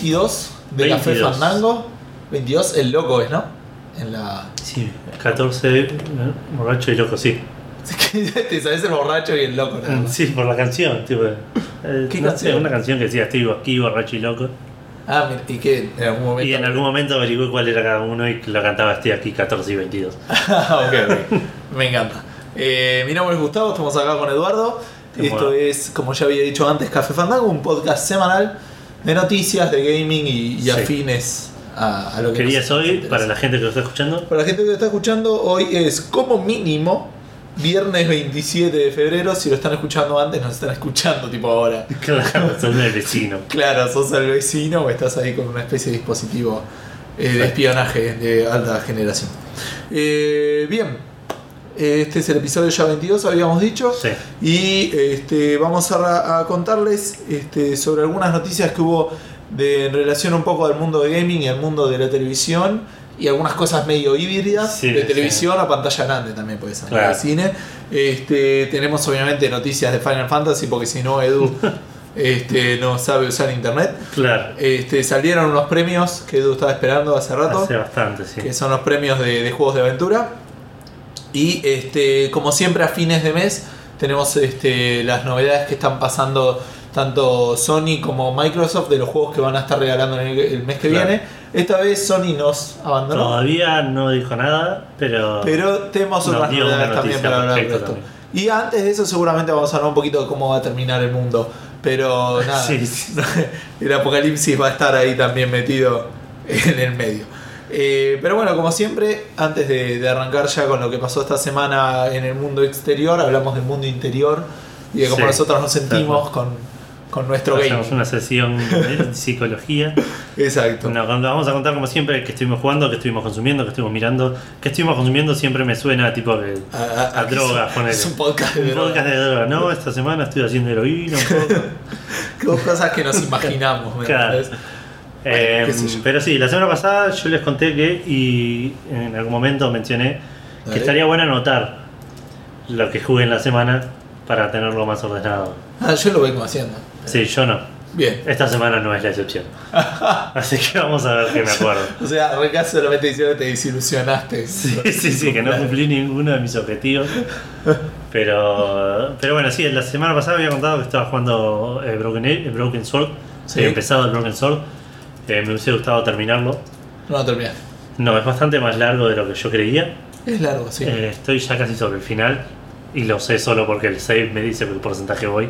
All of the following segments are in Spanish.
episodio número 22 de Café 22. Fandango. 22, el loco es, ¿no? En la. Sí, 14, eh, borracho y loco, sí. Te sabes el borracho y el loco, nada más. Sí, por la canción, tipo. eh, ¿Qué no canción? sé, una canción que decía estoy aquí, borracho y loco. Ah, mira, y que en algún momento. Y en algún momento averigué cuál era cada uno y lo cantaba estoy aquí 14 y 22. Ah, ok, ok. Me encanta. Eh, mi nombre es Gustavo, estamos acá con Eduardo. ¿Cómo Esto va? es, como ya había dicho antes, Café Fandango, un podcast semanal de noticias, de gaming y, y Sí. afines a, a lo que ¿Qué día es hoy? Para la gente que lo está escuchando. Para la gente que lo está escuchando, hoy es como mínimo viernes 27 de febrero. Si lo están escuchando antes, nos están escuchando tipo ahora. Claro, son el vecino. Claro, sos el vecino o estás ahí con una especie de dispositivo eh, de espionaje de alta generación. Eh, bien, este es el episodio ya 22, habíamos dicho. Sí. Y este, vamos a, a contarles este, sobre algunas noticias que hubo de, en relación un poco al mundo de gaming y al mundo de la televisión. Y algunas cosas medio híbridas Sí, de sí. televisión a pantalla grande también puede ser Claro. de cine. Este, tenemos obviamente noticias de Final Fantasy porque si no Edu este, no sabe usar internet. Claro. Este, salieron unos premios que Edu estaba esperando hace rato Hace bastante, sí. que son los premios de, de juegos de aventura. Y este, como siempre a fines de mes tenemos este, las novedades que están pasando tanto Sony como Microsoft de los juegos que van a estar regalando el, el mes que Claro. viene. Esta vez Sony nos abandonó, Todavía no dijo nada, pero. pero tenemos otras novedades también para hablar de esto. Y antes de eso seguramente vamos a hablar un poquito de cómo va a terminar el mundo. Pero nada, Sí, sí. el apocalipsis va a estar ahí también metido en el medio. Eh, pero bueno, como siempre, antes de, de arrancar ya con lo que pasó esta semana en el mundo exterior, hablamos del mundo interior y de cómo Sí, nosotros nos sentimos con, con nuestro game. Hacemos una sesión de psicología. Exacto. No, cuando vamos a contar como siempre que estuvimos jugando, que estuvimos consumiendo, que estuvimos mirando. Que estuvimos consumiendo siempre me suena tipo que A, a drogas, es, ponele. es un podcast de un drogas. podcast de droga. No, esta semana estoy haciendo heroína un poco. Dos cosas que nos imaginamos. ¿me Claro. Eh, pero sí, la semana pasada yo les conté que, y en algún momento mencioné, que estaría bueno anotar lo que jugué en la semana para tenerlo más ordenado. Ah, yo lo vengo haciendo. Sí, yo no. Bien. Esta semana no es la excepción. Así que vamos a ver qué me acuerdo. O sea, Reca solamente diciendo que te desilusionaste. Sí, sí, sí, que no cumplí ninguno de mis objetivos. Pero, pero bueno, sí, la semana pasada había contado que estaba jugando eh, Broken, eh, Broken Sword. Sí. Había empezado el Broken Sword. Eh, me hubiese gustado terminarlo. No, terminé. No, es bastante más largo de lo que yo creía. Es largo, sí. Eh, estoy ya casi sobre el final. Y lo sé solo porque el save me dice qué porcentaje voy.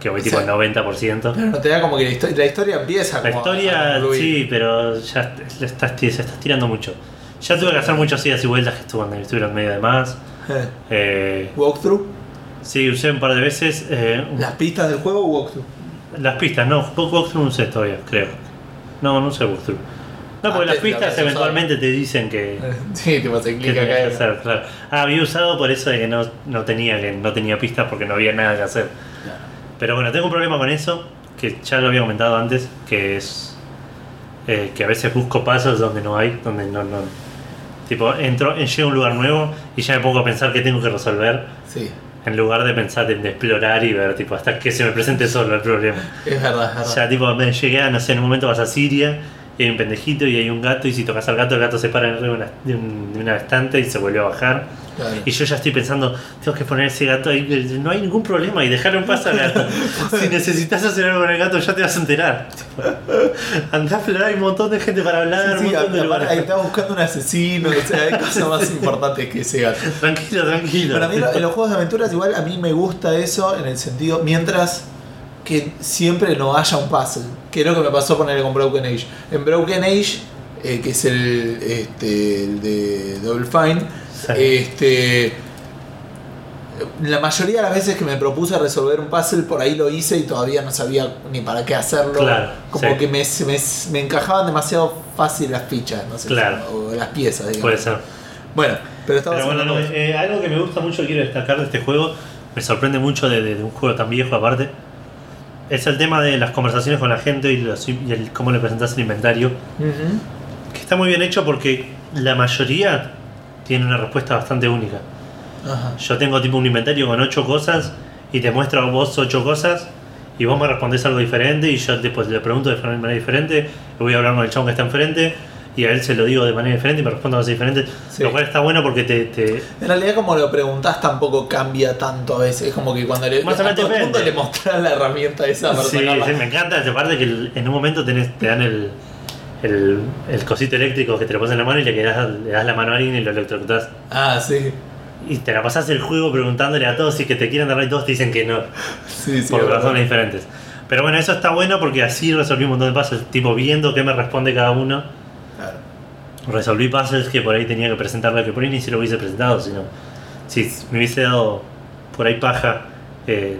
Que voy tipo Sí. al 90%. Pero no te da como que la, histo- la historia empieza La como historia a sí, pero ya se está tirando mucho. Ya tuve que hacer muchas idas y vueltas que estuvieron, estuvieron medio de más. Eh, Eh, Walkthrough. sí, usé un par de veces eh, Las pistas del juego, walkthrough. las pistas. No, walkthrough no usé todavía, creo. No, no usé walkthrough. No, porque Antes las pistas eventualmente te dicen que, Sí, te vas a que clic tenías acá. que y- hacer, claro. Ah, había usado por eso de que no, no tenía que no tenía pistas porque no había nada que hacer. Pero bueno, tengo un problema con eso, que ya lo había comentado antes, que es eh, que a veces busco pasos donde no hay, donde no, no. Tipo, entro, llego a un lugar nuevo y ya me pongo a pensar qué tengo que resolver, Sí, en lugar de pensar en de explorar y ver, tipo, hasta que se me presente solo el problema. es verdad, es verdad. Ya, tipo, me llegué a, no sé, en un momento vas a Siria y hay un pendejito y hay un gato, y si tocas al gato, el gato se para en arriba de una, de un- de una estante y se vuelve a bajar. Claro. Y yo ya estoy pensando, tengo que poner ese gato ahí, no hay ningún problema y dejar en paz al gato. si necesitas hacer algo con el gato, ya te vas a enterar. Andá a explorar, hay un montón de gente para hablar, Sí, un sí, montón de lugares. ahí está buscando un asesino, o sea, hay cosas más importantes que ese gato. Tranquilo, tranquilo. Para mí en los juegos de aventuras igual a mí me gusta eso en el sentido, mientras que siempre no haya un puzzle, que es lo que me pasó poner con Broken Age. En Broken Age, eh, que es el, este, el de Double Fine, Sí. este, la mayoría de las veces que me propuse resolver un puzzle, por ahí lo hice y todavía no sabía ni para qué hacerlo. Claro, Como sí. que me, se me, me encajaban demasiado fácil las fichas, no sé, Claro. o las piezas, digamos. Puede ser. Bueno, pero Pero bueno, no, eh, algo que me gusta mucho quiero destacar de este juego, me sorprende mucho de un juego tan viejo aparte, es el tema de las conversaciones con la gente y, los- y el, cómo le presentas el inventario, que está muy bien hecho porque la mayoría tiene una respuesta bastante única. Ajá. Yo tengo tipo un inventario con ocho cosas y te muestro a vos ocho cosas y vos me respondés algo diferente y yo después le pregunto de manera diferente, voy a hablar con el chabón que está enfrente y a él se lo digo de manera diferente y me responde cosas diferentes, Sí. lo cual está bueno porque te, te- En realidad, como lo preguntás, tampoco cambia tanto a veces. Es como que cuando le, Más a todo el mundo le mostrás la herramienta esa para Sí, me encanta esa parte que en un momento tenés, te dan el, el, el cosito eléctrico que te lo pones en la mano y le, quedás- le das la mano a alguien y lo electrocutás. Ah, sí. Y te la pasás el juego preguntándole a todos si que te quieren dar y todos te dicen que no, Sí, sí. por verdad. razones diferentes. Pero bueno, eso está bueno porque así resolví un montón de puzzles, tipo viendo qué me responde cada uno. Resolví puzzles que por ahí tenía que presentarle, que por ahí ni se lo hubiese presentado, sino si me hubiese dado por ahí paja eh,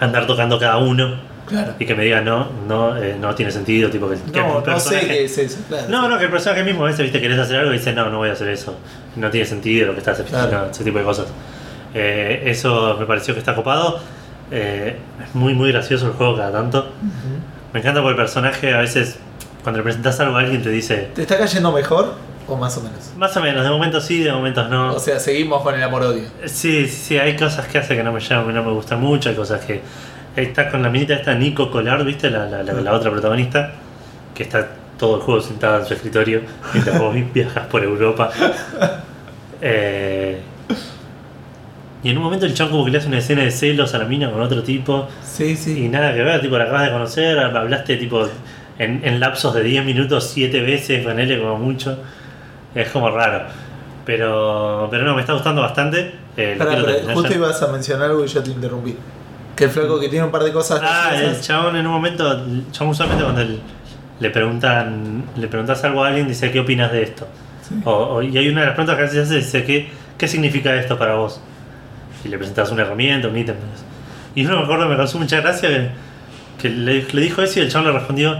andar tocando cada uno Claro. y que me diga no, no, eh, no tiene sentido, tipo que, que No, no sé qué es eso. Claro. No, no, que el personaje mismo a veces viste querés hacer algo y dice no, no voy a hacer eso, no tiene sentido lo que estás haciendo, Claro. ese tipo de cosas. Eh, eso me pareció que está copado. Eh, es muy muy gracioso el juego cada tanto. Me encanta porque el personaje a veces cuando le presentas algo a alguien te dice ¿Te está cayendo mejor o más o menos? más o menos, de momentos sí, de momentos no. O sea, seguimos con el amor-odio. Sí, sí, sí, hay cosas que hace que no me llaman, no me gustan mucho, hay cosas que. Está con la minita esta Nico Collard, ¿viste? La, la, la- la otra protagonista, que está todo el juego sentada en su escritorio mientras vos viajas por Europa. Eh, y en un momento el chabón como que le hace una escena de celos a la mina con otro tipo Sí, y sí. nada que ver, tipo la acabas de conocer, hablaste tipo en, en lapsos de 10 minutos 7 veces con él como mucho. Es como raro. Pero, pero no, me está gustando bastante. Eh, Pará, pero justo ibas a mencionar algo y yo te interrumpí. Que el flaco que tiene un par de cosas. Ah, el chabón en un momento, el chabón usualmente cuando el- le preguntan, le preguntas algo a alguien, dice ¿qué opinas de esto? Sí. O, o- y hay una de las preguntas que veces hace, dice ¿qué, ¿qué significa esto para vos? Y le presentas una herramienta, un ítem. Y uno me acuerdo, me causó mucha gracia que, que le, le dijo eso y el chabón le respondió,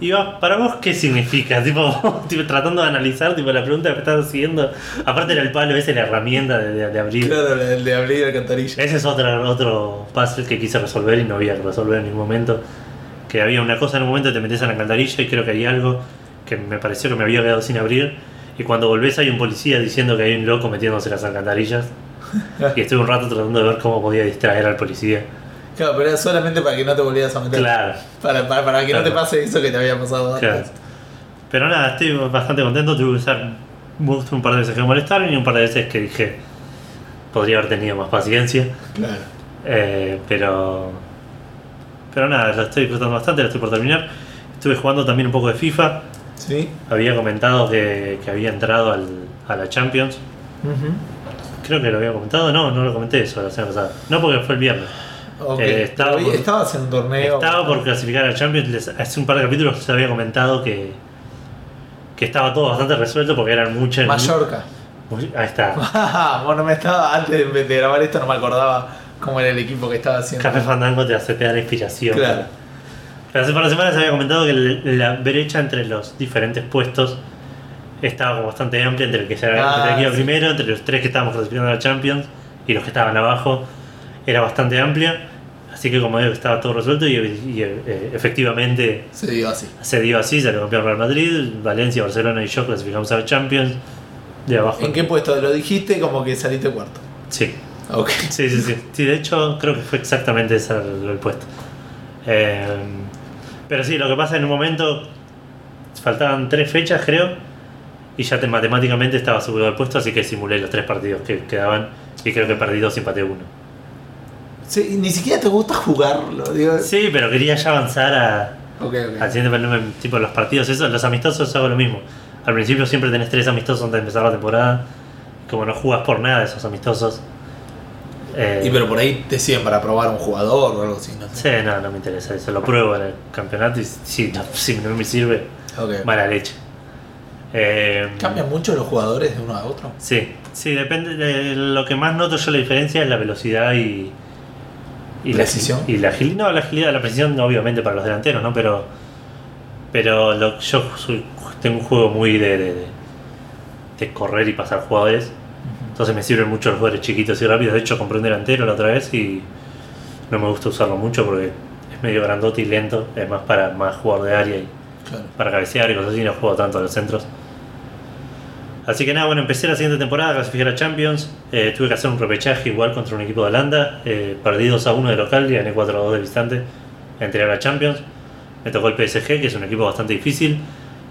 Iba, ¿para vos qué significa? Tipo, tipo, tratando de analizar tipo, la pregunta que estás haciendo. Aparte era el palo ese, la herramienta de, de- de abrir. Claro, el de abrir alcantarilla. Ese es otro, otro puzzle que quise resolver y no había que resolver en ningún momento. Que había una cosa en un momento te metes en la alcantarilla y creo que hay algo que me pareció que me había quedado sin abrir. Y cuando volvés hay un policía diciendo que hay un loco metiéndose en las alcantarillas. Y estuve un rato tratando de ver cómo podía distraer al policía. Claro, pero era solamente para que no te volvieras a meter. Claro. Para, para, para que no te pase eso que te había pasado antes. Claro. Pero nada, estoy bastante contento. Tuve que usar un par de veces que me molestaron y un par de veces que dije podría haber tenido más paciencia. Claro. Eh, pero. Pero nada, lo estoy disfrutando bastante, lo estoy por terminar. Estuve jugando también un poco de FIFA. Sí. Había comentado que, que había entrado al, a la Champions. Ujú. Creo que lo había comentado, no, no lo comenté eso la semana pasada. No porque fue el viernes. Ok. Eh, estaba por- estabas en un torneo. Estaba por clasificar a Champions. les- hace un par de capítulos les había comentado que, que estaba todo bastante resuelto porque eran muchas. Mallorca. mu- Ahí está. bueno, me estaba. Antes de, de grabar esto no me acordaba cómo era el equipo que estaba haciendo. Café Fandango te hace te da la inspiración. Claro. Pero hace par de semanas había comentado que la brecha entre los diferentes puestos estaba como bastante amplia entre el que se Ah, que iba sí. primero, entre los tres que estábamos clasificando a la Champions y los que estaban abajo, era bastante amplia. Así que como digo, estaba todo resuelto y, y, eh, efectivamente Se dio así. se dio así, salió campeón Real Madrid, Valencia, Barcelona y yo clasificamos a la Champions. De abajo. ¿En qué puesto? Lo dijiste como que saliste cuarto. Sí. Sí, sí, sí. Sí, de hecho creo que fue exactamente ese el, el puesto. Eh, pero sí, lo que pasa en un momento, faltaban tres fechas creo, y ya te, matemáticamente estaba asegurado el puesto, así que simulé los tres partidos que quedaban, y creo que perdí dos y empaté uno. Sí, ni siquiera te gusta jugarlo. Digo. Sí, pero quería ya avanzar a, Ok, ok. al siguiente tipo los partidos, esos, los amistosos hago lo mismo. Al principio siempre tenés tres amistosos antes de empezar la temporada, como no jugas por nada de esos amistosos. eh, Y pero por ahí te siguen para probar un jugador o algo así, no sé. Sí, no, no me interesa eso. Lo pruebo en el campeonato y si no, si no me sirve, Ok. mala leche. Eh, ¿Cambian mucho los jugadores de uno a otro? Sí, sí, depende. De, lo que más noto yo la diferencia es la velocidad y. y ¿Precisión? La, y la agilidad. No, la agilidad, la precisión, obviamente para los delanteros, ¿no? Pero. Pero lo, yo soy- tengo un juego muy de, de, correr y pasar jugadores. Entonces me sirven mucho los jugadores chiquitos y rápidos. De hecho, compré un delantero la otra vez y no me gusta usarlo mucho porque es medio grandote y lento. Es más para más jugador de área y Claro. para cabecear y cosas así. No juego tanto a los centros. Así que nada, bueno, empecé la siguiente temporada, clasificar a Champions. eh, tuve que hacer un repechaje igual contra un equipo de Holanda. Eh, perdí 2 a 1 de local y gané 4 a 2 de visitante. Entré a la Champions. Me tocó el PSG, que es un equipo bastante difícil.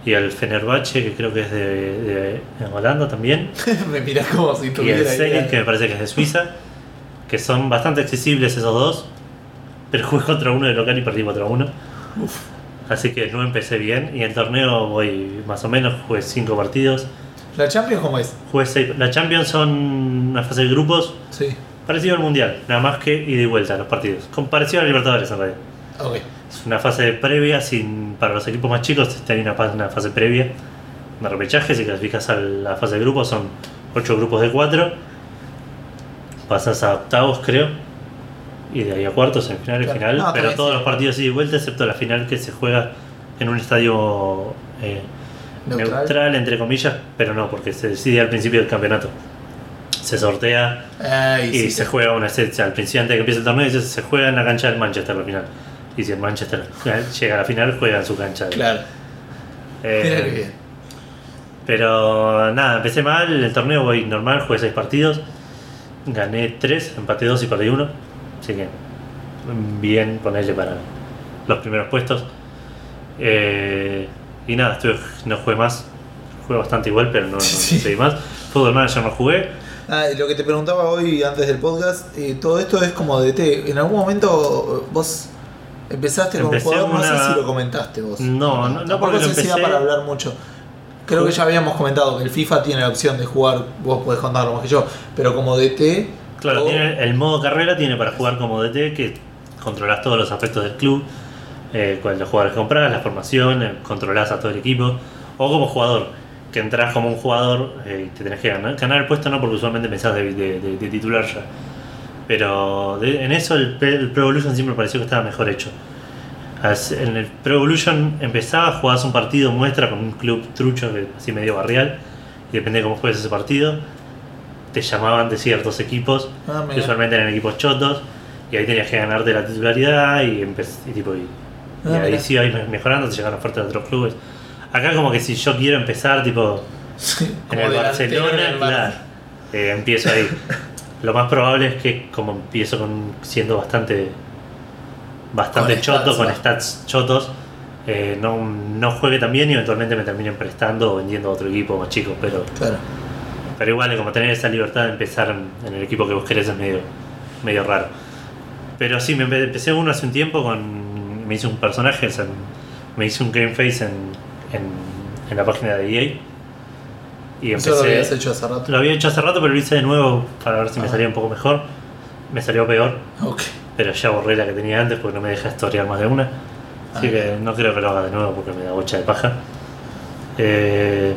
Y el Fenerbahce, que creo que es de, Holanda también. Me mirás como si Y el tuviera Zenit, que me parece que es de Suiza. Que son bastante accesibles esos dos. Pero jugué contra uno de local y perdí 4 a 1. Uf. Así que no empecé bien. Y en torneo voy más o menos, jugué 5 partidos. ¿La Champions cómo es? Jugué seis- La Champions son una fase de grupos Sí. parecido al Mundial, nada más que ida y vuelta los partidos. Con parecido a la Libertadores en realidad. Ok. Es una fase previa, sin, para los equipos más chicos hay una, una fase previa de repechaje, si clasificas a la fase de grupos son 8 grupos de 4, pasas a octavos creo, y de ahí a cuartos, Claro. final, pero todos sí. los partidos ida y vuelta, excepto la final que se juega en un estadio eh, Neutral. neutral. entre comillas, pero no, porque se decide al principio del campeonato. Se sortea Ay, y sí, se sí. juega una set al principio antes de que empiece el torneo dice, se juega en la cancha del Manchester la final y si el Manchester llega a la final juega en su cancha Claro. Eh, Mira bien. pero nada empecé mal el torneo voy normal jugué 6 partidos gané 3 empaté 2 y perdí 1 así que bien ponerle para los primeros puestos Eh, y nada no jugué más jugué bastante igual pero no, no Sí. seguí más Football Manager no jugué Ah, lo que te preguntaba hoy antes del podcast, eh, todo esto es como de T. ¿En algún momento vos empezaste como jugador? No una- sé si lo comentaste vos. No, no, no Tampoco porque lo sé si da empecé- para hablar mucho. Creo que ya habíamos comentado que el FIFA tiene la opción de jugar, vos podés contarlo más que yo, pero como DT. Claro, o- tiene, el modo carrera tiene para jugar como DT, que controlas todos los aspectos del club, eh, con los jugadores que compras, la formación, eh, controlas a todo el equipo, o como jugador, que entras como un jugador eh, y te tenés que ganar, ganar el puesto, no porque usualmente pensás de, de- de- de titular ya. Pero en eso el, Pro Evolution siempre me pareció que estaba mejor hecho. As- En el Pro Evolution empezabas, jugabas un partido muestra con un club trucho, así medio barrial, y depende de cómo juegues ese partido, te llamaban de ciertos equipos Ah, que usualmente eran equipos chotos y ahí tenías que ganarte la titularidad y, y tipo y, y Ah, ahí mira. sí ibas mejorando, te llegaron ofertas de otros clubes. Acá como que si yo quiero empezar tipo en el Barcelona, en el claro, eh, empiezo ahí. Lo más probable es que como empiezo con siendo bastante bastante Con choto, stats, con ¿no? stats chotos, eh, no, no juegue tan bien y eventualmente me terminen prestando o vendiendo a otro equipo más chico, pero Claro. pero igual, como tener esa libertad de empezar en, el equipo que vos querés es medio, medio raro. Pero sí, me empe- empecé uno hace un tiempo con. Me hice un personaje, me hice un game face en, en, en la página de EA. Y Eso lo habías hecho hace rato. Lo había hecho hace rato, pero lo hice de nuevo para ver si me Ah. salía un poco mejor. Me salió peor, pero ya borré la que tenía antes porque no me deja historiar más de una. Así Ah. que no creo que lo haga de nuevo porque me da bocha de paja. Eh,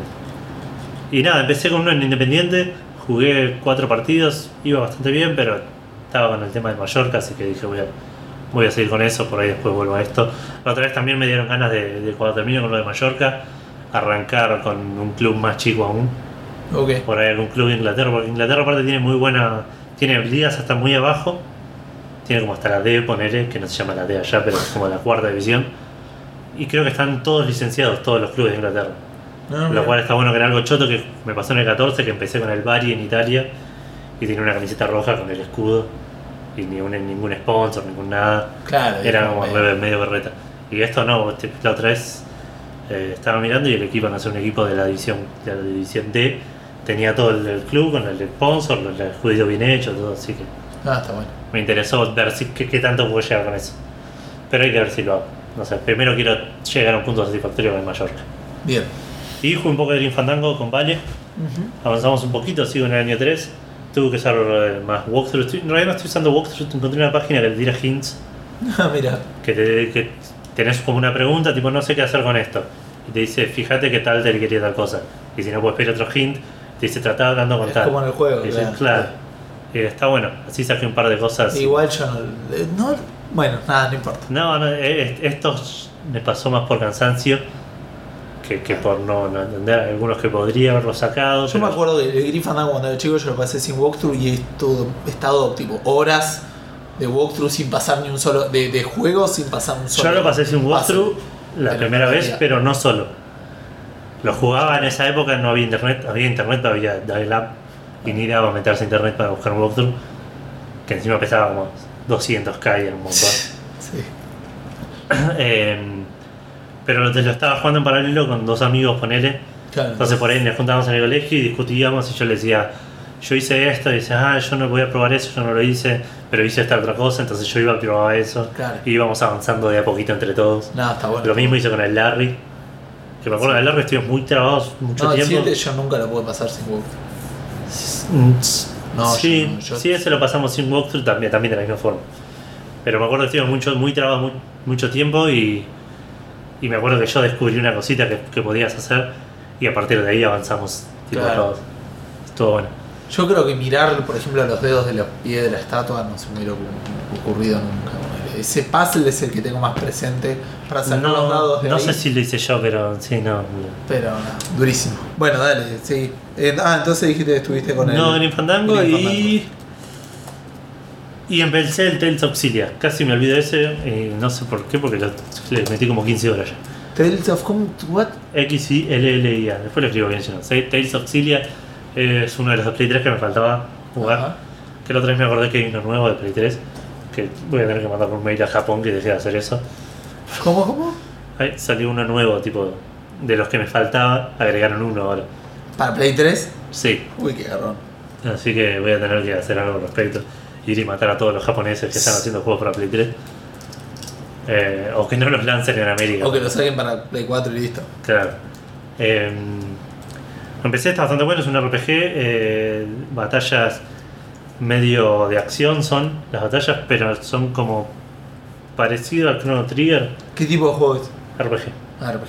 y nada, empecé con uno en Independiente, jugué cuatro partidos, iba bastante bien, pero estaba con el tema de Mallorca, así que dije voy a, voy a seguir con eso, por ahí después vuelvo a esto. La otra vez también me dieron ganas de, de cuando termine con lo de Mallorca, arrancar con un club más chico aún, Ok. por ahí algún club de Inglaterra, porque Inglaterra aparte tiene muy buena, tiene ligas hasta muy abajo, tiene como hasta la D, ponele, que no se llama la D allá, pero es como la cuarta división, y creo que están todos licenciados, todos los clubes de Inglaterra. No, Lo cual está bueno que era algo choto que me pasó en el 14, que empecé con el Bari en Italia y tenía una camiseta roja con el escudo y ni un, ningún sponsor, ningún nada. Claro. Era como medio- medio, berreta. Y esto no, este- la otra vez eh, estaba mirando y el equipo, no sé, un equipo de la división, de la división D, tenía todo el, el club con el sponsor, el escudo bien hecho, todo, así que Ah, está bueno. me interesó ver si, qué, qué tanto puedo llegar con eso. Pero hay que ver si lo hago. No sé, primero quiero llegar a un punto satisfactorio con el Mallorca. Bien. Y jugué un poco de Green Fandango con. Ujú. Avanzamos un poquito, sigo en el año 3. Tuve que usar eh, más walkthroughs. En realidad no estoy usando walkthroughs. Encontré una página que te tira hints. Ah, mira. Que, te, que tenés como una pregunta, tipo no sé qué hacer con esto. Y te dice, fíjate qué tal te quería tal cosa. Y si no puedes pedir otro hint, te dice, tratá hablando con Es tal. como en el juego, claro. claro. Y está bueno. Así saqué un par de cosas. Igual yo no, eh, no. Bueno, nada, no importa. No, no, eh, esto me pasó más por cansancio que, que por no, no entender. Algunos que podría haberlo sacado. Yo pero- me acuerdo que el Grim Fandango cuando era chico yo lo pasé sin walkthrough y he todo- he estado tipo horas de walkthrough sin pasar ni un solo. de, de juego sin pasar un solo. Yo lo pasé sin walkthrough la primera vez, pero no solo. Lo jugaba en esa época, no había internet, había internet, había dial-up y ni daba a meterse a internet para buscar un walkthrough, que encima pesaba como 200k y era un montón. Sí. Em, pero lo, lo estaba jugando en paralelo con dos amigos, ponele. Claro. Entonces por ahí nos juntábamos en el colegio y discutíamos y yo le decía, yo hice esto, y dice, ah, yo no voy a probar eso, yo no lo hice, pero hice esta otra cosa, entonces yo iba a probar eso. Claro. Y íbamos avanzando de a poquito entre todos. No, está bueno. Lo mismo hice con el Larry. Que me acuerdo del Larry estuvimos muy trabados mucho No, el tiempo. 7 yo nunca lo pude pasar sin walkthrough. No, sí, yo no, yo- sí, ese lo pasamos sin walkthrough también, también de la misma forma. Pero me acuerdo que estuvimos mucho, muy trabados mu- mucho tiempo y, y me acuerdo que yo descubrí una cosita que, que podías hacer y a partir de ahí avanzamos. Tipo, Claro. todos. Estuvo bueno. Yo creo que mirar, por ejemplo, los dedos de los pies de la estatua no se me hubiera ocu- ocurrido nunca. Ese puzzle es el que tengo más presente para sacar los dados de no ahí. sé si lo hice yo, pero sí, no. Pero no, durísimo. Bueno, dale, sí. Eh, ah, entonces dijiste que estuviste con él. No, Grim Fandango Grim y. Y empecé el Tales Auxilia. Casi me olvidé ese y no sé por qué, porque lo- le metí como 15 horas ya. Tales of Com- What? X I L L I A. Después lo escribo bien, si no. Tales Auxilia es uno de los de Play 3 que me faltaba jugar. Ajá. Que la otra vez me acordé que hay uno nuevo de Play 3. Que voy a tener que mandar un mail a Japón que dejé de hacer eso. ¿Cómo, cómo? Ahí salió uno nuevo, tipo. De los que me faltaba, agregaron uno ahora. ¿Para Play 3? Sí, Uy, qué garrón. Así que voy a tener que hacer algo al respecto. Ir y matar a todos los japoneses que están haciendo juegos para Play 3. Eh, o que no los lancen en América. O que lo saquen para Play 4 y listo. Claro. Eh, empecé, está bastante bueno, es un RPG. eh, batallas medio de acción son las batallas, pero son como parecido al Chrono Trigger ¿Qué tipo de juego es? RPG. Ah, RPG.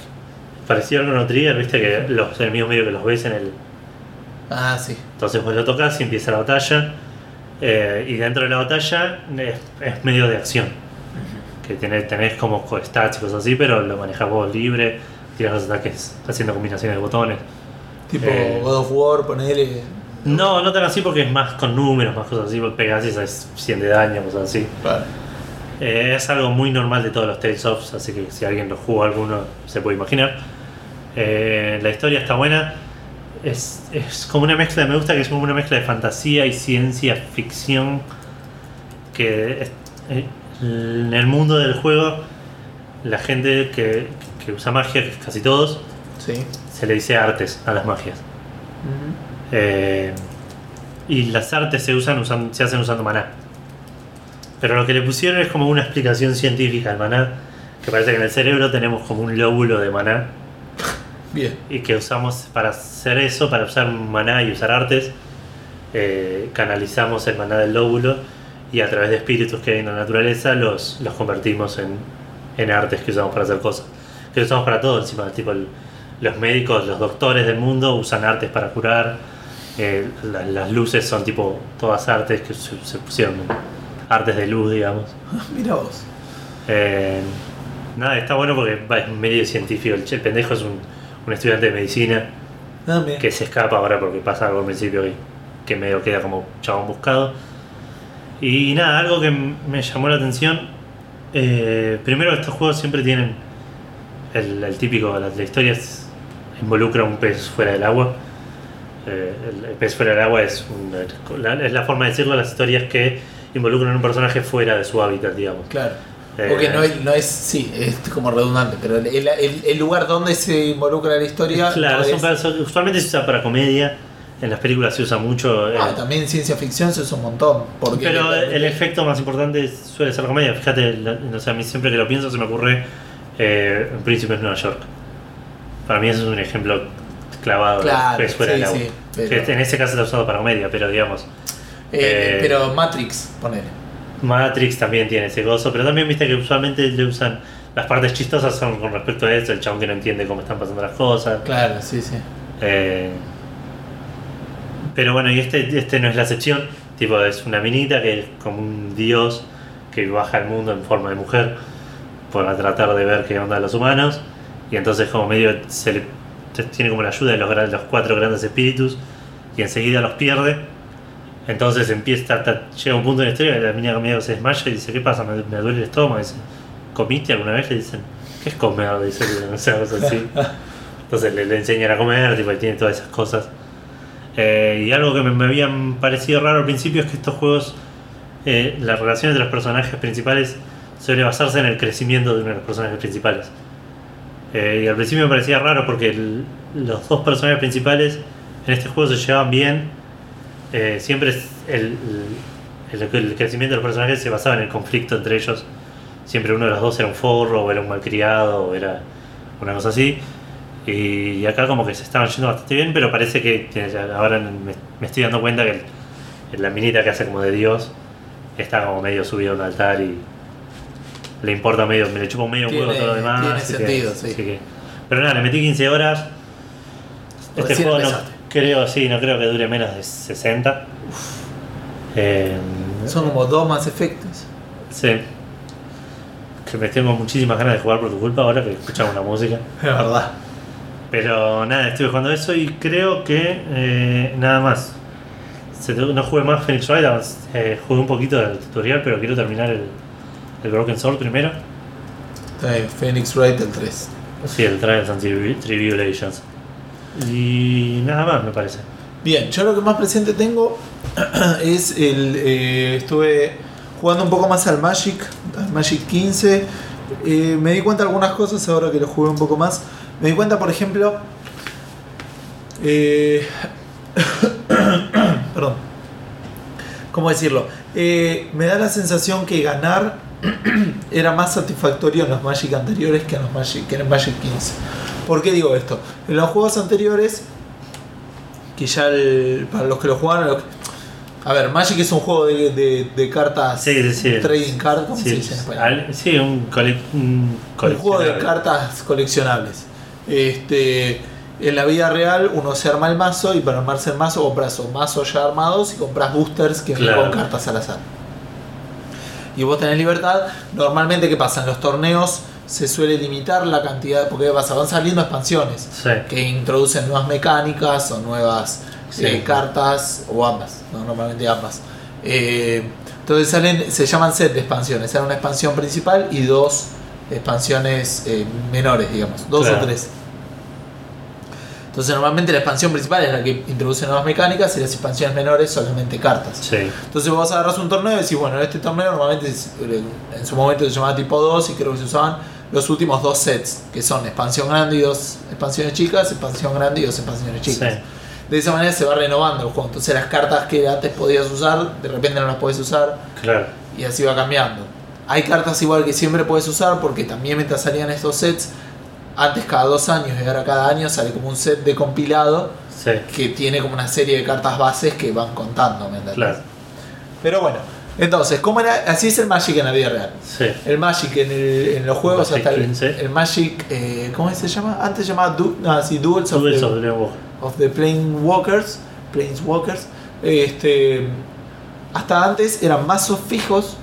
Parecido al Chrono Trigger, viste que los enemigos medio que los ves en el, Ah, sí. Entonces vos lo tocas y empieza la batalla. Eh, y dentro de la batalla es, es medio de acción. Que tenés, tenés como co- stats y cosas así, pero lo manejas vos libre, tiras los ataques haciendo combinaciones de botones. Tipo Eh. God of War, ponele. No, no tan así porque es más con números, más cosas así, vos pegás y es 100 de daño, cosas así. Vale. Eh, es algo muy normal de todos los Tales of, así que si alguien lo jugó alguno se puede imaginar. Eh, la historia está buena. Es, es como una mezcla, me gusta que es como una mezcla de fantasía y ciencia ficción. Que es- eh, en el mundo del juego, la gente que, que usa magia, que es casi todos, Sí. se le dice artes a las magias. Eh, y las artes se usan, usan- se hacen usando maná. Pero lo que le pusieron es como una explicación científica al maná, que parece que en el cerebro tenemos como un lóbulo de maná Bien. y que usamos para hacer eso, para usar maná y usar artes, eh, canalizamos el maná del lóbulo y a través de espíritus que hay en la naturaleza los, los convertimos en, en artes que usamos para hacer cosas. Que usamos para todo encima, tipo el- los médicos, los doctores del mundo usan artes para curar, eh, la- las luces son tipo todas artes que se, se pusieron artes de luz, digamos. Mira vos. Eh, nada, está bueno porque es medio científico. El, el pendejo es un, un estudiante de medicina Ah, que se escapa ahora porque pasa algo al principio que, que medio queda como chabón buscado. Y nada, algo que me llamó la atención. eh, primero, estos juegos siempre tienen el, el típico, la, la historia es- involucra un pez fuera del agua. Eh, el, el pez fuera del agua es, la, es la forma de decirlo, las historias que involucran a un personaje fuera de su hábitat, digamos. Claro. Eh, Porque no es, no es, sí, es como redundante, pero el, el- el lugar donde se involucra la historia. Claro, no es- usualmente se usa para comedia. En las películas se usa mucho. eh, Ah, también en ciencia ficción se usa un montón. Porque pero el efecto más importante suele ser la comedia. Fíjate, la- o sea, a mí siempre que lo pienso se me ocurre eh, Un Príncipe de Nueva York. Para mí eso es un ejemplo clavado Claro, sí, agua. sí, pero- en ese caso está usado para comedia, pero digamos. Eh, eh, pero Matrix, ponele. Matrix también tiene ese gozo, pero también viste que usualmente le usan. Las partes chistosas son con respecto a eso, el chabón que no entiende cómo están pasando las cosas. Claro, sí, sí. Eh, pero bueno, y este, este no es la excepción. Tipo, es una minita que es como un dios que baja al mundo en forma de mujer para tratar de ver qué onda los humanos. Y entonces como medio se le tiene como la ayuda de los, los cuatro grandes espíritus y enseguida los pierde. Entonces empieza, llega un punto en la historia que la mina medio se desmaya y dice, ¿qué pasa? Me, duele el estómago. Y dice, ¿comiste alguna vez? Le dicen, ¿qué es comer? Dice, o sea, cosas así. Entonces le, le enseñan a comer, tipo, y tiene todas esas cosas. Eh, y algo que me, me habían parecido raro al principio es que estos juegos, eh, la relación entre los personajes principales suele basarse en el crecimiento de uno de los personajes principales. Eh, y al principio me parecía raro porque los dos personajes principales en este juego se llevaban bien. Eh, siempre el, el- crecimiento de los personajes se basaba en el conflicto entre ellos. Siempre uno de los dos era un forro, o era un malcriado, o era una cosa así. Y acá como que se estaban yendo bastante bien, pero parece que ahora me, me estoy dando cuenta que el- la minita que hace como de Dios está como medio subido a un altar y le importa medio, me le chupa medio un huevo Tiene- todo lo demás. tiene que- sentido, sí. que- pero nada, le metí 15 horas. Este Recién juego no. Creo, sí, no creo que dure menos de 60. Eh, Son como dos más efectos. sí. Que me tengo muchísimas ganas de jugar por tu culpa ahora que escuchamos una música. Es verdad. Pero nada, estuve jugando eso y creo que eh, nada más. No jugué más Phoenix Wright, eh, jugué un poquito del tutorial, pero quiero terminar el, el Broken Sword primero. Phoenix Wright el 3. Sí, el Trials and Tribu- Tribulations. Y nada más, me parece. Bien, yo lo que más presente tengo es el. eh, estuve jugando un poco más al Magic, al Magic 15. Eh, me di cuenta de algunas cosas ahora que lo jugué un poco más. Me di cuenta, por ejemplo. eh, perdón. ¿Cómo decirlo? Eh, me da la sensación que ganar era más satisfactorio en los Magic anteriores que en, los Magic, que en el Magic 15. ¿Por qué digo esto? En los juegos anteriores que ya el- para los que lo jugaron. lo que- a ver, Magic es un juego de, de- de cartas. Sí, sí, sí. Trading card, ¿cómo se Sí, dice en español? sí, un, cole- un un juego de cartas coleccionables. Este, en la vida real uno se arma el mazo y para armarse el mazo compras o mazos ya armados y compras boosters que Claro. con cartas al azar. Y vos tenés libertad. Normalmente, ¿qué pasa? En los torneos se suele limitar la cantidad, porque vas, van saliendo expansiones Sí, que introducen nuevas mecánicas o nuevas Sí. eh, cartas, o ambas, ¿no? normalmente ambas. Eh, entonces salen, se llaman set de expansiones, sale una expansión principal y dos expansiones eh, menores, digamos, dos Claro. o tres. Entonces normalmente la expansión principal es la que introduce nuevas mecánicas y las expansiones menores solamente cartas. sí, Entonces vos agarras un torneo y decís, bueno, en este torneo normalmente es- en su momento se llamaba tipo 2 y creo que se usaban los últimos dos sets, que son expansión grande y dos expansiones chicas, expansión grande y dos expansiones chicas. Sí. De esa manera se va renovando el juego. Entonces las cartas que antes podías usar, de repente no las podés usar claro. y así va cambiando. Hay cartas igual que siempre puedes usar porque también mientras salían estos sets, antes cada dos años y ahora cada año sale como un set de compilado Sí, que tiene como una serie de cartas bases que van contando, ¿me entendés? claro. Pero bueno, entonces, ¿cómo era? Así es el Magic en la vida real. Sí, El Magic en, el- en los juegos Magic hasta el, 15. el Magic, eh, ¿cómo se llama? Antes se llamaba du no, sí, Duels, of, the, of the of the Planewalkers, Planeswalkers. Este, hasta antes eran mazos fijos.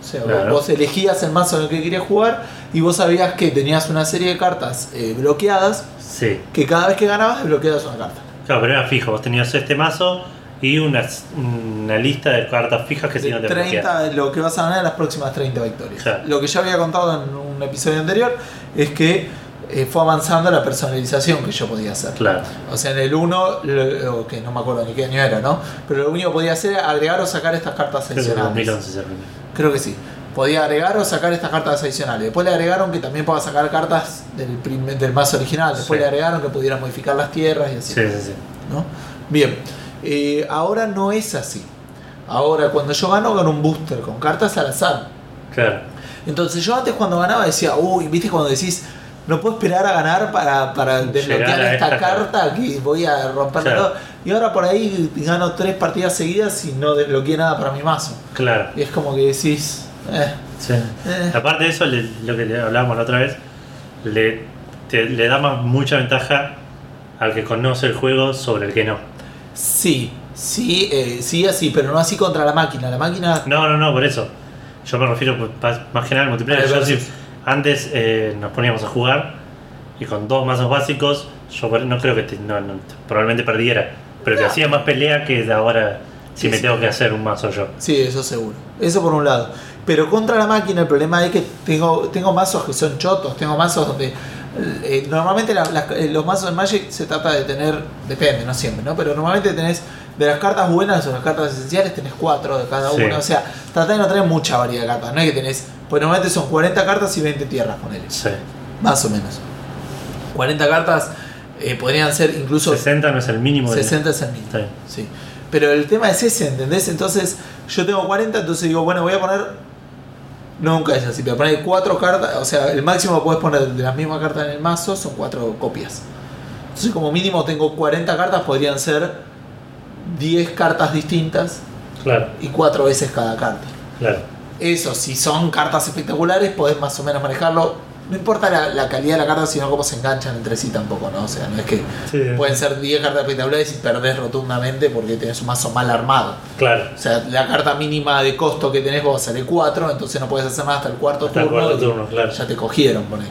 O sea, Claro. vos elegías el mazo en el que querías jugar y vos sabías que tenías una serie de cartas eh, bloqueadas Sí. que cada vez que ganabas desbloqueabas una carta. Claro, pero era fijo. Vos tenías este mazo y una, una lista de cartas fijas que si no de te bloquean. 30, lo que vas a ganar en las próximas 30 victorias. Claro. Lo que ya había contado en un episodio anterior es que eh, fue avanzando la personalización que yo podía hacer. Claro. O sea, en el 1, que no me acuerdo ni qué año era, ¿no? Pero lo único que podía hacer era agregar o sacar estas cartas adicionales. 2011 se arruinó. Creo que sí. Podía agregar o sacar estas cartas adicionales. Después le agregaron que también pueda sacar cartas del, prim- del mazo original. Después Sí. le agregaron que pudiera modificar las tierras y así. Sí, sí, sí. ¿no? Bien, eh, ahora no es así. Ahora, cuando yo gano, gano un booster con cartas al azar. Claro. Entonces, yo antes cuando ganaba decía, uy, viste cuando decís, no puedo esperar a ganar para, para desbloquear esta esta carta que voy a romperla Claro. todo. Y ahora por ahí gano tres partidas seguidas y no desbloqueé nada para mi mazo. Claro. Y es como que decís, eh, Sí. eh. Aparte de eso, le- lo que le hablábamos la otra vez, le, te- le da más, mucha ventaja al que conoce el juego sobre el que no. Sí, sí, eh, sí, así, pero no así contra la máquina. La máquina No, no, no, por eso. Yo me refiero pues, más que nada al multiplayer. Yo antes eh, nos poníamos a jugar y con dos mazos básicos, yo no creo que te- no, no, probablemente perdiera, pero que hacía más pelea que de ahora si Sí, me sí. tengo que hacer un mazo yo. Sí, eso seguro. Eso por un lado. Pero contra la máquina el problema es que tengo, tengo mazos que son chotos, tengo mazos donde Eh, normalmente la- eh, los mazos de Magic se trata de tener, depende, no siempre, ¿no? Pero normalmente tenés de las cartas buenas o las cartas esenciales tenés cuatro de cada Sí. una. O sea, trata de no tener mucha variedad de cartas. No es que tenés, pues normalmente son 40 cartas y 20 tierras, ponele. Sí. Más o menos. 40 cartas eh, podrían ser incluso 60 no es el mínimo. de- 60 es el mínimo. Bien. Sí. Pero el tema es ese, ¿entendés? Entonces, yo tengo 40, entonces digo, bueno, voy a poner. Nunca es así, pero poner cuatro cartas, o sea, el máximo que puedes poner de las mismas cartas en el mazo son cuatro copias. Entonces, como mínimo tengo 40 cartas, podrían ser 10 cartas distintas Claro, y cuatro veces cada carta. claro. Eso, si son cartas espectaculares, podés más o menos manejarlo. No importa la, la calidad de la carta, sino cómo se enganchan entre sí tampoco, ¿no? O sea, no es que Sí, pueden ser 10 cartas espectaculares y perdés rotundamente porque tenés un mazo mal armado. Claro. O sea, la carta mínima de costo que tenés vos sale 4, entonces no puedes hacer nada hasta el cuarto Hasta el turno. cuarto y turno, claro. Ya te cogieron por ahí.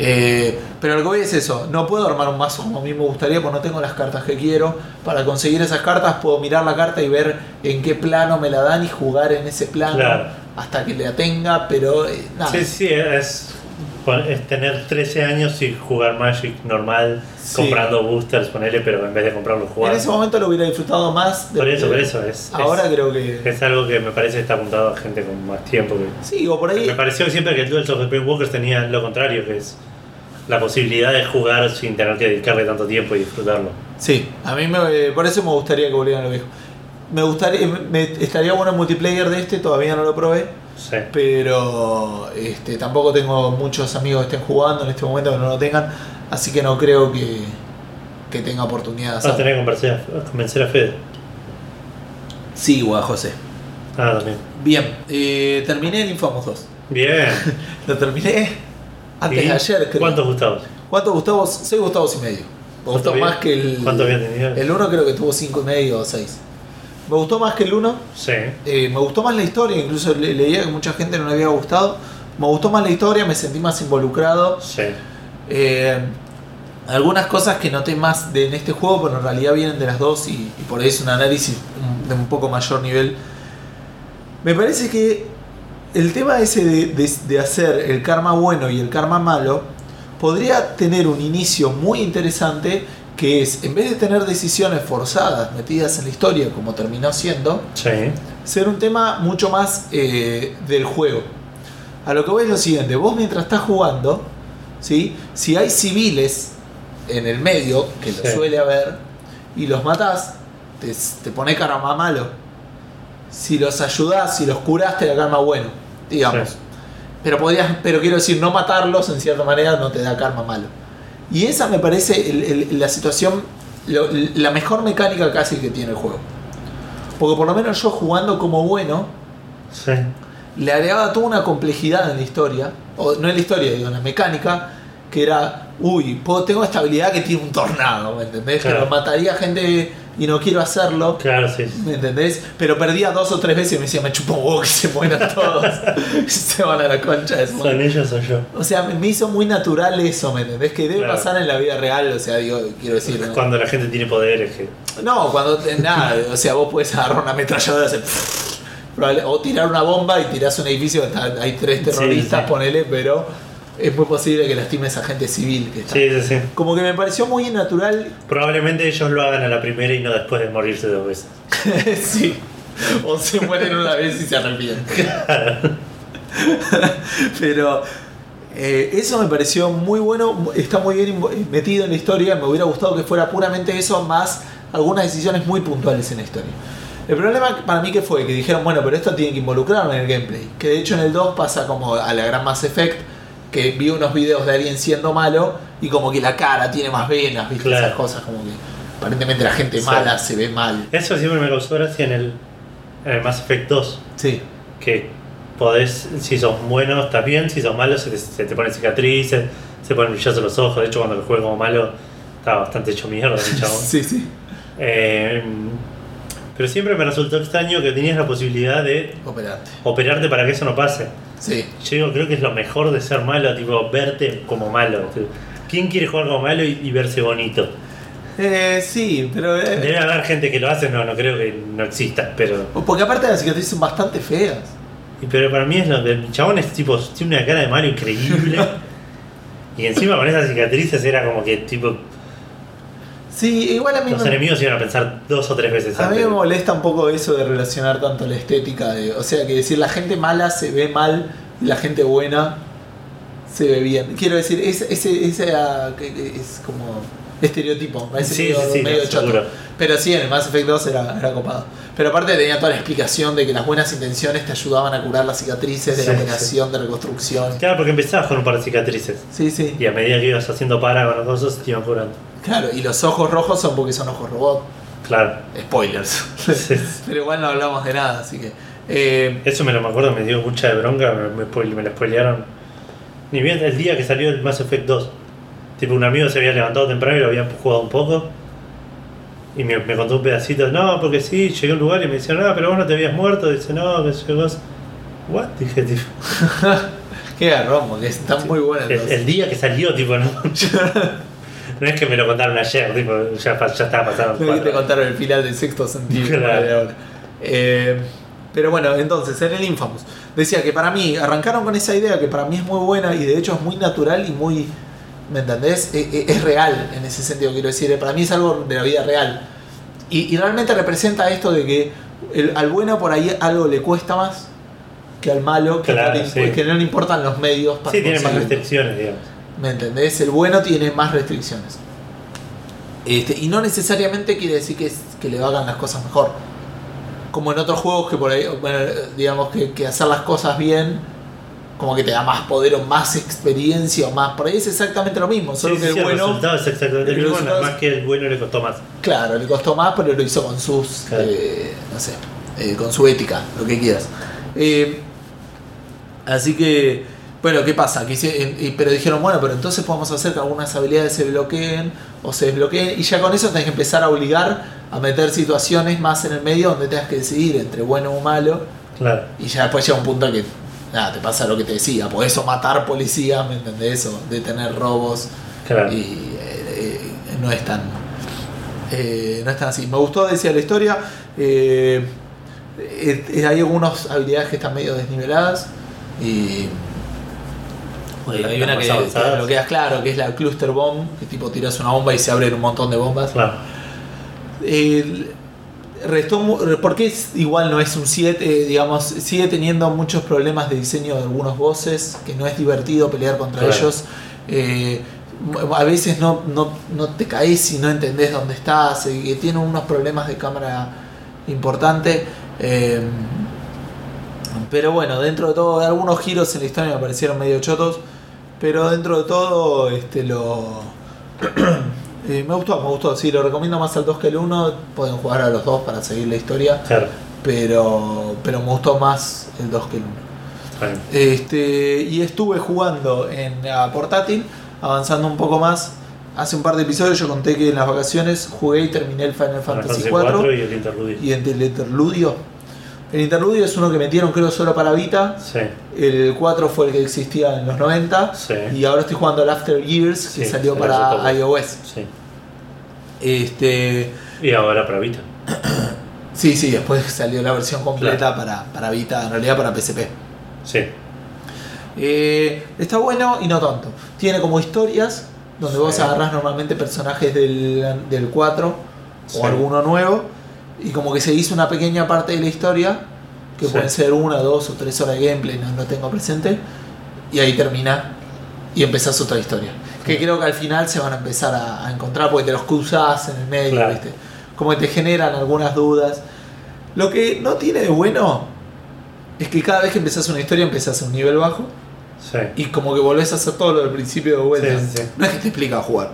Eh, pero lo que voy es eso, no puedo armar un mazo como a mí me gustaría porque no tengo las cartas que quiero. Para conseguir esas cartas puedo mirar la carta y ver en qué plano me la dan y jugar en ese plano Claro. hasta que la tenga, pero eh, nada. Sí, sí, es, es tener 13 años y jugar Magic normal, Sí. comprando boosters, ponele, pero en vez de comprarlo jugar. En ese momento lo hubiera disfrutado más. de Por eso, por eso. Es, Ahora es, creo que... es algo que me parece está apuntado a gente con más tiempo. que- Sí, o por ahí... Me pareció siempre que el Duels of the Planeswalkers tenía lo contrario, que es la posibilidad de jugar sin tener que dedicarle tanto tiempo y disfrutarlo. Sí, a mí me, por eso me gustaría que volvieran lo viejo. Me gustaría, me, estaría bueno el multiplayer de este, todavía no lo probé, Sí. pero este, tampoco tengo muchos amigos que estén jugando en este momento que no lo tengan, así que no creo que, que tenga oportunidad de Vas a hacerlo. tener que convencer a, convencer a Fede. Sí, Juan José. Ah, también. Bien, eh, terminé el Infamous 2. Bien. Lo terminé antes ¿Y de ayer, creo. ¿Cuántos Gustavos? ¿Cuántos Gustavos? 6 Gustavos y medio. Me gustó ¿Cuánto más que el. cuánto había tenido? El 1 creo que tuvo 5 y medio o 6. Me gustó más que el 1. Sí. Eh, me gustó más la historia, incluso le- leía que mucha gente no le había gustado. Me gustó más la historia, me sentí más involucrado. Sí. Eh, algunas cosas que noté más de, en este juego, pero en realidad vienen de las dos y, y por ahí es un análisis de un poco mayor nivel. Me parece que el tema ese de, de- de hacer el karma bueno y el karma malo podría tener un inicio muy interesante que es, en vez de tener decisiones forzadas metidas en la historia como terminó siendo, Sí. ser un tema mucho más eh, del juego. A lo que voy es lo siguiente, vos mientras estás jugando, ¿sí? si hay civiles en el medio, que lo Sí. suele haber, y los matás, te, te pone karma malo. Si los ayudás, si los curás, te da karma bueno, digamos. Sí. Pero podrías, pero quiero decir, no matarlos en cierta manera no te da karma malo. Y esa me parece el- el- la situación, lo- la mejor mecánica casi que tiene el juego. Porque por lo menos yo jugando como bueno, Sí. le agregaba toda una complejidad en la historia, o no en la historia, digo, en la mecánica, que era, uy, puedo, tengo esta habilidad que tiene un tornado, ¿me entendés? Claro. Pero mataría gente y no quiero hacerlo. Claro, sí. ¿Me entendés? Pero perdía dos o tres veces y me decía, me chupo un huevo que se mueran todos. se van a la concha madre. Son ellos o yo. O sea, me hizo muy natural eso, ¿me entendés? Que debe Claro. pasar en la vida real, o sea, digo, quiero decir. ¿no? Cuando la gente tiene poderes que. No, cuando te- nada, o sea, vos puedes agarrar una ametralladora y hacer o tirar una bomba y tirás un edificio hay tres terroristas, Sí, sí. ponele, pero es muy posible que lastimes a gente civil que está. Sí, sí, sí. Como que me pareció muy natural, Probablemente ellos lo hagan a la primera y no después de morirse dos veces. sí. O se mueren una vez y se arrepienten. Pero eh, eso me pareció muy bueno, está muy bien metido en la historia, me hubiera gustado que fuera puramente eso, más algunas decisiones muy puntuales en la historia. El problema para mí que fue que dijeron, bueno, pero esto tiene que involucrarme en el gameplay. Que de hecho en el 2 pasa como a la gran Mass Effect, que vi unos videos de alguien siendo malo y como que la cara tiene más venas, ¿viste? Claro. Esas cosas como que aparentemente la gente Sí. mala se ve mal. Eso siempre me causó gracia en el, en el Mass Effect 2. Sí, Que podés, si sos bueno, estás bien, si sos malo, se te, se te ponen cicatrices, se ponen brillosos los ojos. De hecho, cuando lo jugué como malo, estaba bastante hecho mierda el chabón. sí, sí. Eh, pero siempre me resultó extraño que tenías la posibilidad de Operante. operarte para que eso no pase. Sí. Yo digo, creo que es lo mejor de ser malo, tipo, verte como malo. ¿Quién quiere jugar como malo y, y verse bonito? Eh, sí, pero. eh, Debe haber gente que lo hace, no, no creo que no exista, pero. porque aparte las cicatrices son bastante feas. y- Pero para mí es lo del chabón es tipo, tiene una cara de malo increíble. Y encima con esas cicatrices era como que tipo Sí, igual a mí los me, enemigos iban a pensar dos o tres veces a mí antes. me molesta un poco eso de relacionar tanto la estética. De, o sea, que decir la gente mala se ve mal y la gente buena se ve bien. Quiero decir, ese, que- que es como estereotipo. Parece Sí, medio, sí, medio no, choto. seguro. Pero sí, en el Mass Effect 2 era, era copado. Pero aparte tenía toda la explicación de que las buenas intenciones te ayudaban a curar las cicatrices, de Sí, la operación, de reconstrucción. Claro, porque empezabas con un par de cicatrices. Sí, sí. Y a medida que ibas haciendo para con los cosas, te iban curando. Claro, y los ojos rojos son porque son ojos robot. Claro. Spoilers. Sí. Pero igual no hablamos de nada, así que. eh, Eso me lo me acuerdo, me dio mucha de bronca, me, me, me lo spoilearon. Ni bien el día que salió el Mass Effect 2. Tipo, un amigo se había levantado temprano y lo había jugado un poco. Y me, me contó un pedacito, no, porque sí, llegué a un lugar y me decía, no, pero vos no te habías muerto. Dice, no, que vos. What? Dije, tipo, qué garrón, porque están muy buenas. el, el día que salió, tipo, no. no es que me lo contaron ayer, tipo, ya, estaba pasando. No que te contaron el final del sexto sentido. Claro. Eh, pero bueno, entonces, en el Infamous, decía que para mí, arrancaron con esa idea que para mí es muy buena y de hecho es muy natural y muy. ¿Me entendés? E- e- Es, real en ese sentido, quiero decir. Para mí es algo de la vida real. Y, y realmente representa esto de que el- al bueno por ahí algo le cuesta más que al malo, que, Claro, no, le, sí. que no le importan los medios para Sí, tiene más restricciones, digamos. ¿Me entendés? El bueno tiene más restricciones. Este, y no necesariamente quiere decir que, que le hagan las cosas mejor. Como en otros juegos que por ahí, bueno, digamos que, que hacer las cosas bien, como que te da más poder o más experiencia o más. Por ahí es exactamente lo mismo, solo Sí, que sí, el resultado es exactamente el el mismo, más que el bueno le costó más. claro, le costó más, pero lo hizo con sus, Claro. eh, no sé, eh, con su ética, lo que quieras. Eh, así que, bueno, ¿qué pasa? Eh, pero dijeron, bueno, pero entonces podemos hacer que algunas habilidades se bloqueen o se desbloqueen y ya con eso tenés que empezar a obligar a meter situaciones más en el medio donde tengas que decidir entre bueno o malo Claro. y ya después llega un punto que, nada, te pasa lo que te decía, podés o matar policías, ¿me entendés? O detener robos Claro. y eh, eh, no es tan eh, no es tan así me gustó decía la historia eh, hay algunas habilidades que están medio desniveladas y Hay una que lo quedas claro que es la cluster bomb que tipo tiras una bomba y se abren un montón de bombas. Claro. el- restó porque es, igual no es un 7 digamos sigue teniendo muchos problemas de diseño de algunos bosses que no es divertido pelear contra Claro. ellos. Eh, a veces no, no, no te caes y no entendés dónde estás y que tiene unos problemas de cámara importante. Eh, pero bueno dentro de todo algunos giros en la historia me parecieron medio chotos pero dentro de todo este lo eh, me gustó, me gustó, sí, lo recomiendo más al 2 que el 1, pueden jugar a los dos para seguir la historia, Claro. pero, pero me gustó más el 2 que el 1. Está bien. Este, y estuve jugando en la portátil, avanzando un poco más. Hace un par de episodios yo conté que en las vacaciones jugué y terminé el Final Fantasy Final 4 y el interludio. y el interludio. El interludio es uno que metieron creo solo para Vita. Sí, El 4 fue el que existía en los 90. sí. Y ahora estoy jugando al After Years que Sí, salió el para iOS. Este, Y ahora para Vita. sí, sí, después salió la versión completa para, para Vita, en realidad para PSP. Sí. Eh, está bueno y no tanto. Tiene como historias donde vos agarrás normalmente personajes del, del 4 Sí. o alguno nuevo y como que se hizo una pequeña parte de la historia que Sí. pueden ser una, dos o tres horas de gameplay, no lo tengo presente, y ahí termina y empezás otra historia. Que creo que al final se van a empezar a, a encontrar porque te los cruzás en el medio, Claro. ¿viste? Como que te generan algunas dudas. Lo que no tiene de bueno es que cada vez que empezás una historia empezás en un nivel bajo Sí. y como que volvés a hacer todo lo del principio de vuelta. No es que te explican jugar.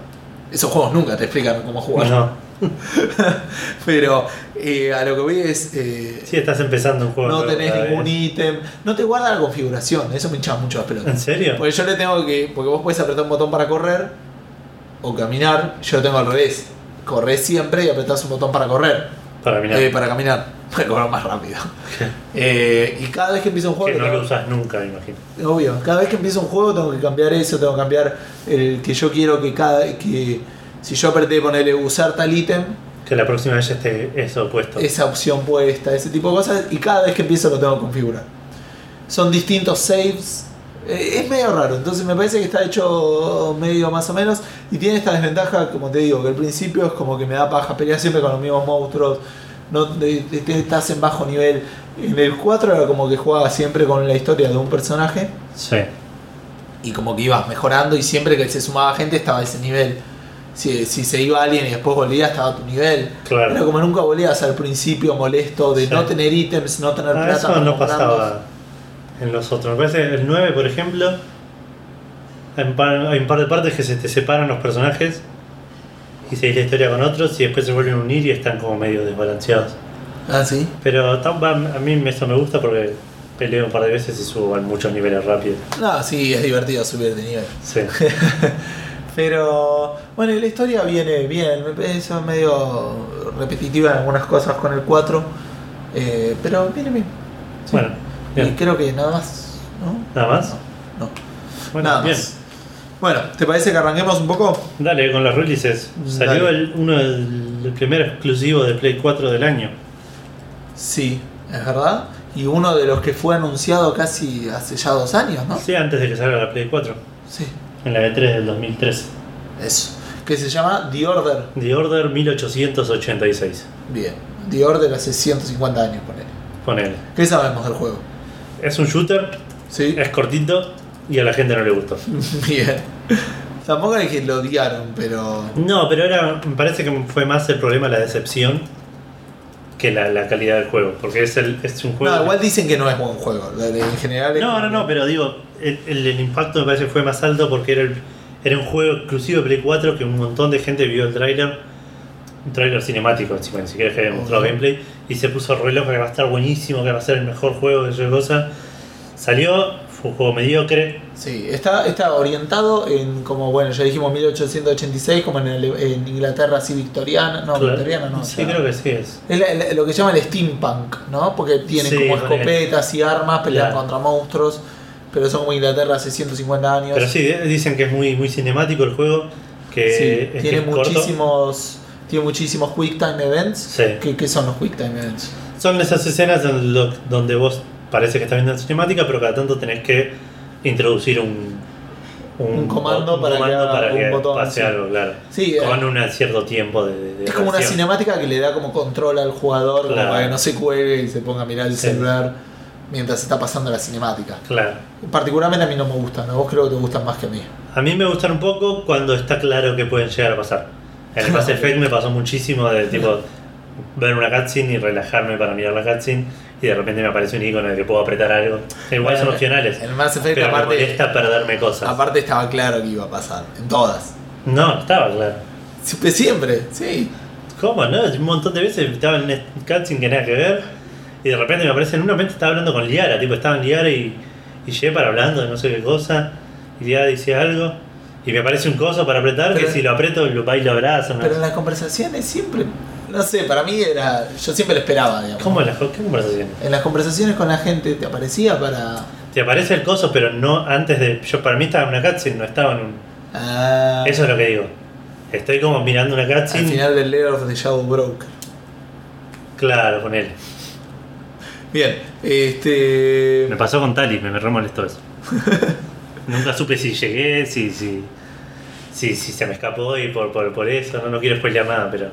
Esos juegos nunca te explican cómo jugar. No. Pero eh, a lo que voy es. eh, Sí, estás empezando un juego. no tenés ningún ítem. No te guarda la configuración. Eso me hincha mucho las pelotas. ¿En serio? Porque yo le tengo que. Porque vos podés apretar un botón para correr o caminar. Yo lo tengo al revés. Corres siempre y apretás un botón para correr. Para mirar. Eh, para caminar. Para correr más rápido. Eh, y cada vez que empiezo un juego. que no lo usas nunca, me imagino. Obvio, cada vez que empiezo un juego tengo que cambiar eso, tengo que cambiar el que yo quiero que cada que si yo apreté ponerle usar tal ítem, Que la próxima vez ya esté eso puesto. esa opción puesta, ese tipo de cosas, y cada vez que empiezo lo tengo que configurar. Son distintos saves Eh, es medio raro, entonces me parece que está hecho medio más o menos y tiene esta desventaja, como te digo, que al principio es como que me da paja pelear siempre con los mismos monstruos, no de- de- de- estás en bajo nivel. En el 4 era como que jugaba siempre con la historia de un personaje Sí. y como que ibas mejorando y siempre que se sumaba gente estaba a ese nivel. Si, si se iba alguien y después volvía estaba a tu nivel. Claro. Era como nunca volvías al principio molesto de Sí. no tener ítems, no tener Ah, plata. eso no pasaba en los otros. Me parece que el 9, por ejemplo, hay un, par, hay un par de partes que se te separan los personajes y seguís la historia con otros y después se vuelven a unir y están como medio desbalanceados. Ah, sí. Pero a mí eso me gusta porque peleo un par de veces y subo a muchos niveles rápido. No, sí, es divertido subir de nivel. Sí. Pero bueno, y la historia viene bien, me parece medio repetitiva en algunas cosas con el 4, eh, pero viene bien. Sí. Bueno, y creo que nada más, ¿no? ¿Nada más? No, no. Bueno, nada bien. más. Bueno, ¿te parece que arranquemos un poco? Dale, con los releases. Salió el, uno del el primer exclusivo de Play 4 del año. Sí, es verdad. Y uno de los que fue anunciado casi hace ya dos años, ¿no? Sí, antes de que salga la Play 4. Sí, En la E3 del 2013. eso. Que se llama The Order. The Order 1886. Bien, The Order hace 150 años, ponele. Ponele. ¿Qué sabemos del juego? Es un shooter, Sí. es cortito y a la gente no le gustó. Bien. Tampoco es que lo odiaron, pero. No, pero era, me parece que fue más el problema la decepción que la, la calidad del juego. Porque es, el, es un juego. No, igual dicen que no es buen juego. En general. No, no, no, pero digo, el, el- el impacto me parece que fue más alto porque era, el- era un juego exclusivo de Play 4 que un montón de gente vio el tráiler, un tráiler cinemático encima, ni siquiera que había mostrado gameplay, y se puso re loco que va a estar buenísimo, que va a ser el mejor juego de esa cosa. Salió, fue un juego mediocre, Sí, está, está orientado en, como bueno, ya dijimos 1886, como en, el- en Inglaterra así victoriana. No, Claro. victoriana no. o Sí, sea, creo que sí es. Es la- la- lo que se llama el steampunk, ¿no? Porque tienen Sí, como escopetas y armas, pelean Claro. contra monstruos, pero son como Inglaterra hace 150 años. Pero sí, dicen que es muy, muy cinemático el juego, que Sí, que tiene corto. muchísimos tiene muchísimos quick time events. Sí. ¿Qué, qué son los quick time events? Son esas escenas lo- donde vos parece que estás viendo la cinemática, pero cada tanto tenés que introducir un, Un comando para que haga para un que botón, pase sí. algo, claro. Sí, Con eh, un cierto tiempo de, es como una cinemática que le da como control al jugador como para que no se cuelgue y se ponga a mirar el Sí. celular mientras está pasando la cinemática. Claro. Particularmente a mí no me gustan, a vos creo que te gustan más que a mí. A mí me gustan un poco cuando está claro que pueden llegar a pasar. En el Mass Effect me pasó muchísimo de tipo ver una cutscene y relajarme para mirar la cutscene y de repente me aparece un icono de que puedo apretar algo. Igual son Bueno, opcionales. En el Mass Effect Pero me aparte, molesta perderme cosas. aparte estaba claro que iba a pasar, en todas. No, estaba claro. Siempre, siempre, sí. ¿Cómo no? Un montón de veces estaba en un cutscene que nada que ver y de repente me aparece en un momento estaba hablando con Liara, tipo estaba en Liara y, y Shepard hablando de no sé qué cosa y Liara dice algo y me aparece un coso para apretar Pero- que si lo aprieto lo va y lo abrazo. Pero en las conversaciones siempre, no sé, para mí era, yo siempre lo esperaba, digamos. ¿Cómo en las qué conversación? En las conversaciones con la gente te aparecía para... Te aparece el coso pero no antes de... Yo para mí estaba en una cutscene, no estaba en un... Ah, Eso es lo que digo. Estoy como mirando una al cutscene. final del Lair of the Shadow Broker. Claro, con él. Bien, este... Me pasó con Tali, me, me re molestó eso. Nunca supe si llegué, si, si, si, si se me escapó y por, por, por eso. No, no quiero spoilear nada, pero.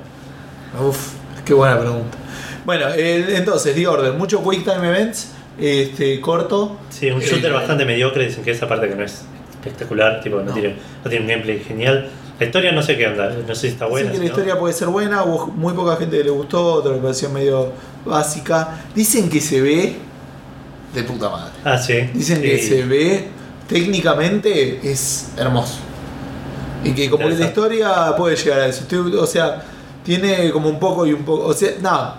Uf, qué buena pregunta. Bueno, eh, entonces, The Order, mucho Quick Time Events, este, corto. Sí, un shooter Eh, bastante mediocre. Dicen que esa parte que no es espectacular, tipo, no, No. Tiene, no tiene un gameplay genial. La historia no sé qué onda, no sé si está buena. Dicen que la no. historia puede ser buena, hubo muy poca gente que le gustó, otra pareció medio básica. Dicen que se ve de puta madre. Ah, sí. Dicen que Sí. se ve técnicamente es hermoso. Y que como que la historia puede llegar a eso. Estoy- O sea, tiene como un poco y un poco. O sea, nada.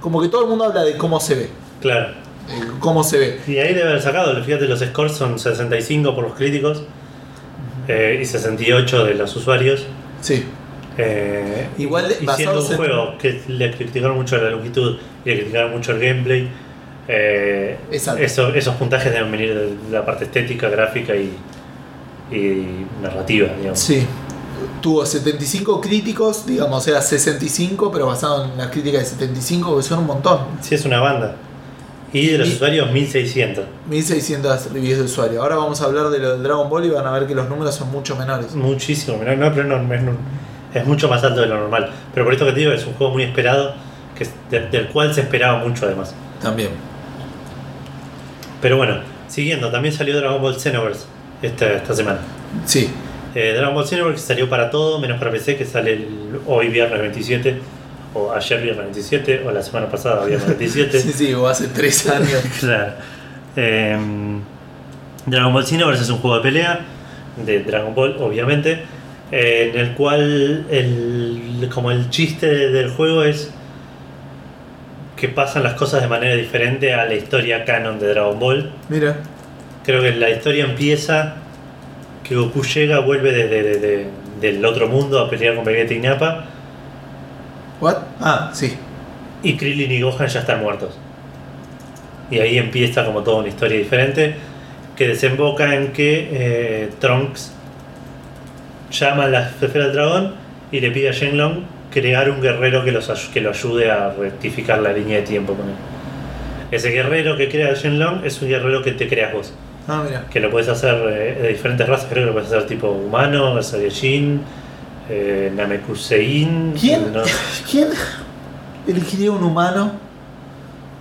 Como que todo el mundo habla de cómo se ve. Claro. de cómo se ve. Y ahí debe haber sacado, fíjate, los scores son 65 por los críticos eh, y 68 de los usuarios. Sí. Eh, Igual, y siendo un en- juego que le criticaron mucho la longitud y le criticaron mucho el gameplay, eh, eso- esos puntajes deben venir de la parte estética, gráfica y, y narrativa, digamos. Sí. Tuvo 75 críticos, digamos, o sea, 65, pero basado en las críticas de 75, que son un montón. Sí, es una banda. Y de los Y- usuarios 1600. 1600 reviews de usuario. Ahora vamos a hablar de lo del Dragon Ball y van a ver que los números son mucho menores. Muchísimo, no, no, pero no, es, no- es mucho más alto de lo normal. Pero por esto que te digo, es un juego muy esperado, que de- del cual se esperaba mucho además. También. Pero bueno, siguiendo, también salió Dragon Ball Xenoverse esta, esta semana. Sí. Eh, Dragon Ball Xenoverse salió para todo, menos para PC, que sale el- hoy viernes 27, o ayer viernes 27, o la semana pasada viernes 27. Sí, sí, o hace tres años. Claro. Em, Dragon Ball Xenoverse es un juego de pelea, de Dragon Ball, obviamente, eh, en el cual el, como el chiste de- del juego es que pasan las cosas de manera diferente a la historia canon de Dragon Ball. Mira. Creo que la historia empieza que Goku llega, vuelve de- de- de- de- del otro mundo a pelear con Vegeta y Nappa, ¿What? Ah, sí. y Krillin y Gohan ya están muertos. Y ahí empieza como toda una historia diferente que desemboca en que eh, Trunks llama a la esfera del dragón y le pide a Shenlong crear un guerrero que, los, que lo ayude a rectificar la línea de tiempo con él. Ese guerrero que crea Shenlong es un guerrero que te creas vos. Ah, mira. Que lo puedes hacer eh, de diferentes razas, creo que lo puedes hacer tipo humano, Saiyajin, eh, Namekusein. ¿Quién? no- ¿Quién elegiría un humano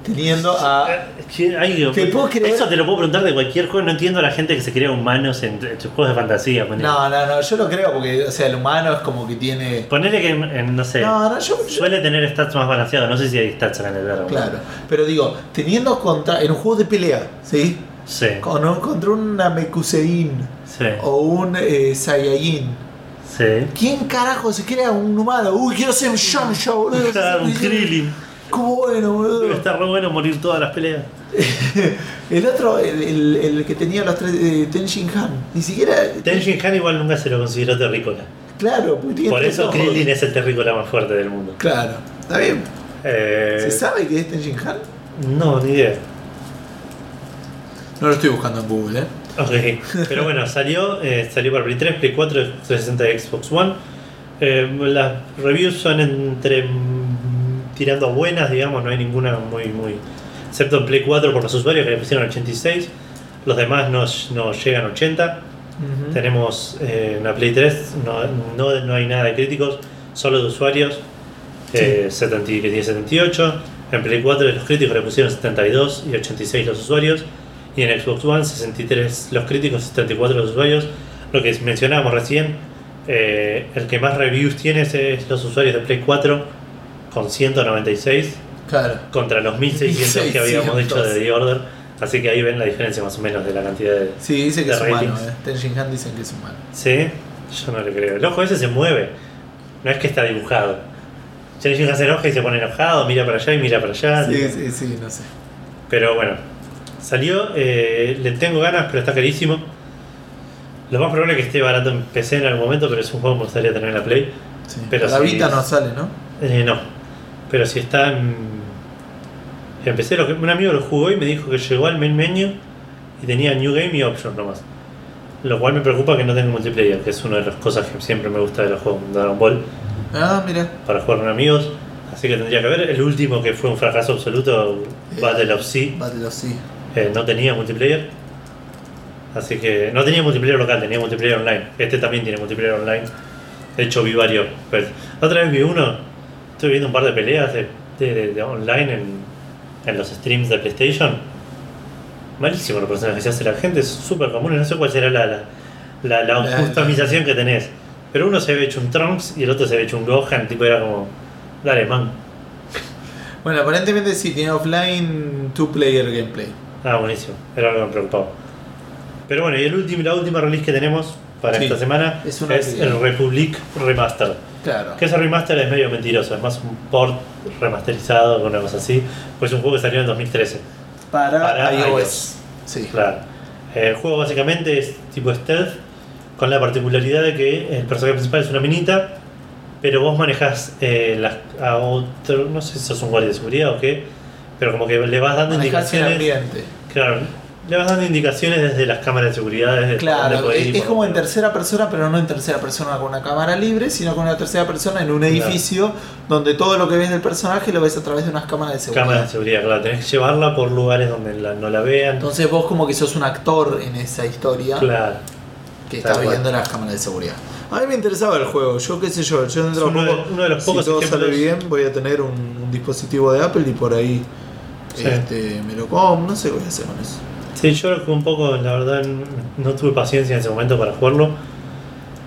teniendo a. ¿Quién- ay, ¿Te puedo creer? Eso te lo puedo preguntar de cualquier juego. No entiendo a la gente que se crea humanos en, en sus juegos de fantasía. ponele. No, no, no, yo lo creo porque, o sea, el humano es como que tiene. Ponele que, en- en, no sé, No, no, yo. yo- suele tener stats más balanceados. No sé si hay stats en el Dragon. Claro, pero digo, teniendo contra. En un juego de pelea, ¿sí? Sí, Con un- contra un Namekusein sí, o un eh, Saiyajin. sí. ¿Quién carajo se crea un humano? Uy, quiero ser un Shansha, boludo. Un Krillin. Cómo bueno, boludo. Debe estar re bueno morir todas las peleas. El otro, el, el- el que tenía los tres, eh, Tenshin Han, ni siquiera. Tenshin Han igual nunca se lo consideró terrícola. Claro, Por eso. Krillin es el terrícola más fuerte del mundo. Claro, está bien. Eh, ¿Se sabe que es Tenshin Han? No, ni idea. No lo estoy buscando en Google, ¿eh? Ok, pero bueno, salió, eh, salió para Play 3, Play 4, 360 y Xbox One. Eh, las reviews son entre tirando buenas, digamos, no hay ninguna muy, muy. Excepto en Play 4 por los usuarios que le pusieron 86, los demás no, no llegan a 80. Ujú. Tenemos eh, una Play 3, no, no, no hay nada de críticos, solo de usuarios, eh, 70, y- que tiene 78. En Play 4 los críticos le pusieron 72 y 86 los usuarios. Y en Xbox One 63 los críticos, 74 los usuarios. Lo que mencionábamos recién, eh, el que más reviews tiene es, es los usuarios de Play 4 con 196 Claro. contra los 1600 que habíamos 1600. dicho de The Order. Así que ahí ven la diferencia más o menos de la cantidad de, Sí, dice que es humano, ratings. ¿eh? Tenshin Han dicen que es humano. Sí, yo no le creo. El ojo ese se mueve. No es que está dibujado. Shenjin se enoja y se pone enojado, mira para allá y mira para allá. Sí, sí, sí, no sé. Pero bueno, salió, eh, le tengo ganas, pero está carísimo. Lo más probable es que esté barato en PC en algún momento, pero es un juego que me gustaría tener en la Play. Sí. Pero la. Vita no sale, ¿no? Eh, no, pero si está en, PC, lo que, un amigo lo jugó y me dijo que llegó al main menu y tenía New Game y Options nomás. Lo cual me preocupa que no tenga multiplayer, que es una de las cosas que siempre me gusta de los juegos de Dragon Ball. Ah, mira. para jugar con amigos. Así que tendría que ver. El último que fue un fracaso absoluto, Battle of Sea, Battle of Sea. Eh, no tenía multiplayer. Así que no tenía multiplayer local, tenía multiplayer online. Este también tiene multiplayer online. De hecho, vi varios. Pero, la otra vez vi uno. Estuve viendo un par de peleas de, de- de- de online en, en los streams de PlayStation. Malísimo los personajes que se hace la gente, es súper común. No sé cuál será la, la, la- la La- customización que tenés. Pero uno se había hecho un Trunks y el otro se había hecho un Gohan. Tipo, era como. Dale, man. Bueno, aparentemente sí tiene offline two-player gameplay. Ah, buenísimo. Era algo que me preocupaba. Pero bueno, y el último, la última release que tenemos para Sí, esta semana es es, el Republic Remaster. Claro. Que ese remaster es medio mentiroso, es más un port remasterizado o una cosa así. Pues es un juego que salió en 2013. Para, para iOS. iOS. Sí. Claro. El juego básicamente es tipo stealth, con la particularidad de que el personaje principal es una minita, pero vos manejás eh, las- a otro, no sé si sos un guardia de seguridad o qué, pero como que le vas dando Manejarse el indicaciones. ambiente. Claro, Le vas dando indicaciones desde las cámaras de seguridad. Desde Claro, es, ir, es por como en tercera persona, pero no en tercera persona con una cámara libre, sino con una tercera persona en un edificio donde todo lo que ves del personaje lo ves a través de unas cámaras de seguridad. Cámaras de seguridad, claro. Tenés que llevarla por lugares donde la- no la vean. Entonces vos como que sos un actor en esa historia claro. que Tal está cual. viendo las cámaras de seguridad. A mí me interesaba el juego, yo qué sé yo, yo dentro de uno de- uno de los si pocos todo ejemplos- sale bien, voy a tener un, un dispositivo de Apple y por ahí Sí. este, me lo como, no sé qué voy a hacer con eso. Sí, yo creo que un poco, la verdad, no tuve paciencia en ese momento para jugarlo,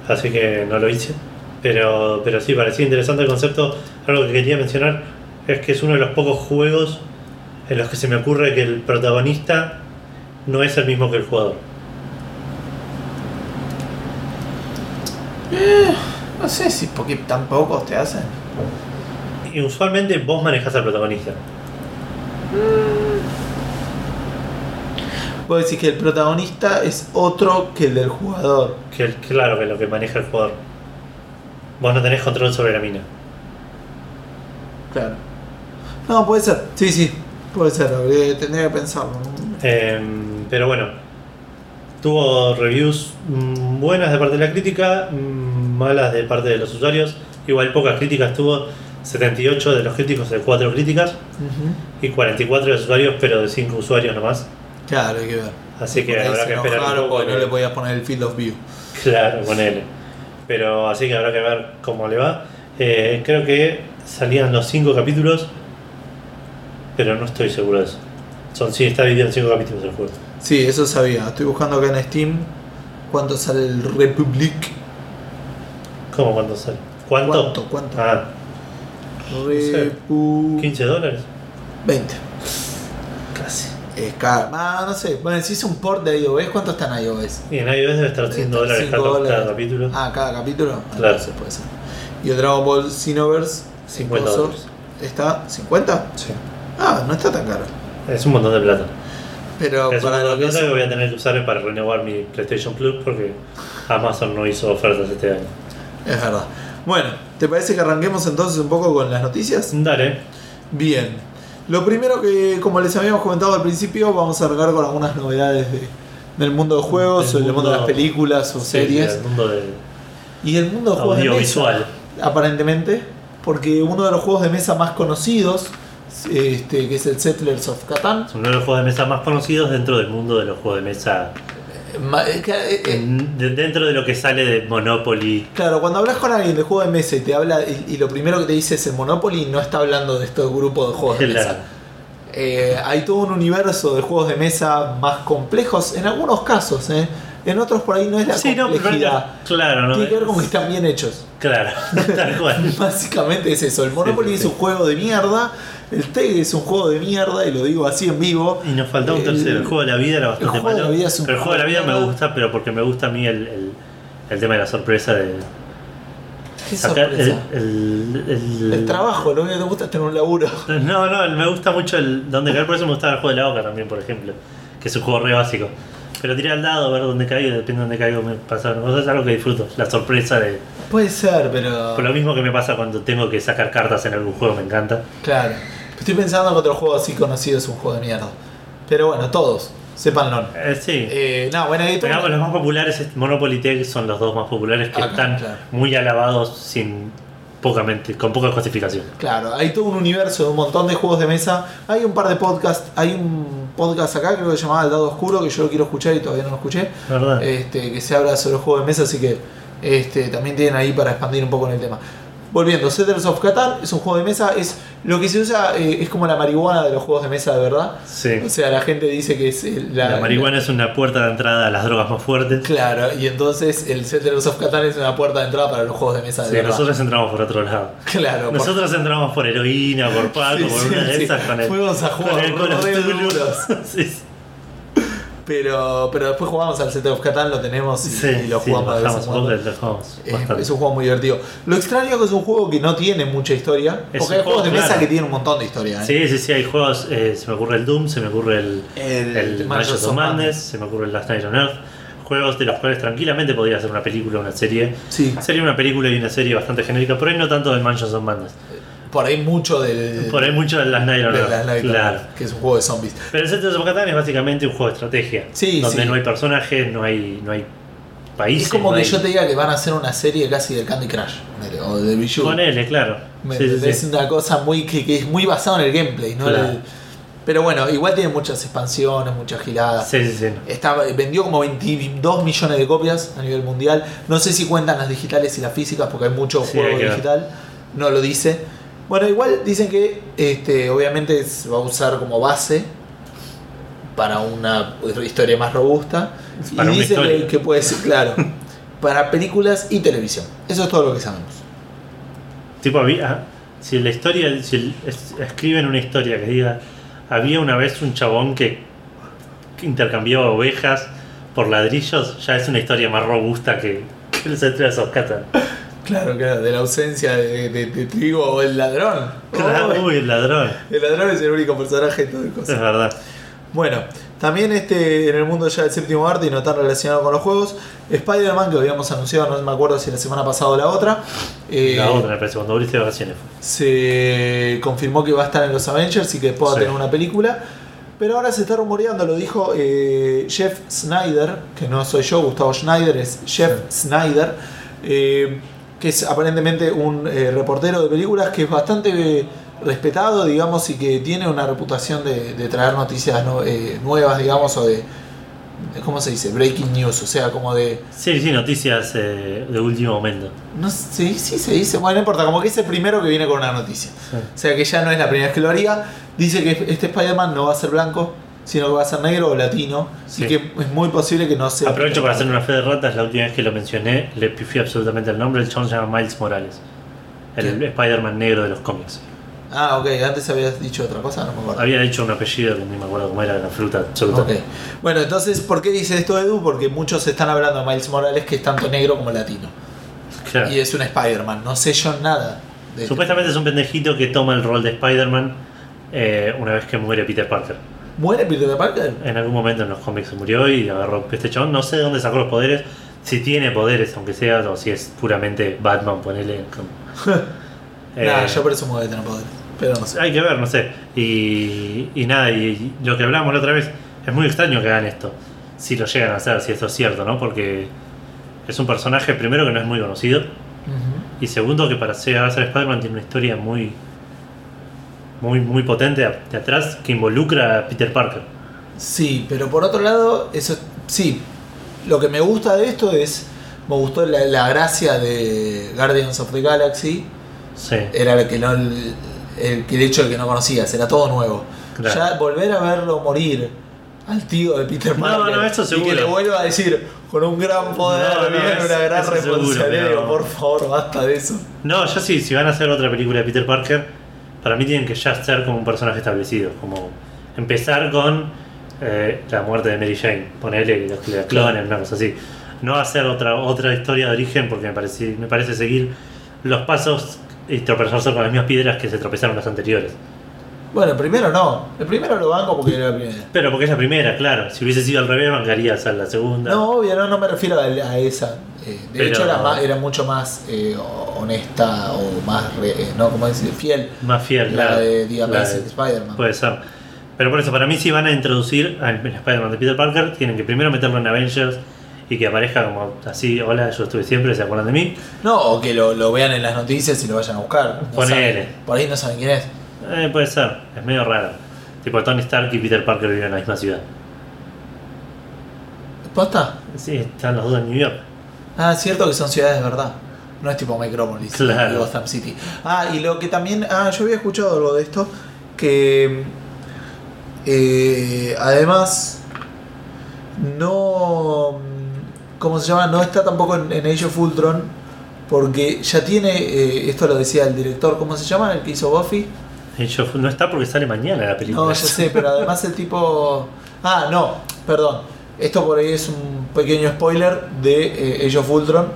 así que no lo hice. Pero, pero sí, parecía interesante el concepto. Algo que quería mencionar es que es uno de los pocos juegos en los que se me ocurre que el protagonista no es el mismo que el jugador. No sé si porque tampoco te hacen. Y usualmente vos manejás al protagonista. Vos decís que el protagonista es otro que el del jugador. Que el- claro que lo que maneja el jugador. Vos no tenés control sobre la mina. Claro. No, puede ser. Sí, sí. Puede ser. habría- Tendría que pensarlo. Em, pero bueno, tuvo reviews mm, buenas de parte de la crítica, mm, malas de parte de los usuarios. Igual pocas críticas tuvo, 78 de los críticos de 4 críticas Ujú. y 44 de los usuarios, pero de 5 usuarios nomás. Claro, hay que ver. Así que habrá que esperar porque no le podías poner el field of view. Claro, con él. Pero así que habrá que ver cómo le va. Eh, creo que salían los 5 capítulos, pero no estoy seguro de eso. Son, sí, está dividido en 5 capítulos el juego. Sí, eso sabía. Estoy buscando acá en Steam cuánto sale el Republic. ¿Cómo cuánto sale? ¿Cuánto? ¿Cuánto? ¿Cuánto? Ah. Repu... 15 dólares. 20. Casi. Es caro. Ah, no sé. Bueno, si es un port de iOS, ¿cuánto está en iOS? Y en iOS debe estar 100 Debe estar dólares 5 cada, cada capítulo. Ah, cada capítulo. Ah, Claro. entonces puede ser. Y el Dragon Ball Xenoverse 50 coso, dólares. ¿Está 50? Sí. Ah, no está tan caro. Es un montón de plata. Pero es un para montón de que es... que voy a tener que usar para renovar mi PlayStation Plus porque Amazon no hizo ofertas este año. Es verdad. Bueno, ¿te parece que arranquemos entonces un poco con las noticias? Dale. Bien. Lo primero que, como les habíamos comentado al principio, vamos a arrancar con algunas novedades de- del mundo de juegos, Del o del mundo de las mundo- películas o Sí, series. sí, el mundo de Y el mundo de juegos de mesa, aparentemente, porque uno de los juegos de mesa más conocidos, este, que es el Settlers of Catan, Es uno de los juegos de mesa más conocidos dentro del mundo de los juegos de mesa. Eh, eh, dentro de lo que sale de Monopoly. Claro, cuando hablas con alguien de juego de mesa y te habla y, y lo primero que te dice es el Monopoly, no está hablando de estos grupos de juegos de Claro. mesa. Eh, hay todo un universo de juegos de mesa más complejos, en algunos casos, ¿eh? en otros por ahí no es la Sí, no, complejidad. claro, no. Tiene que ver con que están bien hechos. Claro, tal cual. Básicamente es eso. El Monopoly sí, es sí. un juego de mierda, el TEG es un juego de mierda, y lo digo así en vivo. Y nos faltaba un tercero. El juego de la vida era bastante el juego de malo. la vida es un pero el juego de la vida me gusta, pero porque me gusta a mí el, el, el tema de la sorpresa de Qué sacar el, sorpresa. el, trabajo, lo único que te gusta es tener un laburo. No, no, me gusta mucho el donde caer, por eso me gustaba el juego de la boca también, por ejemplo. Que es un juego re básico. Pero tirar al dado, ver dónde caigo, depende de dónde caigo, me pasa. No es algo que disfruto. La sorpresa de. Puede ser, pero. Por lo mismo que me pasa cuando tengo que sacar cartas en algún juego, me encanta. Claro. Estoy pensando que otro juego así conocido es un juego de mierda. Pero bueno, todos, sépanlo. Eh, sí. Eh, no, bueno, ahí Digamos, los más populares, es Monopoly y Tech son los dos más populares que Acá, están claro. muy alabados sin poca mente, con poca justificación. Claro, hay todo un universo de un montón de juegos de mesa. Hay un par de podcasts. Hay un podcast acá, creo que se llamaba El Dado Oscuro, que yo lo quiero escuchar y todavía no lo escuché. ¿Verdad? Este, que se habla sobre juegos de mesa, así que este, también tienen ahí para expandir un poco en el tema. Volviendo, Settlers of Catan es un juego de mesa, es lo que se usa, eh, es como la marihuana de los juegos de mesa de verdad. Sí. O sea, la gente dice que es eh, La, marihuana es una puerta de entrada a las drogas más fuertes. Claro, y entonces el Settlers of Catan es una puerta de entrada para los juegos de mesa de Sí, verdad. nosotros entramos por otro lado. Claro, por- Nosotros entramos por heroína, por Paco, Sí, por una de esas con el. Fuimos a jugar con el re Duty. duros. Sí. Pero, pero después jugamos al Settlers of Catan, lo tenemos y, Sí, y lo sí, jugamos de vez en bajamos cuando. Es, un juego muy divertido. Lo extraño es que es un juego que no tiene mucha historia. Es Porque hay juegos de mesa que tienen un montón de historia. ¿eh? Sí, sí, sí, hay juegos, eh, se me ocurre el Doom, se me ocurre el, El, el of Madness, se me ocurre el Last Night on Earth. Juegos de los cuales tranquilamente podría ser una película o una serie. Sí. Sería una película y una serie bastante genérica, pero ahí no tanto del Mansions of Madness. Por ahí mucho del. Por ahí mucho de las Night Claro. que es un juego de zombies. Pero el Settlers of Catan es básicamente un juego de estrategia. Sí, donde sí. no hay personajes, no hay, no hay países. Es como no que hay- yo te diga que van a hacer una serie casi del Candy Crush o de Bijou. Claro. Me- Sí, sí, es una cosa muy que, que es muy basada en el gameplay, ¿no? Claro. El- pero bueno, igual tiene muchas expansiones, muchas giladas. Sí, sí, sí. Está, vendió como 22 millones de copias a nivel mundial. No sé si cuentan las digitales y las físicas porque hay mucho Sí, juego digital. No lo dice. Bueno, igual dicen que este, obviamente se va a usar como base para una historia más robusta. Para y una dicen que, historia. que puede ser, claro, para películas y televisión. Eso es todo lo que sabemos. Tipo, había. Si la historia. Si el- es- escriben una historia que diga. Había una vez un chabón que, que intercambiaba ovejas por ladrillos, ya es una historia más robusta que, que el Settlers of Catan. Claro, claro, de la ausencia de, de- de trigo o el ladrón. Claro, Oh, uy, el ladrón. el ladrón es el único personaje de todo el Es cosa. verdad. Bueno, también este, en el mundo ya del séptimo arte y no tan relacionado con los juegos, Spider-Man, que habíamos anunciado, no me acuerdo si la semana pasada o la otra, eh, La otra, me parece, cuando de vacaciones. se confirmó que va a estar en los Avengers y que pueda Sí. tener una película. Pero ahora se está rumoreando, lo dijo eh, Jeff Snyder, que no soy yo, Gustavo Schneider, es Jeff Snyder, eh, que es aparentemente un eh, reportero de películas que es bastante eh, respetado, digamos, y que tiene una reputación de, de traer noticias no- eh, nuevas, digamos, o de, ¿cómo se dice? Breaking news, o sea, como de... Sí, sí, noticias eh, de último momento. No sé si se dice, bueno, no importa, como que es el primero que viene con una noticia. O sea que ya no es la primera vez que lo haría. Dice que este Spider-Man no va a ser blanco, sino que va a ser negro o latino. Sí. Y que es muy posible que no sea. Aprovecho para hacer una fe de ratas, la última vez que lo mencioné le pifié absolutamente el nombre, el chabón se llama Miles Morales. El. Spider-Man negro de los cómics. Ah, ok, antes habías dicho otra cosa, no me acuerdo. Había dicho un apellido que ni me acuerdo cómo era, la fruta absoluta. Ok. Bueno, entonces, ¿por qué dice esto Edu? Porque muchos están hablando de Miles Morales que es tanto negro como latino. Claro. Y es un Spider-Man. No sé yo nada. de- Supuestamente es un pendejito que toma el rol de Spider-Man eh, una vez que muere Peter Parker. ¿Muere Peter Parker? En algún momento en los cómics se murió y agarró este chabón. No sé de dónde sacó los poderes, si tiene poderes, aunque sea, o si es puramente Batman, ponele. como- Eh, Nah, yo presumo que tener poder. Pero no sé. Hay que ver, no sé. Y, y nada, y lo que hablamos la otra vez, es muy extraño que hagan esto. Si lo llegan a hacer, si esto es cierto, ¿no? Porque es un personaje, primero, que no es muy conocido. Y segundo, que para llegar a ser Spider-Man tiene una historia muy. Muy, muy potente de atrás que involucra a Peter Parker. Sí, pero por otro lado, eso sí, lo que me gusta de esto es, me gustó la, la gracia de Guardians of the Galaxy, Sí. era el que no, el, el- que el hecho de que no conocías, era todo nuevo. Claro. Ya volver a verlo morir al tío de Peter No, Parker no, eso y seguro. que le vuelva a decir con un gran poder No, no, viene una gran eso responsabilidad, por favor, basta de eso. No, yo sí, si van a hacer otra película de Peter Parker, para mí tienen que ya ser como un personaje establecido. Como empezar con eh, la muerte de Mary Jane, ponerle los que la clonen, una cosa así. No hacer otra, otra historia de origen porque me parece, me parece seguir los pasos y tropezarse con las mismas piedras que se tropezaron las anteriores. Bueno, el primero no, el primero lo banco porque era la primera. Pero porque es la primera, claro. Si hubiese sido al revés, bancarías a la segunda. No, obvio, no, no me refiero a, a esa. Eh, de Pero- hecho, era, más- era mucho más eh, honesta o más, re- eh, no, como decir, fiel. Más fiel, La claro. de The Amazing de- Spider-Man. Puede ser. Pero por eso, para mí, si van a introducir al Spider-Man de Peter Parker, tienen que primero meterlo en Avengers y que aparezca como así: Hola, yo estuve siempre, ¿se acuerdan de mí? No, o que lo, lo vean en las noticias y lo vayan a buscar. No Ponele. saben- por ahí no saben quién es. Eh, puede ser, es medio raro. Tipo, Tony Stark y Peter Parker viven en la misma ciudad. ¿Posta? Sí, están los dos en New York. Ah, es cierto que son ciudades de verdad. No es tipo Micropolis, Claro. y Gotham City. Ah, y lo que también. Ah, yo había escuchado algo de esto. Que. eh, además. No. ¿Cómo se llama? No está tampoco en, en Age of Ultron. Porque ya tiene. eh, esto lo decía el director. ¿Cómo se llama? El que hizo Buffy. No está porque sale mañana la película. No, ya sé, pero además el tipo. Ah, no, perdón. Esto por ahí es un pequeño spoiler de eh, Age of Ultron.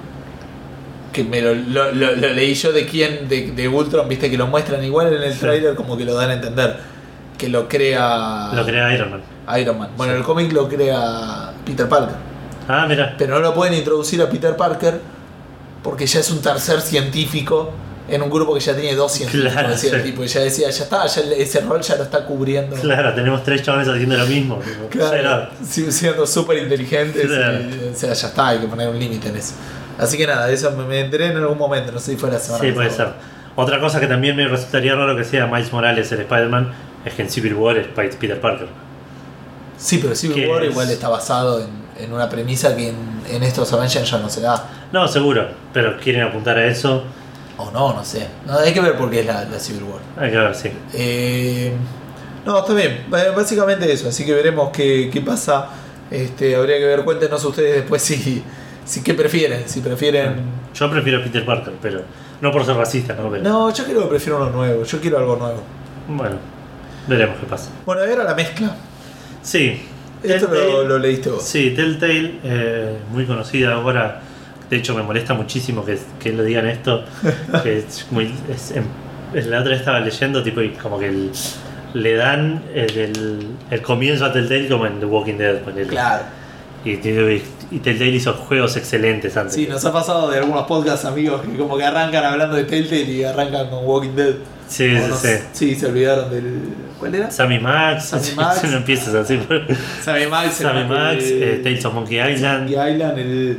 Que me lo, lo- lo- lo leí yo de quién, de, de Ultron, viste que lo muestran igual en el Sí. trailer, como que lo dan a entender. Que lo crea, Lo crea Iron Man. Iron Man. Bueno, Sí. el cómic lo crea Peter Parker. Ah, mira. Pero no lo pueden introducir a Peter Parker porque ya es un tercer científico en un grupo que ya tiene 200. Claro, decía el tipo, y ya decía, ya está, ya ese rol ya lo está cubriendo. Claro, tenemos tres chavales haciendo lo mismo. Claro, sí, siendo súper inteligentes. Claro. o sea, ya está, hay que poner un límite en eso. Así que nada, eso me, me enteré en algún momento, no sé si fue la semana Sí, puede ser. Otra cosa que también me resultaría raro que sea Miles Morales el Spider-Man es que en Civil War es Peter Parker. Sí, pero Civil ¿Qué War es? igual está basado en, en una premisa que en, en estos Avengers ya no se da. No, seguro, pero quieren apuntar a eso. O no, no sé. No, hay que ver por qué es la, la Civil War. Hay que ver, sí. Eh, no, está bien. Básicamente eso. Así que veremos qué, qué pasa. Este, habría que ver, cuéntenos ustedes después si, si qué prefieren. Si prefieren. Yo prefiero a Peter Parker, pero no por ser racista, ¿no? Pero, No, yo creo que prefiero uno nuevo. Yo quiero algo nuevo. Bueno, veremos qué pasa. Bueno, ahora la mezcla. Sí. Esto lo, lo leíste vos. Sí, Telltale, eh, muy conocida ahora. De hecho, me molesta muchísimo que, que lo digan esto. que es muy, es- em- la otra vez estaba leyendo, tipo, y como que el- le dan el, el- el comienzo a Telltale como en The Walking Dead. ponele. Claro. Y, y, y Telltale hizo juegos excelentes antes. Sí, nos ha pasado de algunos podcasts amigos que como que arrancan hablando de Telltale y arrancan con Walking Dead. sí, sí, sí. Sí, se olvidaron del. ¿Cuál era? Sammy Max, Sammy Max. no empieces así. Sammy Max. Sammy el- Max, el- eh, Tales of Monkey Island, Monkey Island, el.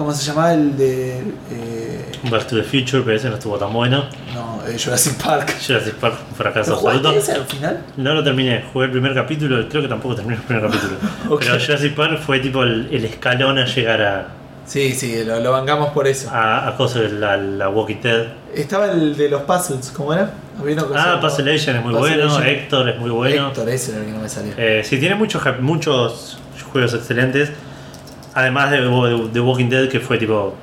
¿Cómo se llamaba el de. Eh, Back to the Future, pero ese no estuvo tan bueno. no, eh, Jurassic Park. Jurassic Park, un fracaso ¿Lo jugaste absoluto. ese al final? No lo terminé, jugué el primer capítulo, creo que tampoco terminé el primer capítulo. Pero Jurassic Park fue tipo el, el escalón a llegar a, Sí, sí, lo, lo bancamos por eso. a, a cosas de la, la Walking Dead. Estaba el de los puzzles, ¿cómo era? Ah, Puzzle Agent es muy Puzzle bueno. Héctor es muy bueno. Héctor, ese era el que no me salía. Eh, sí, tiene muchos, muchos juegos excelentes. Además de, de, de Walking Dead, que fue tipo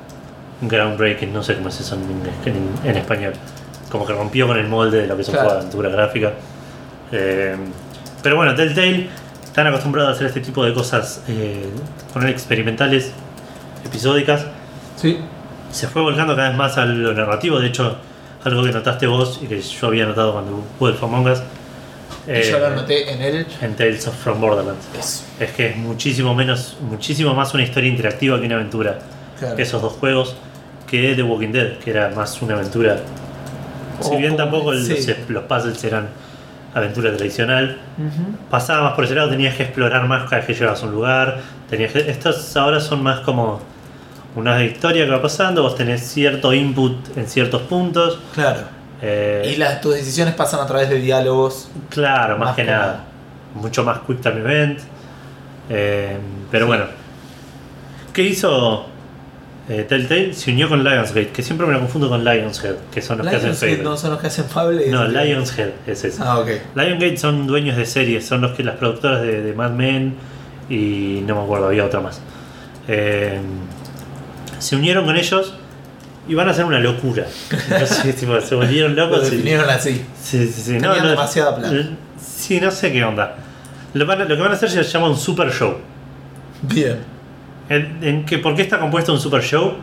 groundbreaking, no sé cómo es eso en, en- en español. Como que rompió con el molde de lo que es un Claro. juego de aventura gráfica. Eh, pero bueno, Telltale están acostumbrados a hacer este tipo de cosas, eh, poner experimentales, episódicas. Sí. Se fue volcando cada vez más a lo narrativo. De hecho, algo que notaste vos y que yo había notado cuando Wolf Among Us. Y eh, yo lo anoté en el. en Tales of From Borderlands. Eso. Es que es muchísimo menos, muchísimo más una historia interactiva que una aventura. Claro. Esos dos juegos que The Walking Dead, que era más una aventura. Si bien tampoco el- sí. los, los puzzles eran aventura tradicional, pasaba más por ese lado, tenías que explorar más cada vez que llegabas a un lugar. Tenías que, estos ahora son más como una historia que va pasando, vos tenés cierto input en ciertos puntos. Claro. Eh, Y las, tus decisiones pasan a través de diálogos. Claro, más, Más que, que nada. Mucho más Quick Time Event. Eh, pero bueno. ¿Qué hizo eh, Telltale? Se unió con Lionsgate, que siempre me lo confundo con Lionshead, que son los que hacen Lionsgate Fable. no son los que hacen Fable. No, es- Lionshead es ese. Ah, ok. Lionsgate son dueños de series, son los que las productoras de, de Mad Men y no me acuerdo, había otra más. Se unieron con ellos y van a hacer una locura. Tipo, se volvieron Lo locos. y- definieron así. Sí, sí, sí. No, demasiada plata. eh, Sí, no sé qué onda. Lo, lo que van a hacer se llama un super show. Bien. ¿En, en qué- ¿Por qué está compuesto un super show?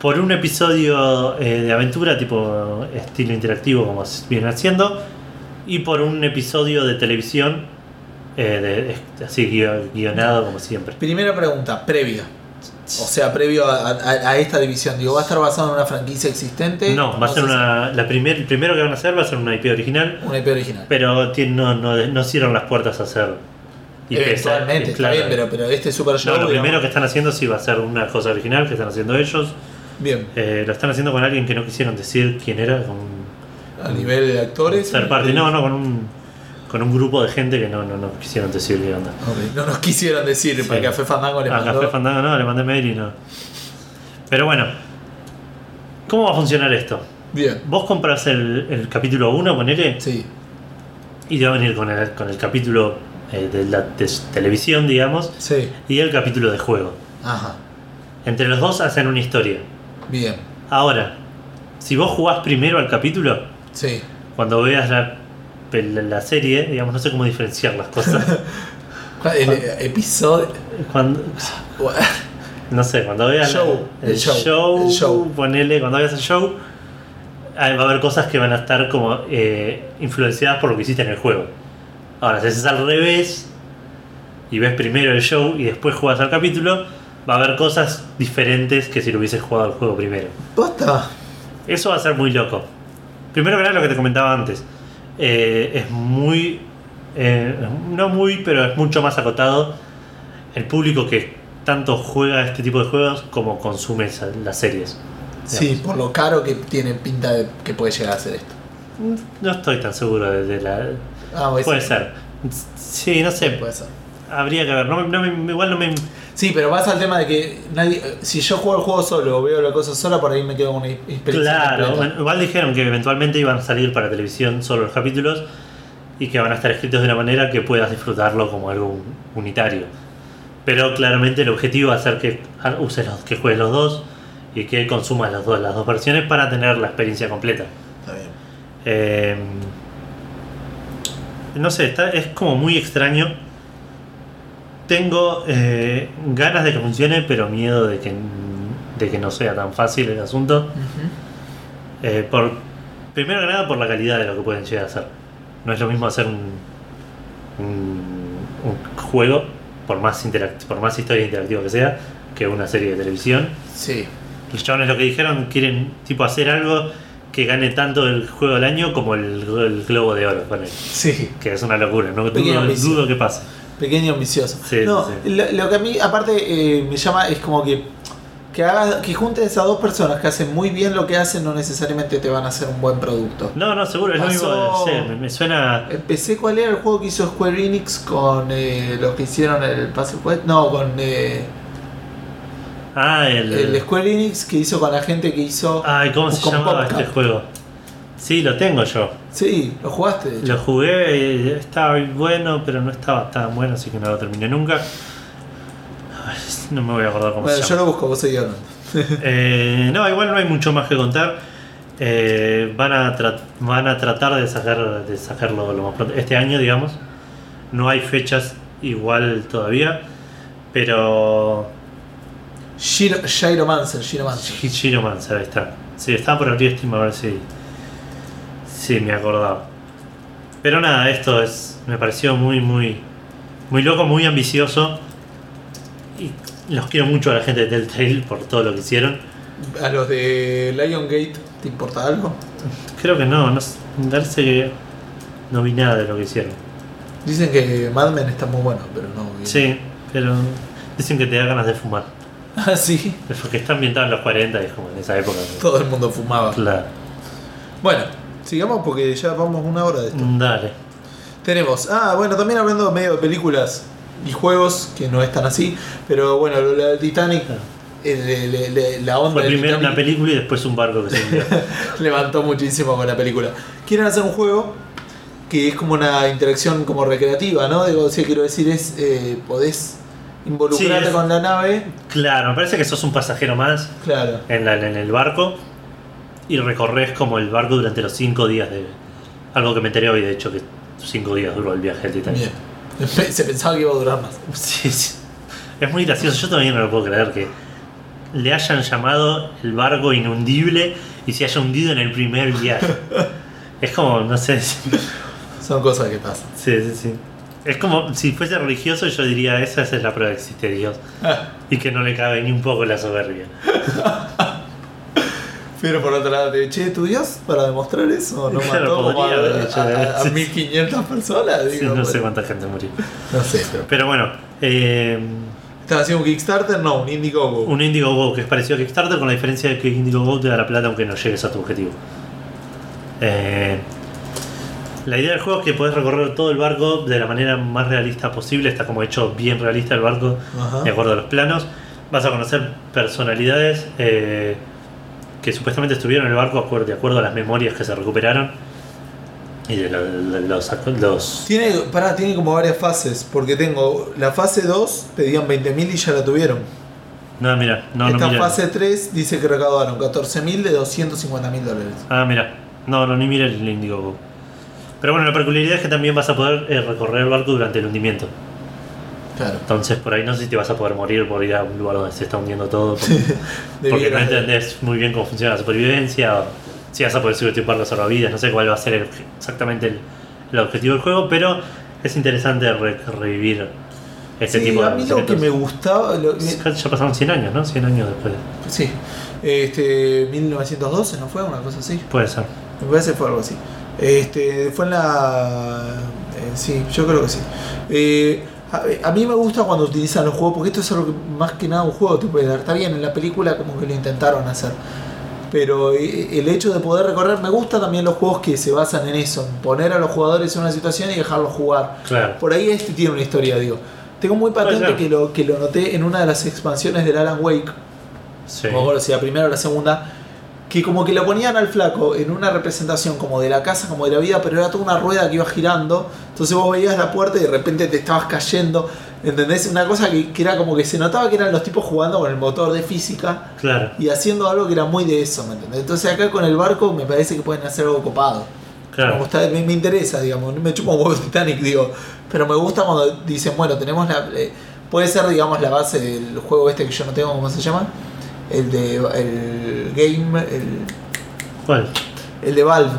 Por un episodio eh, de aventura tipo estilo interactivo como vienen haciendo y por un episodio de televisión eh, de- es- así guio- guionado como siempre. Primera pregunta, previa. O sea, previo a, a- a esta división. Digo, ¿va a estar basado en una franquicia existente? No, va a ser una. La primer, el primero que van a hacer va a ser una IP original, Una IP original. pero no, no, no cierran las puertas a hacer IPs. Eventualmente, está bien, pero, pero este super show. No, lo digamos- primero que están haciendo sí va a ser una cosa original que están haciendo ellos. Bien. Eh, lo están haciendo con alguien que no quisieron decir quién era, con A nivel de actores. third party. No, no, con un, con un grupo de gente que no, no, no quisieron decir qué onda. No nos quisieron decir, Sí. para Café Fandango le A mandó. Café Fandango no, le mandé mail y no. Pero bueno, ¿cómo va a funcionar esto? Bien. Vos compras el, el capítulo 1, ponele, Sí. y te va a venir con el, con el capítulo eh, de la de televisión, digamos, Sí. y el capítulo de juego. Ajá. Entre los dos hacen una historia. Bien. Ahora, si vos jugás primero al capítulo, Sí. cuando veas la, la, la serie, digamos, no sé cómo diferenciar las cosas. El eh, episodio. Cuando, no sé, cuando veas Show, el, el show, show, el show. ponele, cuando veas el show, ah, va a haber cosas que van a estar como eh, influenciadas por lo que hiciste en el juego. Ahora, si haces al revés y ves primero el show y después juegas al capítulo, va a haber cosas diferentes que si lo hubieses jugado al juego primero. Posta. Eso va a ser muy loco. Primero que nada, lo que te comentaba antes. Eh, es muy. eh, no muy, pero es mucho más acotado el público que tanto juega este tipo de juegos como consume las series. Sí, por lo caro que tiene pinta de que puede llegar a ser esto. No estoy tan seguro de, de la. Ah, puede, ser. Sí, no sé. Puede ser. Habría que ver. No, no igual no me. Sí, pero pasa al tema de que nadie, si yo juego el juego solo o veo la cosa sola, por ahí me quedo con una experiencia. Claro, bueno, igual dijeron que eventualmente iban a salir para televisión solo los capítulos y que van a estar escritos de una manera que puedas disfrutarlo como algo un- unitario. Pero claramente el objetivo va a ser que uses los, que juegues los dos y que consumas los dos, las dos versiones para tener la experiencia completa. Está bien. Eh, no sé, está, es como muy extraño. Tengo eh, ganas de que funcione, pero miedo de que, de que no sea tan fácil el asunto. Eh, por, primero que nada por la calidad de lo que pueden llegar a hacer. No es lo mismo hacer un, un, un juego, por más, interact- por más historia interactiva que sea, que una serie de televisión. Sí. Los chavales lo que dijeron, quieren tipo hacer algo que gane tanto el juego del año como el, el Globo de Oro, ponele. Sí. que es una locura, no dudo, dudo que pase. Pequeño ambicioso. Sí, no, sí. Lo, lo que a mí, aparte, eh, me llama es como que. Que, hagas, que juntes a dos personas que hacen muy bien lo que hacen, no necesariamente te van a hacer un buen producto. No, no, seguro, es lo mismo. Sí, me, me suena. Empecé cuál era el juego que hizo Square Enix con eh, los que hicieron el Puzzle Quest. No, con eh, Ah, el. el Square Enix que hizo con la gente que hizo. Ay, ¿cómo se llamaba este juego? Sí, lo tengo yo. Sí, lo jugaste. de hecho. Lo jugué, estaba bueno, pero no estaba tan bueno, así que no lo terminé nunca. No me voy a acordar cómo Bueno, se yo llama. lo busco, vos seguís hablando. Eh, no, igual no hay mucho más que contar. Eh, van, a van a tratar de, sacar, de sacarlo lo más pronto. Este año, digamos. No hay fechas igual todavía. Pero. Shiro, Shiromancer, Shiromancer. Shiro Mancer, ahí está. Sí, estaba por abrir Steam a ver si. Si me acordaba. Pero nada, esto es. Me pareció muy, muy. Muy loco, muy ambicioso. Y los quiero mucho a la gente de Telltale por todo lo que hicieron. A los de Lion Gate, ¿te importa algo? Creo que no, no parece que no vi nada de lo que hicieron. Dicen que Mad Men está muy bueno, pero no. vi. Sí, pero dicen que te da ganas de fumar. Ah, sí. Porque está ambientado en los 40 y es como en esa época. Todo el mundo fumaba. Claro. Bueno, sigamos porque ya vamos una hora de esto. Dale. Tenemos, ah, bueno, también hablando medio de películas y juegos, que no están así, pero bueno, la Titanic, Claro. eh, la onda Fue primero una película y después un barco que se hundió. levantó muchísimo con la película. Quieren hacer un juego que es como una interacción como recreativa, ¿no? Digo, sí, quiero decir, es, eh, podés involucrarte Sí, es- con la nave, Claro, me parece que sos un pasajero más claro. en, la- en el barco y recorres como el barco durante los 5 días de. Algo que me enteré hoy, de hecho, que 5 días duró el viaje al Titanic. Bien. Se pensaba que iba a durar más. Sí, sí. Es muy gracioso, yo todavía no lo puedo creer que le hayan llamado el barco inundible y se haya hundido en el primer viaje. Es como, no sé. Sí, Son cosas que pasan. sí, sí. Es como, si fuese religioso, yo diría: esa, esa es la prueba de que existe Dios. Y que no le cabe ni un poco la soberbia. Pero por otro lado, te che, ¿tu Dios para demostrar eso? ¿No Claro, mató a, hecho, a- a sí. 1500 personas? Sí, Digo, no sé cuánta gente murió. no sé, pero. Pero bueno, eh, ¿Estás haciendo un Kickstarter? No, un Indiegogo. un Indiegogo que es parecido a Kickstarter con la diferencia de que Indiegogo te da la plata aunque no llegues a tu objetivo. Eh, la idea del juego es que podés recorrer todo el barco de la manera más realista posible, está como hecho bien realista el barco, Ajá. de acuerdo a los planos. Vas a conocer personalidades eh, que supuestamente estuvieron en el barco de acuerdo a las memorias que se recuperaron. Y de lo- de los, los- Tiene, pará, tiene como varias fases. Porque tengo la fase 2, pedían 20.000 y ya la tuvieron. No, mira, no, no Esta miré. fase 3 dice que recaudaron 14.000 de 250.000 dólares. Ah, mira. No, no, ni mira el Indiegogo. Pero bueno, la peculiaridad es que también vas a poder eh, recorrer el barco durante el hundimiento. Claro. Entonces por ahí no sé si te vas a poder morir por ir a un lugar donde se está hundiendo todo. Porque, porque no entendés muy bien cómo funciona la supervivencia. O si vas a poder subir tu barco salvavidas. No sé cuál va a ser el- exactamente el, el objetivo del juego. Pero es interesante re- revivir este Sí, tipo de a mí lo que me gustaba. lo- me- Ya pasaron 100 años, ¿no? 100 años después. sí. Este, 1912, ¿no fue? Una cosa así. Puede ser. Me parece que fue algo así. Este, fue en la. eh, sí, yo creo que sí. Eh, a, a mí me gusta cuando utilizan los juegos, porque esto es algo que más que nada un juego te puede dar. Está bien, en la película como que lo intentaron hacer. Pero eh, el hecho de poder recorrer, me gusta también los juegos que se basan en eso, en poner a los jugadores en una situación y dejarlos jugar. Claro. Por ahí este tiene una historia, digo. Tengo muy patente que lo, que lo noté en una de las expansiones del Alan Wake, Sí. no me acuerdo si la primera o la segunda, que como que lo ponían al flaco en una representación como de la casa, como de la vida, pero era toda una rueda que iba girando. Entonces vos veías la puerta y de repente te estabas cayendo. ¿Entendés? Una cosa que, que era como que se notaba que eran los tipos jugando con el motor de física Claro. y haciendo algo que era muy de eso, ¿me entendés? Entonces acá con el barco me parece que pueden hacer algo copado. Me, Claro. gusta- me, me interesa, digamos, me chupa un huevo Titanic, digo. Pero me gusta cuando dicen, bueno, tenemos la. eh, puede ser, digamos, la base del juego este que yo no tengo, ¿cómo se llama? El de. El game. El, ¿Cuál? el de Valve.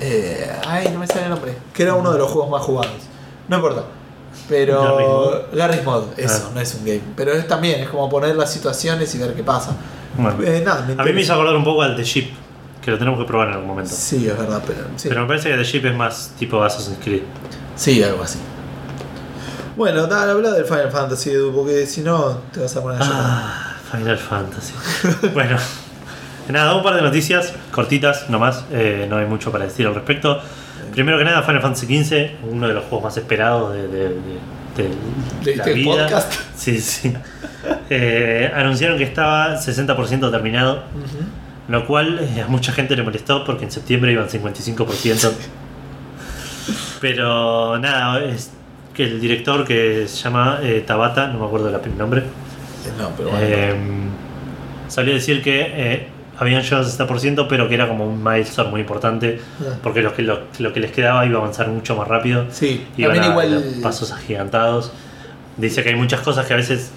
Eh, ay, no me sale el nombre. Que era uno de los juegos más jugados. No importa. Pero. Garry's Mod. Eso, Ah. no es un game. Pero es también, es como poner las situaciones y ver qué pasa. Bueno. Eh, nada, me A mí me hizo acordar un poco al The Ship, que lo tenemos que probar en algún momento. Sí, es verdad, pero. Sí. Pero me parece que The Ship es más tipo Assassin's Creed. Sí, algo así. Bueno, dale, habla del Final Fantasy, Edu, porque si no te vas a poner a llorar. Ah, Final Fantasy. bueno, nada, un par de noticias cortitas nomás, eh, no hay mucho para decir al respecto. Primero que nada, Final Fantasy XV, uno de los juegos más esperados de, de- de- de De la este vida. podcast. Sí, sí. Eh, anunciaron que estaba 60% terminado, lo cual eh, a mucha gente le molestó porque en septiembre iban 55%. Pero nada, es que el director que se llama eh, Tabata, no me acuerdo el nombre, No, pero bueno. eh, salió a decir que eh, habían llegado al 60%, pero que era como un milestone muy importante, Ah. porque lo que, lo, lo que les quedaba iba a avanzar mucho más rápido, sí, iban a, igual. a pasos agigantados. Dice que hay muchas cosas que a veces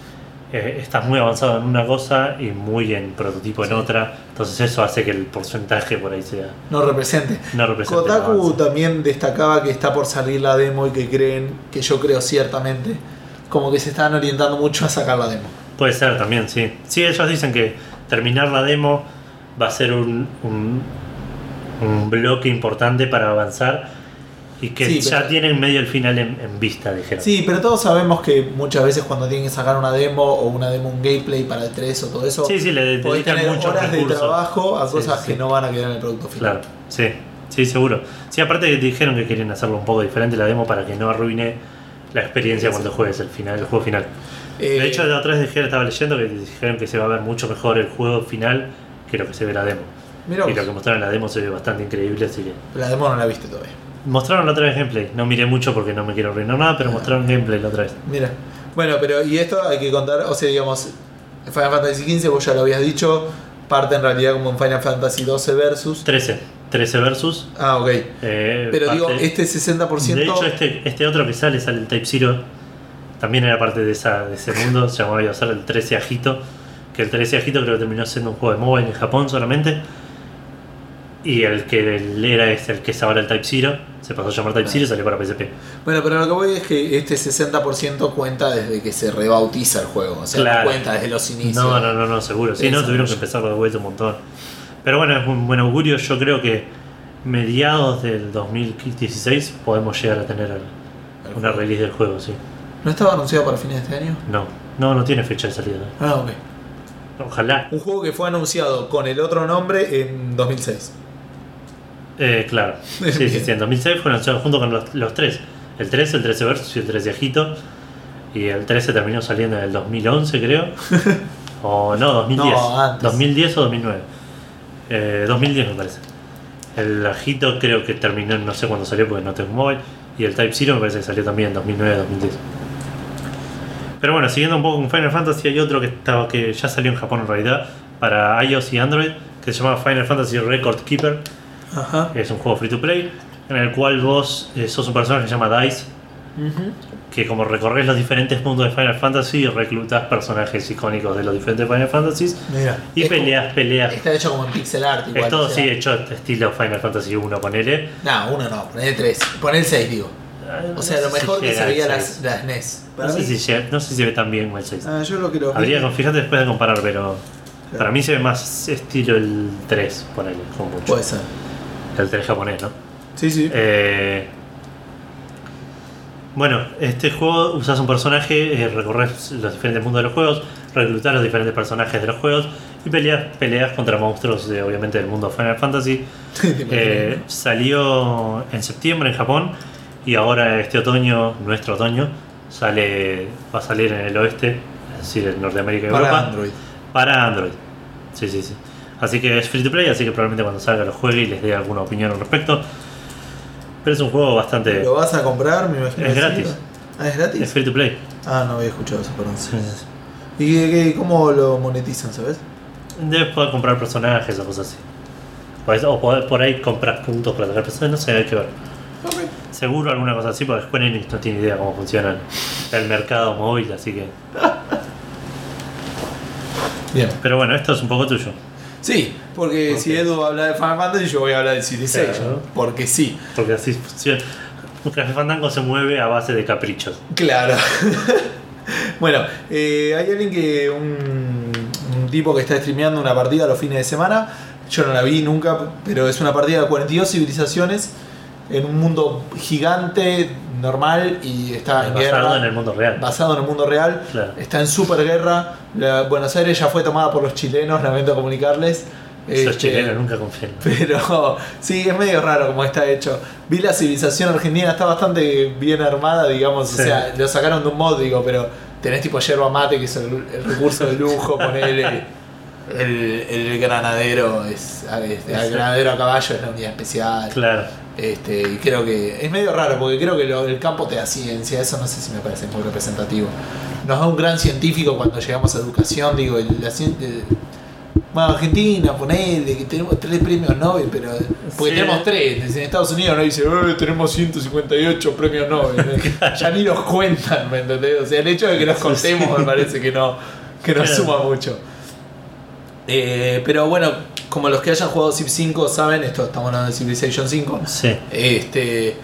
eh, estás muy avanzado en una cosa y muy en prototipo en otra, entonces eso hace que el porcentaje por ahí sea No represente. no represente Kotaku también destacaba que está por salir la demo y que creen, que yo creo ciertamente, como que se están orientando mucho a sacar la demo. Puede ser también, sí. Sí, ellos dicen que terminar la demo va a ser un, un, un bloque importante para avanzar y que Sí, ya pero- tienen medio el final en, en vista, dijeron. Sí, pero todos sabemos que muchas veces cuando tienen que sacar una demo o una demo, un gameplay para el 3 o todo eso, sí, sí, le podés dedican tener muchos horas de trabajo a cosas que no van a quedar en el producto final. Claro, sí, sí, seguro. Sí, aparte que dijeron que querían hacerlo un poco diferente la demo para que no arruine la experiencia cuando juegues el final, el juego final. Eh, De hecho, la otra vez dijeron, estaba leyendo que dijeron que se va a ver mucho mejor el juego final que lo que se ve en la demo. mirá Y vos, lo que mostraron en la demo se ve bastante increíble, así que la demo no la viste todavía. Mostraron la otra vez gameplay, no miré mucho porque no me quiero arruinar nada, pero mostraron gameplay la otra vez. Mira, bueno, pero y esto hay que contar, o sea, digamos, Final Fantasy XV, vos ya lo habías dicho, parte en realidad como en Final Fantasy XII versus. 13, 13 versus. Ah, ok. eh, Pero digo, parte- este 60%. De hecho, este, este otro que sale, sale el Type Zero, también era parte de, esa, de ese mundo, se llamaba ser el 13 Ajito, que el 13 Ajito creo que terminó siendo un juego de mobile en Japón solamente. Y el que era es el que es ahora el Type Zero, se pasó a llamar Type Zero y salió para PSP. Bueno, pero lo que voy es que este 60% cuenta desde que se rebautiza el juego. O sea, Claro. no cuenta desde los inicios. No, no, no, no, seguro. Sí, no, tuvieron que empezarlo de vuelta un montón. Pero bueno, es un buen augurio. Yo creo que mediados del 2016 podemos llegar a tener una release del juego, sí. ¿No estaba anunciado para fines de este año? No, no, no tiene fecha de salida. Ah, ok. Ojalá. Un juego que fue anunciado con el otro nombre en 2006. Eh, claro. Sí, sí, sí. En 2006 fue anunciado junto con los, los tres. El 13, el 13 Versus y el 13 Ajito. Y el 13 terminó saliendo en el 2011, creo. o no, 2010. No, antes. 2010 o 2009. Eh, 2010 me parece. El Ajito creo que terminó, no sé cuándo salió porque no tengo móvil. Y el Type Zero me parece que salió también en 2009, 2010. Pero bueno, siguiendo un poco con Final Fantasy, hay otro que, estaba, que ya salió en Japón en realidad para iOS y Android que se llama Final Fantasy Record Keeper. Ajá. Es un juego free to play en el cual vos eh, sos un personaje que se llama Dice, que como recorres los diferentes mundos de Final Fantasy, reclutas personajes icónicos de los diferentes Final Fantasies Mira. y como- peleas, peleas. Está hecho como en pixel art. Igual, Es todo o sea. sí hecho estilo Final Fantasy 1, ponele. No, uno no, poné el 3. Poné el 6, digo. O sea, lo mejor que veía las, 6. las NES. Para No sé, si llega- no sé si se ve tan bien como el 6. Ah, yo lo que lo vi- Habría que fíjate después de comparar, pero Claro. para mí se ve más estilo el 3, ponele, como mucho. Puede ser. El 3 japonés, ¿no? Sí, sí. Eh, bueno, este juego usas un personaje, eh, recorres los diferentes mundos de los juegos, reclutar los diferentes personajes de los juegos y peleas, peleas contra monstruos, de, obviamente, del mundo Final Fantasy. Te imaginas, Eh, salió en septiembre en Japón y ahora este otoño, nuestro otoño, sale va a salir en el oeste, es decir, en Norteamérica y Para Europa, Android. para Android. Sí, sí, sí. Así que es free to play, así que probablemente cuando salga lo juegue y les dé alguna opinión al respecto. Pero es un juego bastante... ¿Lo vas a comprar? Me imagino. Es gratis. Ah, ¿es gratis? Es free to play. Ah, no había escuchado eso, perdón. Sí, sí. ¿Y cómo lo monetizan, sabes? Debes poder comprar personajes o cosas así. Podés- O por ahí compras puntos para sacar personajes, no sé, hay que ver. Ok. Seguro alguna cosa así, porque Square Enix no tiene idea cómo funciona el mercado móvil, así que... Bien. Pero bueno, esto es un poco tuyo. Sí, porque si Edu habla de Final Fantasy, yo voy a hablar de Civilization. Claro. Porque sí. Porque así funciona. Un Café Fandango se mueve a base de caprichos. Claro. bueno, eh, hay alguien que. Un, un tipo que está streameando una partida los fines de semana. Yo no la vi nunca, pero es una partida de 42 civilizaciones en un mundo gigante, normal y está en basado guerra. en el mundo real. basado en el mundo real. Claro. Está en super guerra. La- Buenos Aires ya fue tomada por los chilenos, lamento comunicarles. Esos Este, chilenos nunca confían. Pero sí, es medio raro como está hecho. Vi la civilización argentina, está bastante bien armada, digamos. Sí. O sea, lo sacaron de un mod, digo, pero tenés tipo yerba mate, que es el, el recurso de lujo, ponele. El, el granadero es, es- el granadero a caballo es la unidad especial. Claro. Este, y creo que es medio raro porque creo que lo- el campo te da ciencia, eso no sé si me parece muy representativo. Nos da un gran científico cuando llegamos a educación, digo, el- la cien- eh, bueno, Argentina, ponele que tenemos tres premios Nobel, pero porque Sí. tenemos tres, en Estados Unidos no dice, "Eh, tenemos 158 premios Nobel, ya ni los cuentan, ¿me entendés? O sea, el hecho de que los contemos me parece que no, que no Claro. suma mucho. Eh, pero bueno, como los que hayan jugado Civ 5 saben, esto estamos hablando de Civilization 5, Sí. este,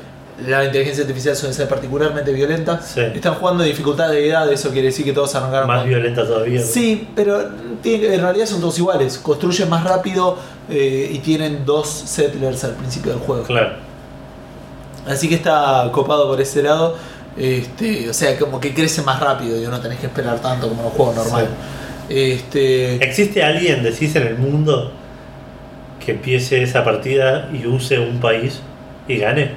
la inteligencia artificial suele ser particularmente violenta. Sí. Están jugando en dificultad de edad, eso quiere decir que todos arrancaron Más con- violenta todavía. Sí, pero tiene- en realidad son todos iguales. Construyen más rápido eh, y tienen dos settlers al principio del juego. Claro. Así que está copado por ese lado. Este, o sea, como que crece más rápido y no tenés que esperar tanto como en un juego normal. Este, ¿Existe alguien, decís, en el mundo que empiece esa partida y use un país y gane?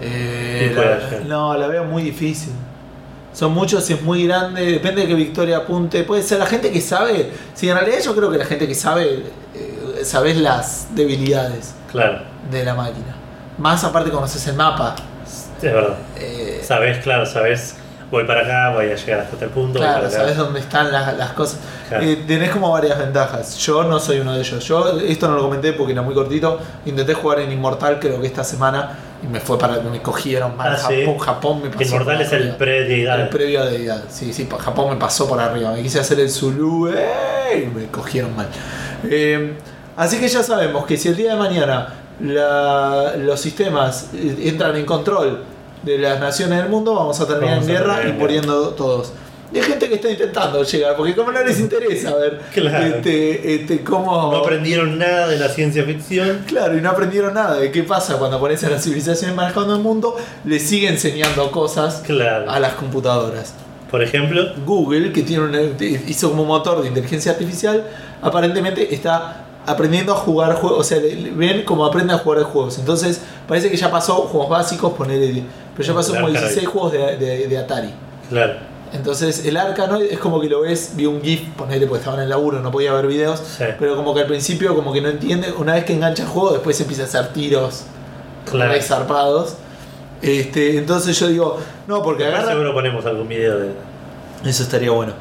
Eh, la- no, la veo muy difícil. Son muchos y es muy grande, depende de qué victoria apunte. Puede ser la gente que sabe. Sí, en realidad yo creo que la gente que sabe, eh, sabes las debilidades Claro. de la máquina. Más aparte conoces el mapa. Es verdad. eh, Sabes, claro, sabes. Voy para acá, voy a llegar hasta tal punto. claro, sabes dónde están las, las cosas. Claro. Eh, tenés como varias ventajas. Yo no soy uno de ellos. Yo esto no lo comenté porque era muy cortito. Intenté jugar en Inmortal creo que esta semana y me fue para me cogieron mal. Ah, sí. Japón, Japón me pasó. Inmortal es el arriba. pre-deidad. El previo a deidad. Sí, sí, Japón me pasó por arriba. Me quise hacer el Zulu ¡eh! y me cogieron mal. Eh, así que ya sabemos que si el día de mañana la- los sistemas eh, entran en control de las naciones del mundo, vamos a terminar Vamos en guerra terminar y en muriendo todos. Y hay gente que está intentando llegar, porque como no les interesa ver Claro. este, este, cómo... No aprendieron nada de la ciencia ficción. Claro, y no aprendieron nada de qué pasa cuando pones a las civilizaciones manejando el mundo, le sigue enseñando cosas Claro. a las computadoras. Por ejemplo, Google, que tiene una- hizo como motor de inteligencia artificial, aparentemente está aprendiendo a jugar juegos, o sea, ven cómo aprende a jugar juegos. Entonces, parece que ya pasó juegos básicos, ponerle, pero ya pasó como Arcade. 16 juegos de, de- de Atari. claro. Entonces, el Arcanoid es como que lo ves, vi un GIF, ponele, porque estaba en el laburo, no podía ver videos, Sí. pero como que al principio, como que no entiende, una vez que engancha el juego, después empieza a hacer tiros Claro. zarpados. Este, entonces yo digo, no, porque Después agarra. seguro ponemos algún video de. Eso estaría bueno.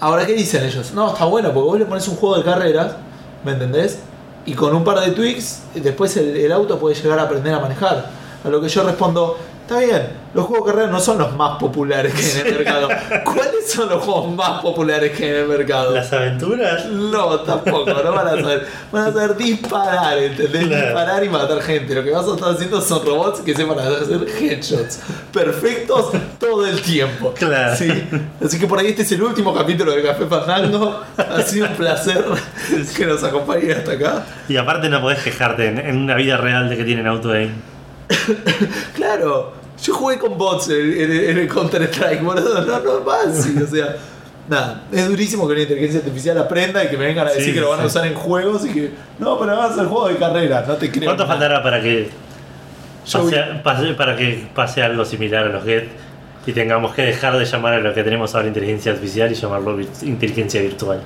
Ahora, ¿qué dicen ellos? No, está bueno, porque vos le pones un juego de carreras, ¿me entendés? Y con un par de tweaks, después el, el auto puede llegar a aprender a manejar. A lo que yo respondo, Está bien, los juegos de carrera no son los más populares que hay en el mercado. ¿Cuáles son los juegos más populares que hay en el mercado? Las aventuras. No, tampoco, no van a saber. Van a saber disparar, ¿entendés? Claro. Disparar y matar gente. Lo que vas a estar haciendo son robots que sepan hacer headshots perfectos todo el tiempo. Claro. ¿Sí? Así que por ahí este es el último capítulo de Café Fandango. Ha sido un placer que nos acompañen hasta acá. Y aparte no podés quejarte en, en una vida real de que tienen auto aim. Claro, yo jugué con bots en, en- en el Counter Strike, boludo. No, no es fácil, o sea. Nada, es durísimo que una inteligencia artificial aprenda y que me vengan a decir Sí, que lo van a usar en juegos y que. No, pero van a hacer juegos de carrera, no te creo. ¿Cuánto faltará para que pase, pase- para que pase algo similar a los Get y tengamos que dejar de llamar a lo que tenemos ahora inteligencia artificial y llamarlo inteligencia virtual?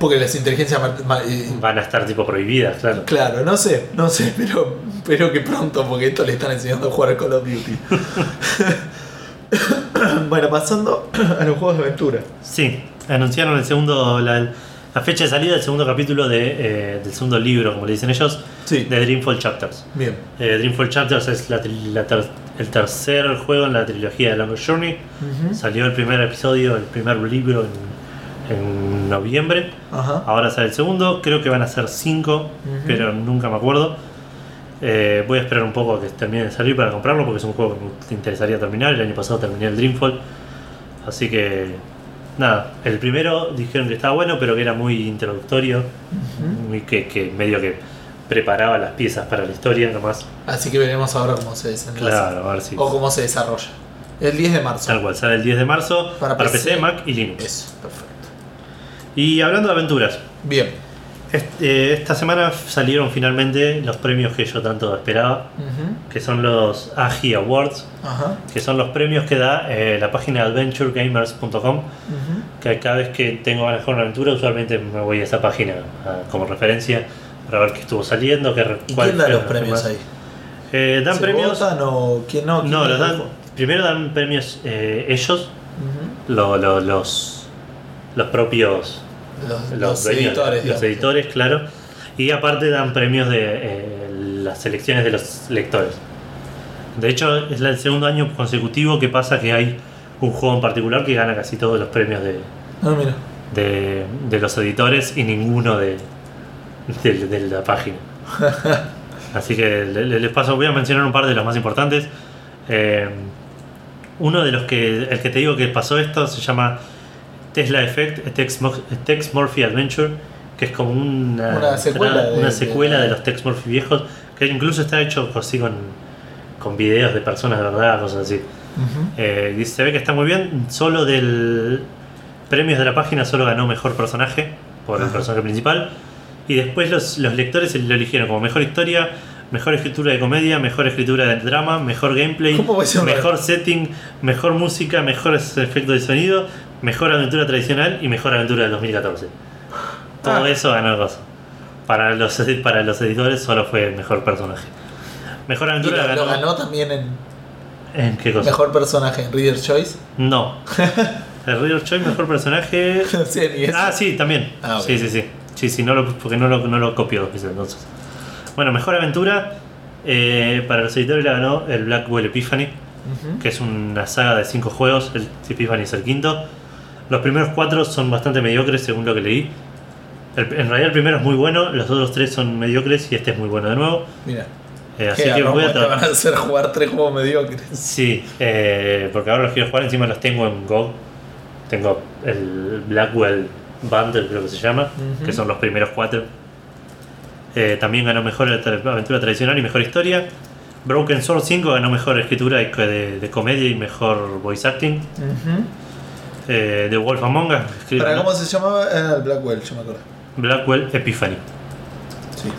Porque las inteligencias. eh, Van a estar tipo prohibidas, claro. Claro, no sé, no sé, pero, pero que pronto, porque esto le están enseñando a jugar al Call of Duty. bueno, pasando a los juegos de aventura. Sí, anunciaron el segundo, la, la fecha de salida del segundo capítulo de, eh, del segundo libro, como le dicen ellos, Sí. de Dreamfall Chapters. Bien. Eh, Dreamfall Chapters es la la ter- el tercer juego en la trilogía de Longest Journey. Salió el primer episodio, el primer libro en, en noviembre. Ajá. Ahora sale el segundo, creo que van a ser cinco, pero nunca me acuerdo. Eh, voy a esperar un poco a que termine de salir para comprarlo porque es un juego que me interesaría terminar. El año pasado terminé el Dreamfall. Así que, nada, el primero dijeron que estaba bueno, pero que era muy introductorio, muy que, que medio que preparaba las piezas para la historia nomás. Así que veremos ahora cómo se desenlaza. Claro, a ver si. O cómo se desarrolla. El 10 de marzo. Tal cual, sale el 10 de marzo Para para, PC. PC, Mac y Linux. Eso, perfecto. Y hablando de aventuras, Bien. eh, esta semana salieron finalmente los premios que yo tanto esperaba, que son los AGI Awards, Ajá. que son los premios que da eh, la página adventuregamers.com, que cada vez que tengo ganas de una aventura usualmente me voy a esa página como referencia para ver qué estuvo saliendo, qué ¿Y cuál quién da los lo premios ahí? Eh, dan ¿Se premios... o quién no? ¿Quién No, los dan, primero dan premios eh, ellos, lo- los, los propios Los, los, los dueños, editores. los editores, claro. Y aparte dan premios de eh, las selecciones de los lectores. De hecho, es el segundo año consecutivo que pasa que hay un juego en particular que gana casi todos los premios de, Ah, mira. de, de los editores y ninguno de, de, de la página. Así que le- le- les paso, voy a mencionar un par de los más importantes. Eh, uno de los que, el que te digo que pasó esto se llama Tesla Effect, a Tex, Mo- a Tex Murphy Adventure, que es como una, Una secuela de- una de- secuela de, los Tex Murphy viejos, que incluso está hecho así con, con videos de personas de verdad, cosas así. Eh, y se ve que está muy bien. Solo del premios de la página solo ganó mejor personaje por el personaje principal. Y después los, los lectores lo eligieron como mejor historia, mejor escritura de comedia, mejor escritura de drama, mejor gameplay, ¿Cómo va a ser mejor setting, mejor música, mejores efectos de sonido, mejor aventura tradicional y mejor aventura del 2014. Todo Ah. eso ganó el gozo. Para los, para los editores solo fue mejor personaje. Mejor aventura lo, lo ganó, ganó también en ¿En qué cosa? mejor personaje en Reader's Choice. No. El Reader Choice, mejor personaje. sí. Ah, sí, también. Ah. Sí, sí, sí. Sí, sí, no lo, porque no lo, no lo veces, entonces. Bueno, mejor aventura. eh, para los editores la ganó el Blackwell Epiphany, que es una saga de cinco juegos. El Epiphany es el quinto. Los primeros cuatro son bastante mediocres, según lo que leí. El- en realidad, el primero es muy bueno, los otros tres son mediocres y este es muy bueno de nuevo. Mira. Eh, así ¿Qué, que voy a van a hacer jugar tres juegos mediocres. Sí, eh, porque ahora los quiero jugar, encima los tengo en Go. Tengo el Blackwell Bundle, creo que se llama, que son los primeros cuatro. Eh, también ganó mejor aventura tradicional y mejor historia. Broken Sword 5 ganó mejor escritura de, de comedia y mejor voice acting. Eh, The Wolf Among Us, ¿Para cómo se llamaba? Era el Blackwell, yo me acuerdo. Blackwell Epiphany. Sí.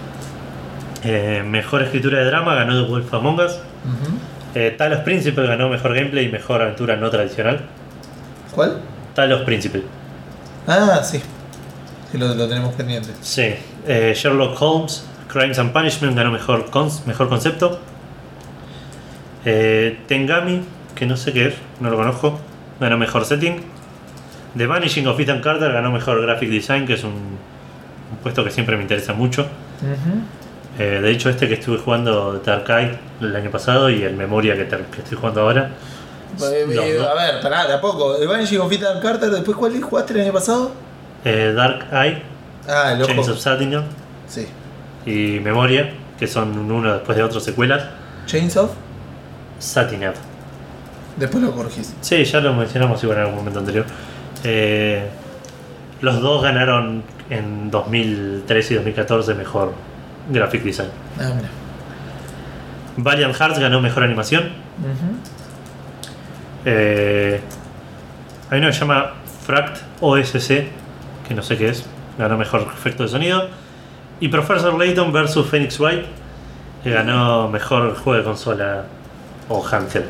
Eh, mejor escritura de drama ganó The Wolf Among Us. Ujú. Eh, Talos Principle ganó mejor gameplay y mejor aventura no tradicional. ¿Cuál? Talos Principle. Ah, sí. Sí, lo, lo tenemos pendiente. Sí. Eh, Sherlock Holmes, Crimes and Punishment ganó mejor, cons- mejor concepto. Eh, Tengami, que no sé qué es, no lo conozco, ganó mejor setting. The Vanishing of Ethan Carter ganó mejor graphic design, que es un, un puesto que siempre me interesa mucho. Eh, de hecho, este que estuve jugando Dark Eye el año pasado y el Memoria que, estoy jugando ahora. Eh, Los eh, dos. a ver, pará, de a poco. El Banshee con Ethan Carter, después ¿cuál jugaste el año pasado? eh, Dark Eye, Ah, el Chains of Saturn Sí. y Memoria, que son uno después de otro secuelas. Chains of. Satinab. Después lo corregís. Sí, ya lo mencionamos igual en algún momento anterior. Eh, los dos ganaron en 2013 y 2014 mejor graphic design. Ah, mira. Valiant Hearts ganó mejor animación. Eh, hay uno que se llama Fract OSC, que no sé qué es, ganó mejor efecto de sonido. Y Professor Layton vs Phoenix Wright, que ganó mejor juego de consola o handheld.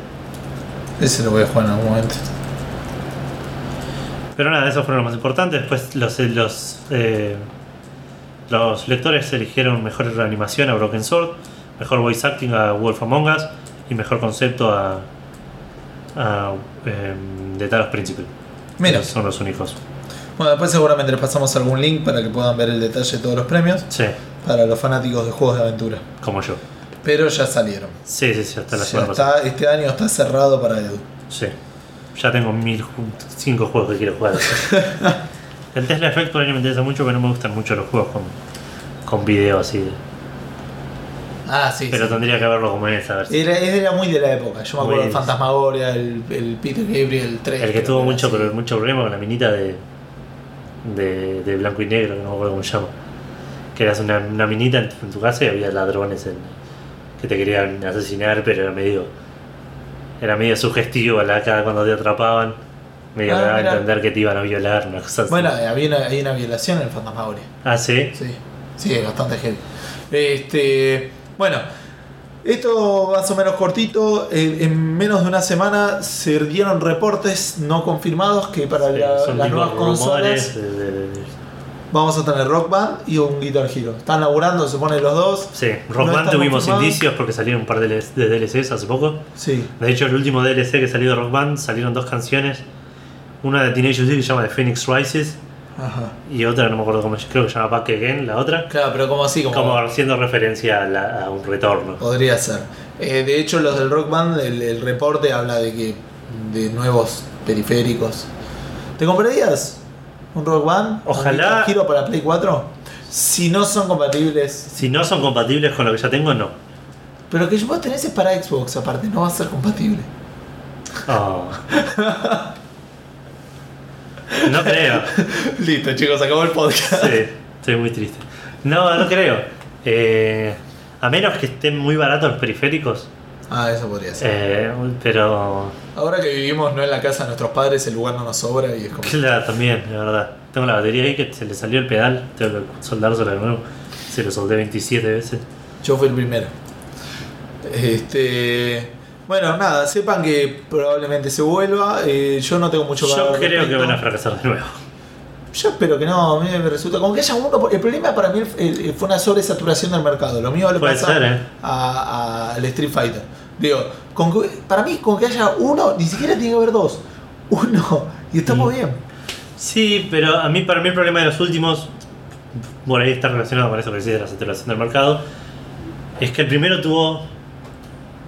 Ese lo voy a jugar en algún momento. Pero nada, esos fueron los más importantes. Después los, los, eh, los lectores eligieron mejor animación a Broken Sword, mejor voice acting a Wolf Among Us y mejor concepto a, a em, The Talos Principle. Mira. Esos son los únicos. Bueno, después seguramente les pasamos algún link para que puedan ver el detalle de todos los premios. Sí, Para los fanáticos de juegos de aventura. como yo. Pero ya salieron. Sí, sí, sí, hasta la Ya semana pasada. este año está cerrado para Edu. Sí. Ya tengo mil, cinco juegos que quiero jugar. el Tesla Effect por ahí me interesa mucho, pero no me gustan mucho los juegos con, con video así. de- Ah, sí. Pero sí. tendría que verlo como es, a ver si- Era, era muy de la época. Yo me acuerdo del Fantasmagoria, el, el Peter Gabriel, el 3. El que tuvo mucho, pero pero mucho problema con la minita de, de, de blanco y negro, que no me acuerdo cómo se llama. Que eras una, una minita en, en tu casa y había ladrones en- que te querían asesinar, pero era medio era medio sugestivo la cada cuando te atrapaban. Medio Ah, daba a entender que te iban a violar, una cosa así. Bueno, había una, hay una violación en el Fantasmagoria. ah, sí. Sí, sí, es bastante heavy. Este, bueno, esto más o menos cortito. en menos de una semana se dieron reportes no confirmados que para Sí, la- las nuevas consolas de- de- de- vamos a tener Rock Band y un Guitar Hero. Están laburando, se supone los dos. Sí, Rock No Band tuvimos confirmado. indicios porque salieron un par de, DLCs hace poco. Sí, De hecho, el último DLC que salió de Rock Band salieron dos canciones. Una de Teenage Dirty que se llama The Phoenix Rises ajá. y otra no me acuerdo cómo se creo que se llama Back Again, la otra. Claro, pero como así, como, Como haciendo referencia a, la- a un retorno. podría ser. Eh, de hecho, los del Rock Band, el, el reporte habla de que de nuevos periféricos. ¿Te comprarías un Rock Band? Ojalá- ¿Un Giro para Play 4? Si no son compatibles. Si no son compatibles con lo que ya tengo, no. Pero que vos tenés es para Xbox, aparte, no va a ser compatible. Oh. No creo. Listo, chicos, acabó el podcast. Sí, estoy muy triste. No, no creo. Eh, a menos que estén muy baratos los periféricos. Ah, eso podría ser. Eh, pero. Ahora que vivimos no en la casa de nuestros padres, el lugar no nos sobra y es como. Claro, también, la verdad. Tengo la batería ahí que se le salió el pedal. Tengo que soldárselo de nuevo. Se lo soldé 27 veces. Yo fui el primero. Este. Bueno, nada, sepan que probablemente se vuelva. Eh, yo no tengo mucho Yo creo que respecto. van a fracasar de nuevo. Yo espero que no, a mí me resulta. Como que haya uno. El problema para mí fue una sobresaturación del mercado. Lo mío le pasa ¿eh? al Street Fighter. Digo, con que- para mí, con que haya uno, ni siquiera tiene que haber dos. Uno, y estamos Mm. bien. Sí, pero a mí, para mí, el problema de los últimos. Por ahí está relacionado con eso que decís de la saturación del mercado. Es que el primero tuvo.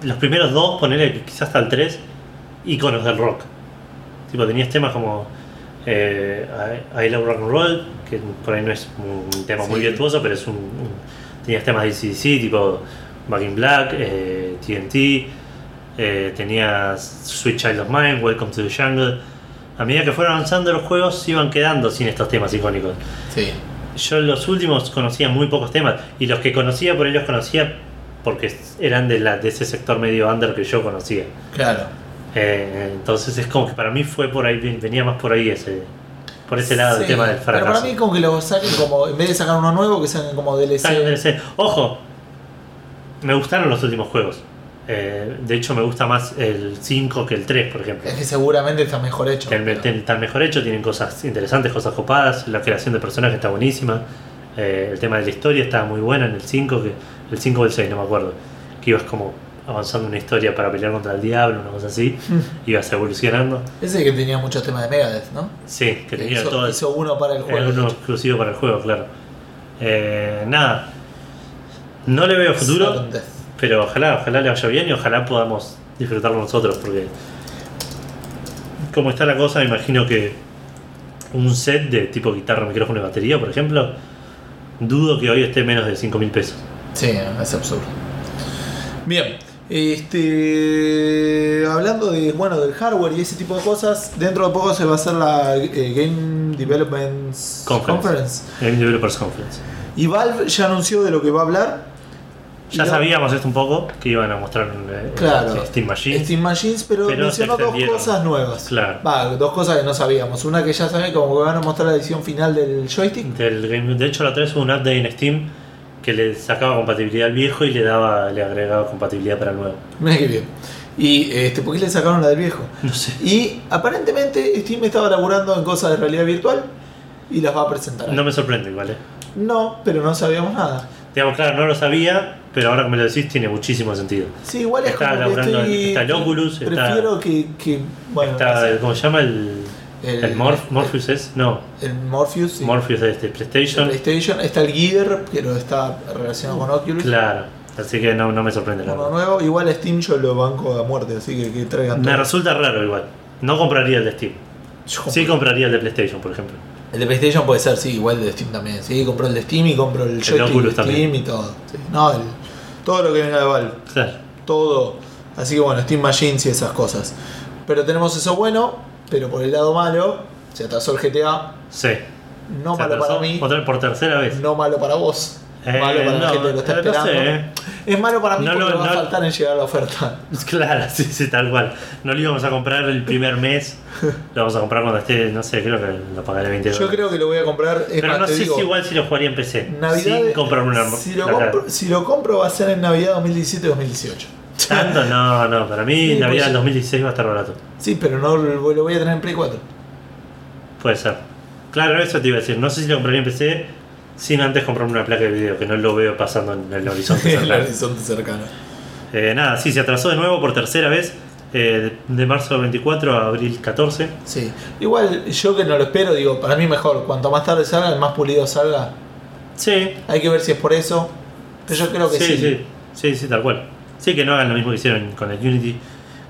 Los primeros dos, ponerle quizás hasta el 3, iconos del rock. Tipo, tenías temas como. Eh, I, I Love Rock and Roll, que por ahí no es un tema muy Sí. virtuoso, pero es un. un- tenías temas de CDC, tipo Back in Black, eh, TNT. eh, tenías Sweet Child of Mine, Welcome to the Jungle. A medida que fueron avanzando los juegos, se iban quedando sin estos temas icónicos. Sí. Yo los últimos conocía muy pocos temas y los que conocía por ahí los conocía porque eran de, la, de ese sector medio under que yo conocía. Claro. Eh, entonces es como que para mí fue por ahí, venía más por ahí ese, por ese lado el Sí, tema del Pero fracaso. para mí, como que lo saquen como. En vez de sacar uno nuevo, que sean como DLC. DLC. Ojo, me gustaron los últimos juegos. Eh, de hecho, me gusta más el 5 que el 3, por ejemplo. Es que seguramente está mejor hecho. El- pero- Están mejor hecho, tienen cosas interesantes, cosas copadas, la creación de personajes está buenísima, eh, el tema de la historia estaba muy buena en el 5, que, el 5 o el 6, no me acuerdo, que ibas como avanzando una historia para pelear contra el diablo, una cosa así, ibas evolucionando. Ese que tenía muchos temas de Megadeth, ¿no? Sí, que tenía hizo, todo hizo uno para el era juego. uno de hecho. exclusivo para el juego, claro. Eh, nada. No le veo futuro. Pero ojalá, ojalá le vaya bien y ojalá podamos disfrutarlo nosotros, porque como está la cosa, me imagino que un set de tipo guitarra, micrófono y batería, por ejemplo, dudo que hoy esté menos de 5 mil pesos. Sí, es absurdo. Bien, este hablando de bueno del hardware y ese tipo de cosas, dentro de poco se va a hacer la eh, Game Development Conference. Conference. Game Developers Conference. Y Valve ya anunció de lo que va a hablar. Ya no- sabíamos esto un poco, que iban a mostrar eh, Claro. Steam Machines. Steam Machines, pero, Pero mencionó dos cosas nuevas. Claro. Va, dos cosas que no sabíamos. Una que ya saben, como que van a mostrar la edición final del joystick. Del game- de hecho, la otra vez hubo un update en Steam que le sacaba compatibilidad al viejo y le daba le agregaba compatibilidad para el nuevo. Mira qué bien. Y este, ¿por qué le sacaron la del viejo? No sé. Y aparentemente Steam estaba laburando en cosas de realidad virtual y las va a presentar. No me sorprende ¿eh? No, pero no sabíamos nada. Digamos, claro, no lo sabía, pero ahora que me lo decís tiene muchísimo sentido. Sí, igual es Está como que laburando en- estoy... está el Oculus, está- Prefiero que, que... Bueno, no Está, el- ¿cómo se llama? El, El- el, Morph- Morpheus es, no, el Morpheus, sí. Morpheus es este, El PlayStation. PlayStation. Está el Gear, pero está relacionado con Oculus. Claro, así que no, no me sorprende. verdad. nuevo, igual Steam yo lo banco a muerte, así que, que traigan Me todo. resulta raro igual. No compraría el de Steam. Yo Sí compraría el de PlayStation, por ejemplo. El de PlayStation puede ser, sí, igual el de Steam también. Sí, compro el de Steam y compro el de Oculus Steam también. y todo. Sí. No, el- todo lo que venga de Valve. Claro. Todo. Así que bueno, Steam Machines y esas cosas. Pero tenemos eso bueno, pero por el lado malo, se atrasó el GTA. Sí. No Se malo para mí, por tercera vez. no malo para vos. Eh, malo para la no, gente que lo está eh, no esperando. sé, eh. Es malo para mí No porque lo- va a no- faltar en llegar la oferta. Claro, sí, sí, tal cual. No lo íbamos a comprar el primer mes. Lo vamos a comprar cuando esté, no sé, creo que lo pagaré 20 Yo dólares. creo que lo voy a comprar. Pero más, no sé digo, si igual si lo jugaría en PC. Navidad, sin una. si, lo la- compro, si lo compro va a ser en Navidad 2017-2018. Tanto, no, no. Para mí, Sí, Navidad pues- del 2016 va a estar barato. Sí, pero no lo voy a tener en Play 4. Puede ser. Claro, eso te iba a decir. No sé si lo compraría en PC sin antes comprarme una placa de video, que no lo veo pasando en el horizonte. el cercano. horizonte cercano. Eh, nada, sí, se atrasó de nuevo por tercera vez. eh, de marzo 24 a abril 14. Sí. Igual yo que no lo espero, digo, para mí mejor. Cuanto más tarde salga, más pulido salga. Sí, Hay que ver si es por eso. Pero yo creo que sí. sí, sí, sí, sí, tal cual. Sí, que no hagan lo mismo que hicieron con el Unity.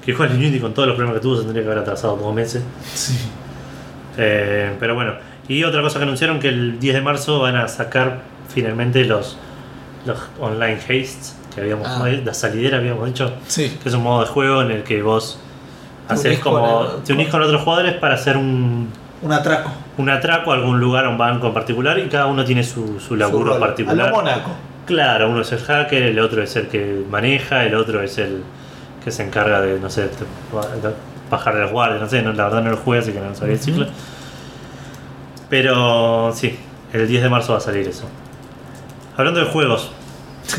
Que igual el Unity con todos los problemas que tuvo se tendría que haber atrasado dos meses. Sí. Eh, pero bueno, y otra cosa que anunciaron que el 10 de marzo van a sacar finalmente los, los online hastes, que habíamos, Ah. la salidera habíamos dicho, Sí. que es un modo de juego en el que vos haces como, el- te unís con otros jugadores para hacer un, Un atraco. un atraco a algún lugar, a un banco en particular, y cada uno tiene su, su laburo Su particular. Mónaco. Claro, uno es el hacker, el otro es el que maneja, el otro es el que se encarga de, no sé, de bajar los guardias, no sé, no, la verdad no lo jugué, así que no sabía decirlo. Pero sí, el 10 de marzo va a salir eso. Hablando de juegos,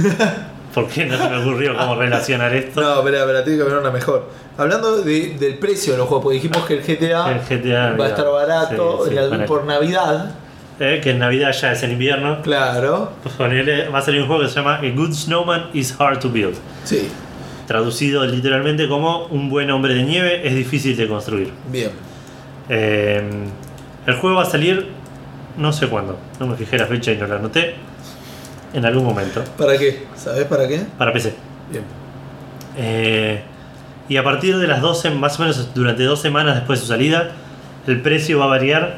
¿por qué no se me ocurrió cómo relacionar esto? No, espera, espera, tiene que haber una mejor. Hablando de- del precio de los juegos, porque dijimos que el GTA, El GTA va a estar barato sí, sí, por Navidad. Eh, que en Navidad ya es en invierno. Claro. Ponele, va a salir un juego que se llama A Good Snowman is Hard to Build. Sí. Traducido literalmente como Un buen hombre de nieve es difícil de construir. Bien. Eh, el juego va a salir, no sé cuándo, no me fijé la fecha y no la anoté, en algún momento, ¿Para qué? ¿Sabes para qué? para PC. Bien. Eh, y a partir de las 12, más o menos durante dos semanas después de su salida, el precio va a variar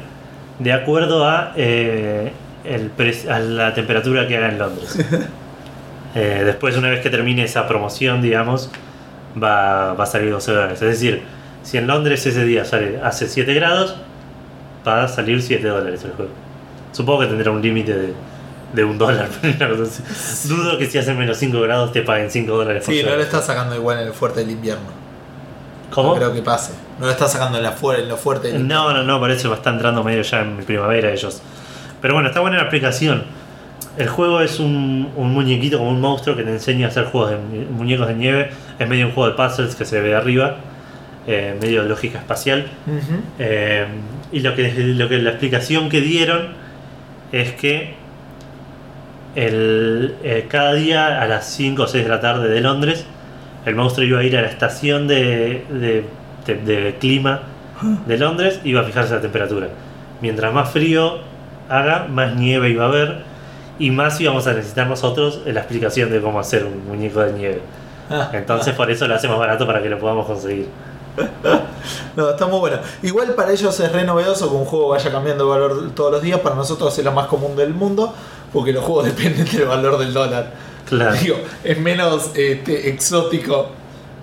de acuerdo a, eh, el pre- a la temperatura que haga en Londres. Eh, después, una vez que termine esa promoción, digamos, va, va a salir 12 dólares. Es decir, si en Londres ese día sale, hace 7 grados, va a salir 7 dólares el juego. Supongo que tendrá un límite de, de un dólar. Dudo que si hace menos 5 grados te paguen 5 dólares Sí, no lo está sacando igual en el fuerte del invierno. ¿Cómo? No creo que pase. No lo está sacando en, la fuer- en lo fuerte del No, no, no, parece que va a estar entrando medio ya en primavera ellos. Pero bueno, está buena la aplicación. El juego es un, un muñequito como un monstruo que te enseña a hacer juegos de mu- muñecos de nieve. Es medio un juego de puzzles que se ve de arriba, eh, medio de lógica espacial. Eh, y lo que, lo que la explicación que dieron es que el, eh, cada día a las 5 o 6 de la tarde de Londres, el monstruo iba a ir a la estación de, de- de- de clima de Londres y iba a fijarse la temperatura. Mientras más frío haga, más nieve iba a haber. Y más íbamos a necesitar nosotros la explicación de cómo hacer un muñeco de nieve. Ah, Entonces por eso lo hace más barato para que lo podamos conseguir. No, está muy bueno. Igual para ellos es re novedoso que un juego vaya cambiando de valor todos los días. Para nosotros es lo más común del mundo, porque los juegos dependen del valor del dólar. Claro. Digo, es menos este, exótico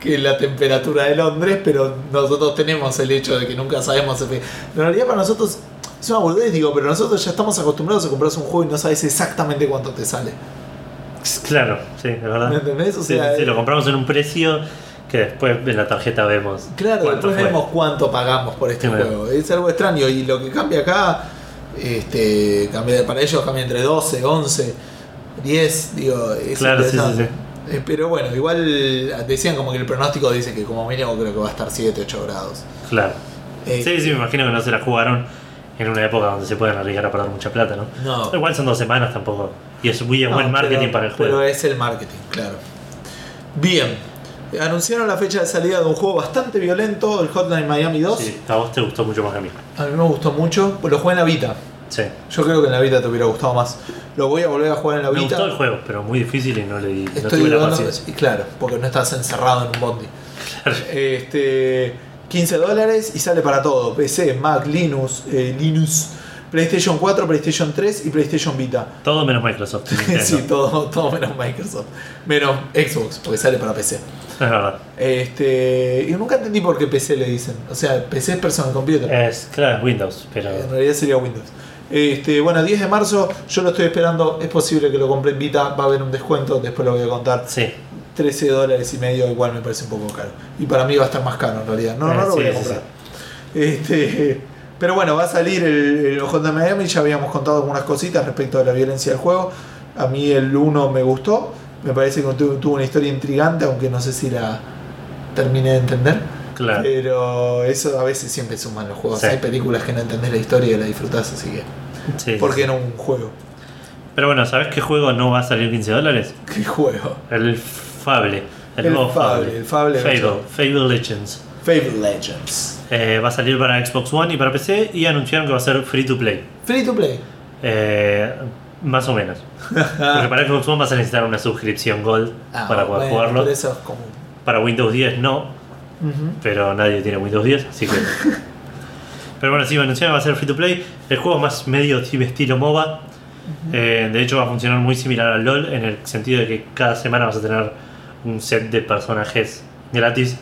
que la temperatura de Londres, pero nosotros tenemos el hecho de que nunca sabemos. En realidad para nosotros es una boludez, digo, pero nosotros ya estamos acostumbrados a comprarse un juego y no sabes exactamente cuánto te sale. Claro, sí, es verdad. ¿Me entendés? O Sí, sí, lo compramos en un precio que después en la tarjeta vemos. Claro, después fue. vemos cuánto pagamos por este juego. Es algo extraño y lo que cambia acá, este, cambia, para ellos cambia entre 12, 11, 10, digo, es Claro, sí, sí, interesante. Eh, Pero bueno, igual decían como que el pronóstico dice que como mínimo creo que va a estar 7, 8 grados. Claro. Eh, Sí, sí, me imagino que no se la jugaron en una época donde se pueden arriesgar a perder mucha plata, ¿no? No. Igual son dos semanas tampoco. Y es muy No, buen marketing pero- para el juego. Pero es el marketing, claro. Bien. Anunciaron la fecha de salida de un juego bastante violento, el Hotline Miami 2. Sí, a vos te gustó mucho más que a mí. A mí me gustó mucho, pues lo jugué en la Vita. Sí. Yo creo que en la Vita te hubiera gustado más. Lo voy a volver a jugar en la Me Vita. gustó el juego, pero muy difícil y no le di, no Estoy tuve la paciencia. y claro, porque no estás encerrado en un bondi. Este, 15 dólares y sale para todo: PC, Mac, Linux, eh, Linux, PlayStation 4, PlayStation 3 y PlayStation Vita. Todo menos Microsoft. sí, todo, todo menos Microsoft. Menos Xbox, porque sale para PC. Es verdad. Este, y nunca entendí por qué PC le dicen. O sea, PC es personal computer. Es, claro, es Windows, pero. En realidad sería Windows. Este, bueno, 10 de marzo, yo lo estoy esperando. Es posible que lo compre en Vita, va a haber un descuento, después lo voy a contar. Sí. 13 dólares y medio, igual me parece un poco caro. Y para mí va a estar más caro en realidad. No, Eh, no lo sí, voy a sí, comprar. Este, pero bueno, va a salir el, el Honda Miami. Ya habíamos contado algunas cositas respecto de la violencia del juego. A mí el 1 me gustó. Me parece que tuvo, tuvo una historia intrigante, aunque no sé si la terminé de entender. Claro. Pero eso a veces siempre suman los juegos. Sí. Hay películas que no entendés la historia y la disfrutás, así que. Sí, ¿Por sí, qué no un juego? Pero bueno, ¿sabes qué juego no va a salir 15 dólares? ¿Qué juego? El Fable. El, El nuevo Fable, Fable. el Fable Fable. Fable Legends. Fable Legends. Eh, va a salir para Xbox One y para PC y anunciaron que va a ser free to play. Free to play. Eh, más o menos. Porque para Xbox One vas a necesitar una suscripción Gold Ah, para poder bueno, jugarlo. eso es. Para Windows 10 no, pero nadie tiene Windows 10, así que. pero bueno, sí, anunciaron que va a ser free to play. El juego es más medio tipo estilo MOBA. Eh, de hecho, va a funcionar muy similar al LOL en el sentido de que cada semana vas a tener un set de personajes gratis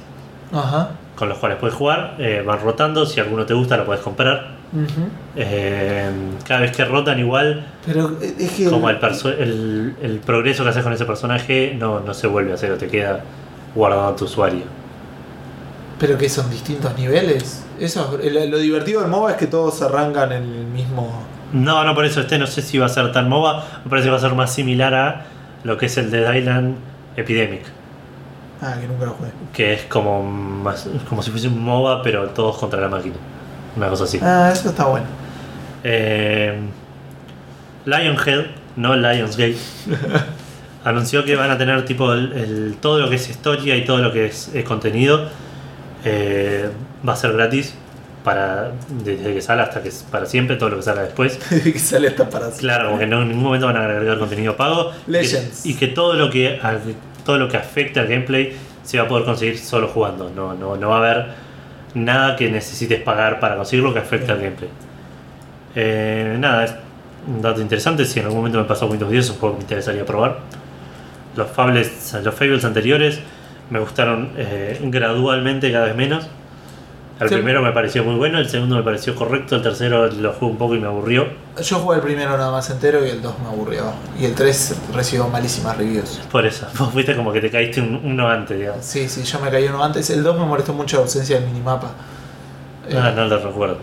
Ajá. Con los cuales puedes jugar. Eh, van rotando, si alguno te gusta, lo puedes comprar. Eh, cada vez que rotan, igual, Pero eh, es que. como el, perso- el, el progreso que haces con ese personaje no, no se vuelve a cero, te queda guardado en tu usuario. Pero que son distintos niveles. Eso, lo divertido del MOBA es que todos arrancan en el mismo. No, no, por eso este no sé si va a ser tan MOBA, me parece que va a ser más similar a lo que es el Dead Island Epidemic, Ah, que nunca lo jugué. que es como, más, como si fuese un MOBA, pero todos contra la máquina. Una cosa así. Ah, eso está bueno. Eh, Lionhead, no Lionsgate, anunció que van a tener tipo el, el- todo lo que es historia y todo lo que es, es contenido eh, va a ser gratis para desde que sale hasta que para siempre todo lo que salga después. que sale hasta para Claro, como que no, en ningún momento van a agregar contenido pago. Que- Legends. Y que todo lo que todo lo que afecte al gameplay se va a poder conseguir solo jugando. No, no, no va a haber nada que necesites pagar para conseguirlo que afecte al gameplay. Eh, nada, es un dato interesante. Si en algún momento me pasó Windows 10, es un juego que me interesaría probar. Los Fables, los Fables anteriores me gustaron eh, gradualmente cada vez menos. El Sí. primero me pareció muy bueno, el segundo me pareció correcto, el tercero lo jugué un poco y me aburrió. Yo jugué el primero nada más entero y el 2 me aburrió. Y el 3 recibió malísimas reviews. Por eso, vos fuiste como que te caíste un- uno antes, digamos. Sí, sí, yo me caí uno antes. El 2 me molestó mucho la ausencia del minimapa. Eh, Ah, no lo recuerdo.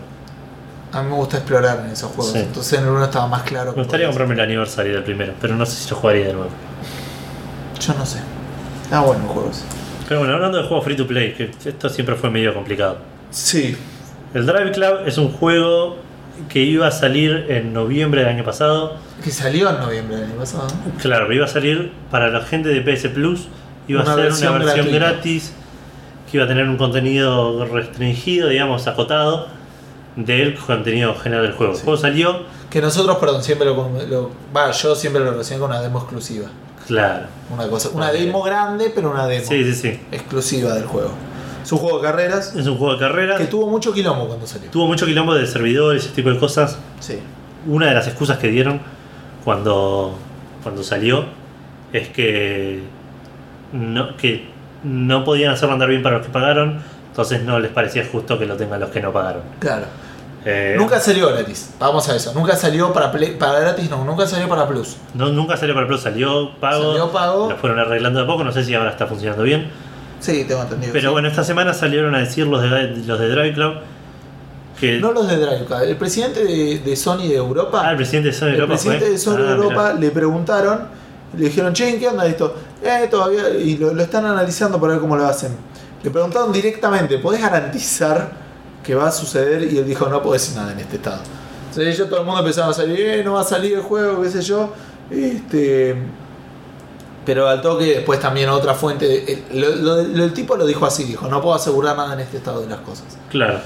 A mí me gusta explorar en esos juegos. Sí. Entonces en el 1 estaba más claro. Me gustaría comprarme el aniversario del primero, pero no sé si lo jugaría de nuevo. Yo no sé. Ah, bueno, el juego ese. Pero bueno, hablando de juegos free to play, que esto siempre fue medio complicado. Sí. El Drive Club es un juego que iba a salir en noviembre del año pasado. Que salió en noviembre del año pasado. Claro, pero iba a salir para la gente de PS Plus. Iba Una a ser versión una versión gratuita. gratis que iba a tener un contenido restringido, digamos, acotado del contenido general del juego. El Sí. juego salió, Que nosotros, perdón, siempre lo. lo- Va, yo siempre lo recién con una demo exclusiva. Claro. Una cosa. Una demo grande, pero una demo Sí, sí, sí. exclusiva del juego. Es un juego de carreras Es un juego de carrera. que tuvo mucho quilombo cuando salió. Tuvo mucho quilombo de servidores, ese tipo de cosas. Sí. Una de las excusas que dieron cuando, cuando salió es que no, que no podían hacerlo andar bien para los que pagaron, entonces no les parecía justo que lo tengan los que no pagaron. Claro. Eh, Nunca salió gratis. Vamos a eso. Nunca salió para, Play- para gratis, no. Nunca salió para Plus. no, nunca salió para Plus, salió pago. Salió pago. Lo fueron arreglando de a poco, no sé si ahora está funcionando bien. Sí, tengo entendido. Pero sí. bueno, esta semana salieron a decir los de, los de Drive Club que. No los de Drive El presidente de, de Sony de Europa. ah, el presidente de Sony el Europa presidente fue. de Sony Ah, de Europa mirá. le preguntaron, le dijeron, che, ¿en ¿qué onda esto? Eh, todavía, y lo, lo están analizando para ver cómo lo hacen. Le preguntaron directamente, ¿podés garantizar que va a suceder? Y él dijo, no puedo decir nada en este estado. Entonces ellos todo el mundo empezaron a salir, eh, no va a salir el juego, qué sé yo. Este, pero al toque después también otra fuente, eh, lo- lo- lo- el tipo lo dijo así, dijo, no puedo asegurar nada en este estado de las cosas. Claro.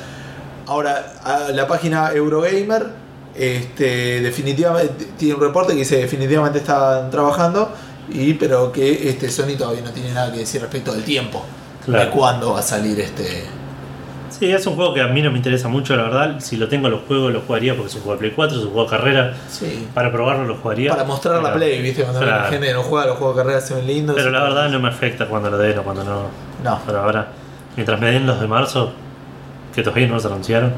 Ahora, a la página Eurogamer este, definitivamente tiene un reporte que dice definitivamente están trabajando, y pero que este Sony todavía no tiene nada que decir respecto del tiempo. Claro. De cuándo va a salir este. Sí, es un juego que a mí no me interesa mucho, la verdad. Si lo tengo, lo juego, lo jugaría porque es un juego de Play 4, es un juego de carrera. Sí. Para probarlo, lo jugaría. Para mostrar la Play, ¿viste? Cuando la gente no juega, los juegos de carrera se ven lindos. Pero la verdad no me afecta cuando lo den o cuando no. No. Pero ahora, mientras me den los de marzo, que todavía no los anunciaron.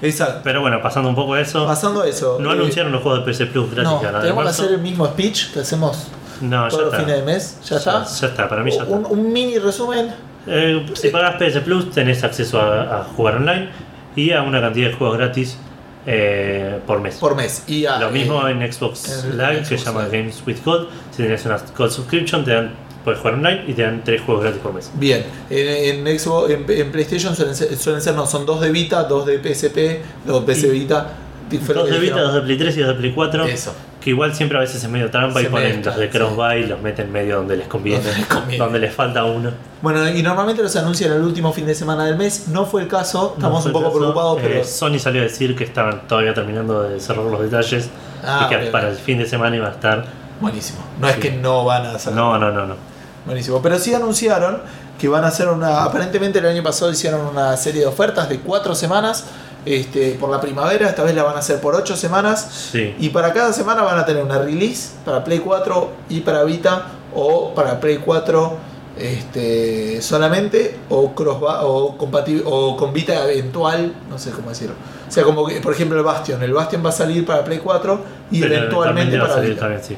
Exacto. Pero bueno, pasando un poco a eso. Pasando eso. No eh, anunciaron los juegos de PC Plus gratis No, de tenemos que hacer el mismo speech que hacemos No, ya todos los fines de mes. ¿Ya está? Ya está, para mí ya está. Un, un mini resumen. Eh, si pagas PS Plus tenés acceso a, a jugar online y a una cantidad de juegos gratis eh, por mes. por mes. Y a, Lo mismo eh, en Xbox Live que se llama. Games with Gold. Si tenés una Gold Subscription, te dan, puedes jugar online y te dan tres juegos gratis por mes. Bien, en, en Xbox, en, en PlayStation suelen ser, suelen ser, no, son dos de Vita, dos de PSP, dos de PS Vita. Dos de Vita, dos de Play 3 y dos de Play 4. Eso. Que igual siempre a veces es medio trampa y Se ponen mezclan, los de sí. Crossbuy y los meten medio donde les conviene, Donde les conviene. donde les falta uno. Bueno, y normalmente los anuncian el último fin de semana del mes. No fue el caso, estamos No un poco caso. preocupados, Eh, pero. Sony salió a decir que estaban todavía terminando de cerrar los detalles Ah, y que ok, ok. para el fin de semana iba a estar. Buenísimo. No es Sí. que no van a hacer. No, no, no, no. Buenísimo. Pero sí anunciaron que van a hacer una. Aparentemente el año pasado hicieron una serie de ofertas de cuatro semanas este, por la primavera. Esta vez la van a hacer por ocho semanas. Sí. Y para cada semana van a tener una release para Play 4 y para Vita o para Play 4 este, solamente o cross o o con Vita eventual, no sé cómo decirlo. O sea, como que por ejemplo el Bastion, el Bastion va a salir para Play 4 y Pero eventualmente para Vita. también, sí.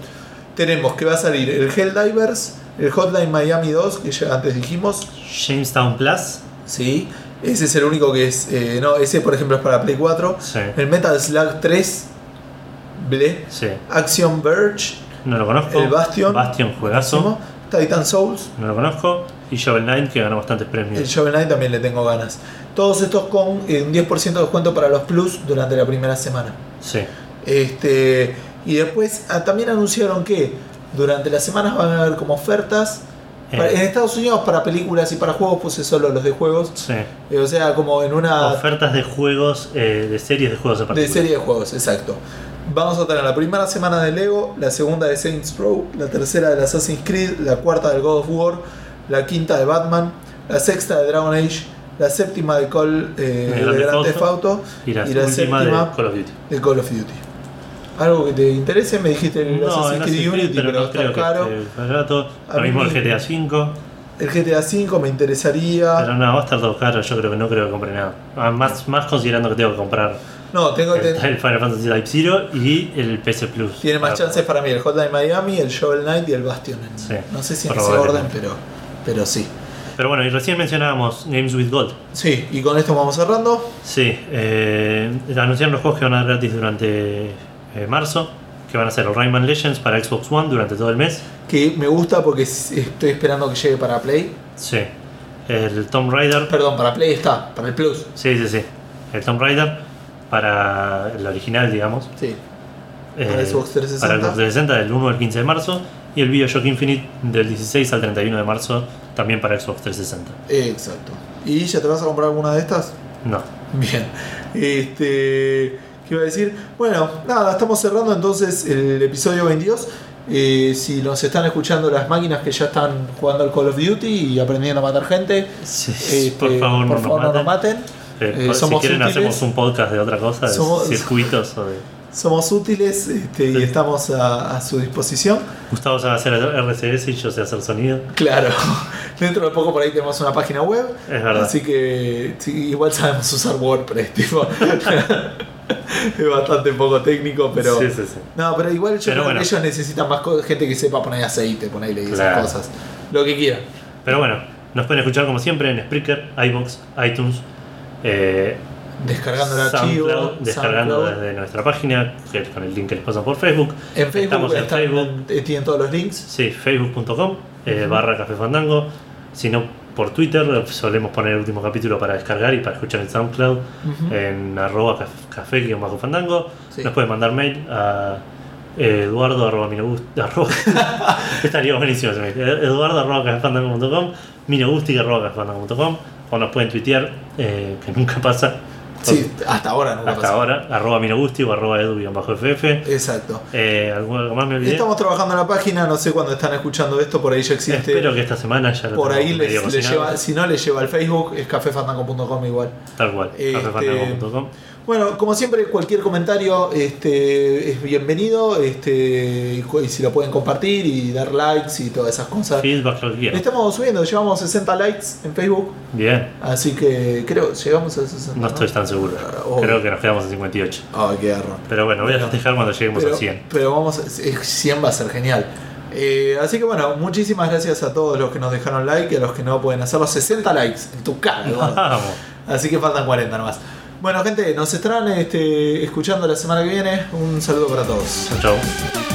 Tenemos que va a salir el Helldivers, el Hotline Miami 2 que ya antes dijimos, Jamestown Plus. sí. Ese es el único que es eh, no, ese por ejemplo es para Play 4. Sí. El Metal Slug 3 Ble, Sí. Action Verge No lo conozco. El Bastion. Bastion, juegazo. Titan Souls, No lo conozco. Y Shovel Knight, que ganó bastantes premios. el Shovel Knight también le tengo ganas. Todos estos con eh, un 10% de descuento para los Plus durante la primera semana. Sí. Este, y después ah, también anunciaron que durante las semanas van a haber como ofertas. Eh. en Estados Unidos para películas y para juegos puse solo los de juegos. Sí. Eh, o sea, como en una Ofertas de juegos, eh, de series de juegos en de particular. serie de juegos, exacto. Vamos a tener la primera semana de Lego, la segunda de Saints Row, la tercera del Assassin's Creed, la cuarta del God of War, la quinta de Batman, la sexta de Dragon Age, la séptima de Call eh, De de Grand Theft Theft Auto Y la, y la última séptima de Call of Duty. de Call of Duty. ¿Algo que te interese? Me dijiste el No, Assassin's el Creed Unity, pero, pero no está creo caro. Lo mismo el GTA V. El GTA V me interesaría. Pero no, va a estar todo caro. Yo creo que no creo que compre nada. Ah, Más, más considerando que tengo que comprar no, tengo el, ten- el Final Fantasy Type Zero y el PS Plus. tiene más chances para mí el Hotline Miami, el Shovel Knight y el Bastion. Sí, no sé si en ese orden, pero, pero sí. Pero bueno, y recién mencionábamos Games with Gold. Sí, y con esto vamos cerrando. Sí, eh, anunciaron los juegos que van a dar gratis durante eh, marzo, que van a ser el Rayman Legends para Xbox One durante todo el mes. Que me gusta porque estoy esperando que llegue para Play. Sí, el Tomb Raider. Perdón, para Play está, para el Plus. Sí, sí, sí. El Tomb Raider para el original, digamos. Sí. Eh, Para Xbox 360. Para Xbox 360 del 1 al 15 de marzo. Y el Bioshock Infinite del 16 al 31 de marzo también para Xbox 360. Exacto. ¿Y ya te vas a comprar alguna de estas? No. Bien. Este, ¿Qué iba a decir? Bueno, nada, estamos cerrando entonces el episodio 22. Eh, si nos están escuchando las máquinas que ya están jugando al Call of Duty y aprendiendo a matar gente, Sí, este, por favor, por no, favor nos no nos maten. Eh, Eh, si somos quieren útiles. hacemos un podcast de otra cosa, de Somos- circuitos o de... Somos útiles este, y Sí. estamos a, a su disposición. Gustavo sabe hacer RCS y yo sé hacer sonido. Claro, dentro de poco por ahí tenemos una página web. Es verdad. Así que sí, igual sabemos usar WordPress, tipo. es bastante poco técnico, pero. Sí, sí, sí. No, pero igual yo Pero creo bueno. que ellos necesitan más gente que sepa poner aceite, ponerle y esas cosas. Lo que quieran. Pero bueno, nos pueden escuchar como siempre en Spreaker, iBox, iTunes, eh, Descargando el archivo. Descargando SoundCloud. desde nuestra página, con el link que les pasan por Facebook. En Facebook Estamos en Facebook, eh, tienen todos los links. sí, facebook.com, eh, barra Café Fandango. Si no, por Twitter solemos poner el último capítulo para descargar y para escuchar en SoundCloud en arroba caf- café guion bajo fandango. Sí. Nos pueden mandar mail a eduardo arroba arroba- estaría buenísimo ese mail. Eduardo arroba cafefandango.com minogusti arroba cafefandango.com o nos pueden tuitear eh, que nunca pasa Sí, hasta ahora nunca hasta pasó. ahora arroba minogusti o arroba edu guion bajo ff Exacto. eh, ¿algo más me olvidé? Estamos trabajando en la página, no sé cuándo están escuchando esto, por ahí ya existe. espero que esta semana ya lo por ahí les, les lleva, si no les lleva al Facebook, es cafefandango.com igual. tal cual Este, cafefandango.com Bueno, como siempre, cualquier comentario este, es bienvenido. Este, y si lo pueden compartir y dar likes y todas esas cosas. feedback lo que Estamos subiendo, llevamos 60 likes en Facebook. bien Así que creo, llegamos a 60. no estoy tan seguro Ah, obvio. creo que nos quedamos en 58 Ay, qué error. Pero bueno, voy a festejar cuando lleguemos Pero, a 100. pero vamos, a- eh, 100 va a ser genial. Eh, así que bueno, muchísimas gracias a todos los que nos dejaron like y a los que no pueden hacerlo. 60 likes en tu cara. Vamos. Así que faltan 40 nomás. Bueno, gente, nos estarán este, escuchando la semana que viene. Un saludo para todos. Chau, chau.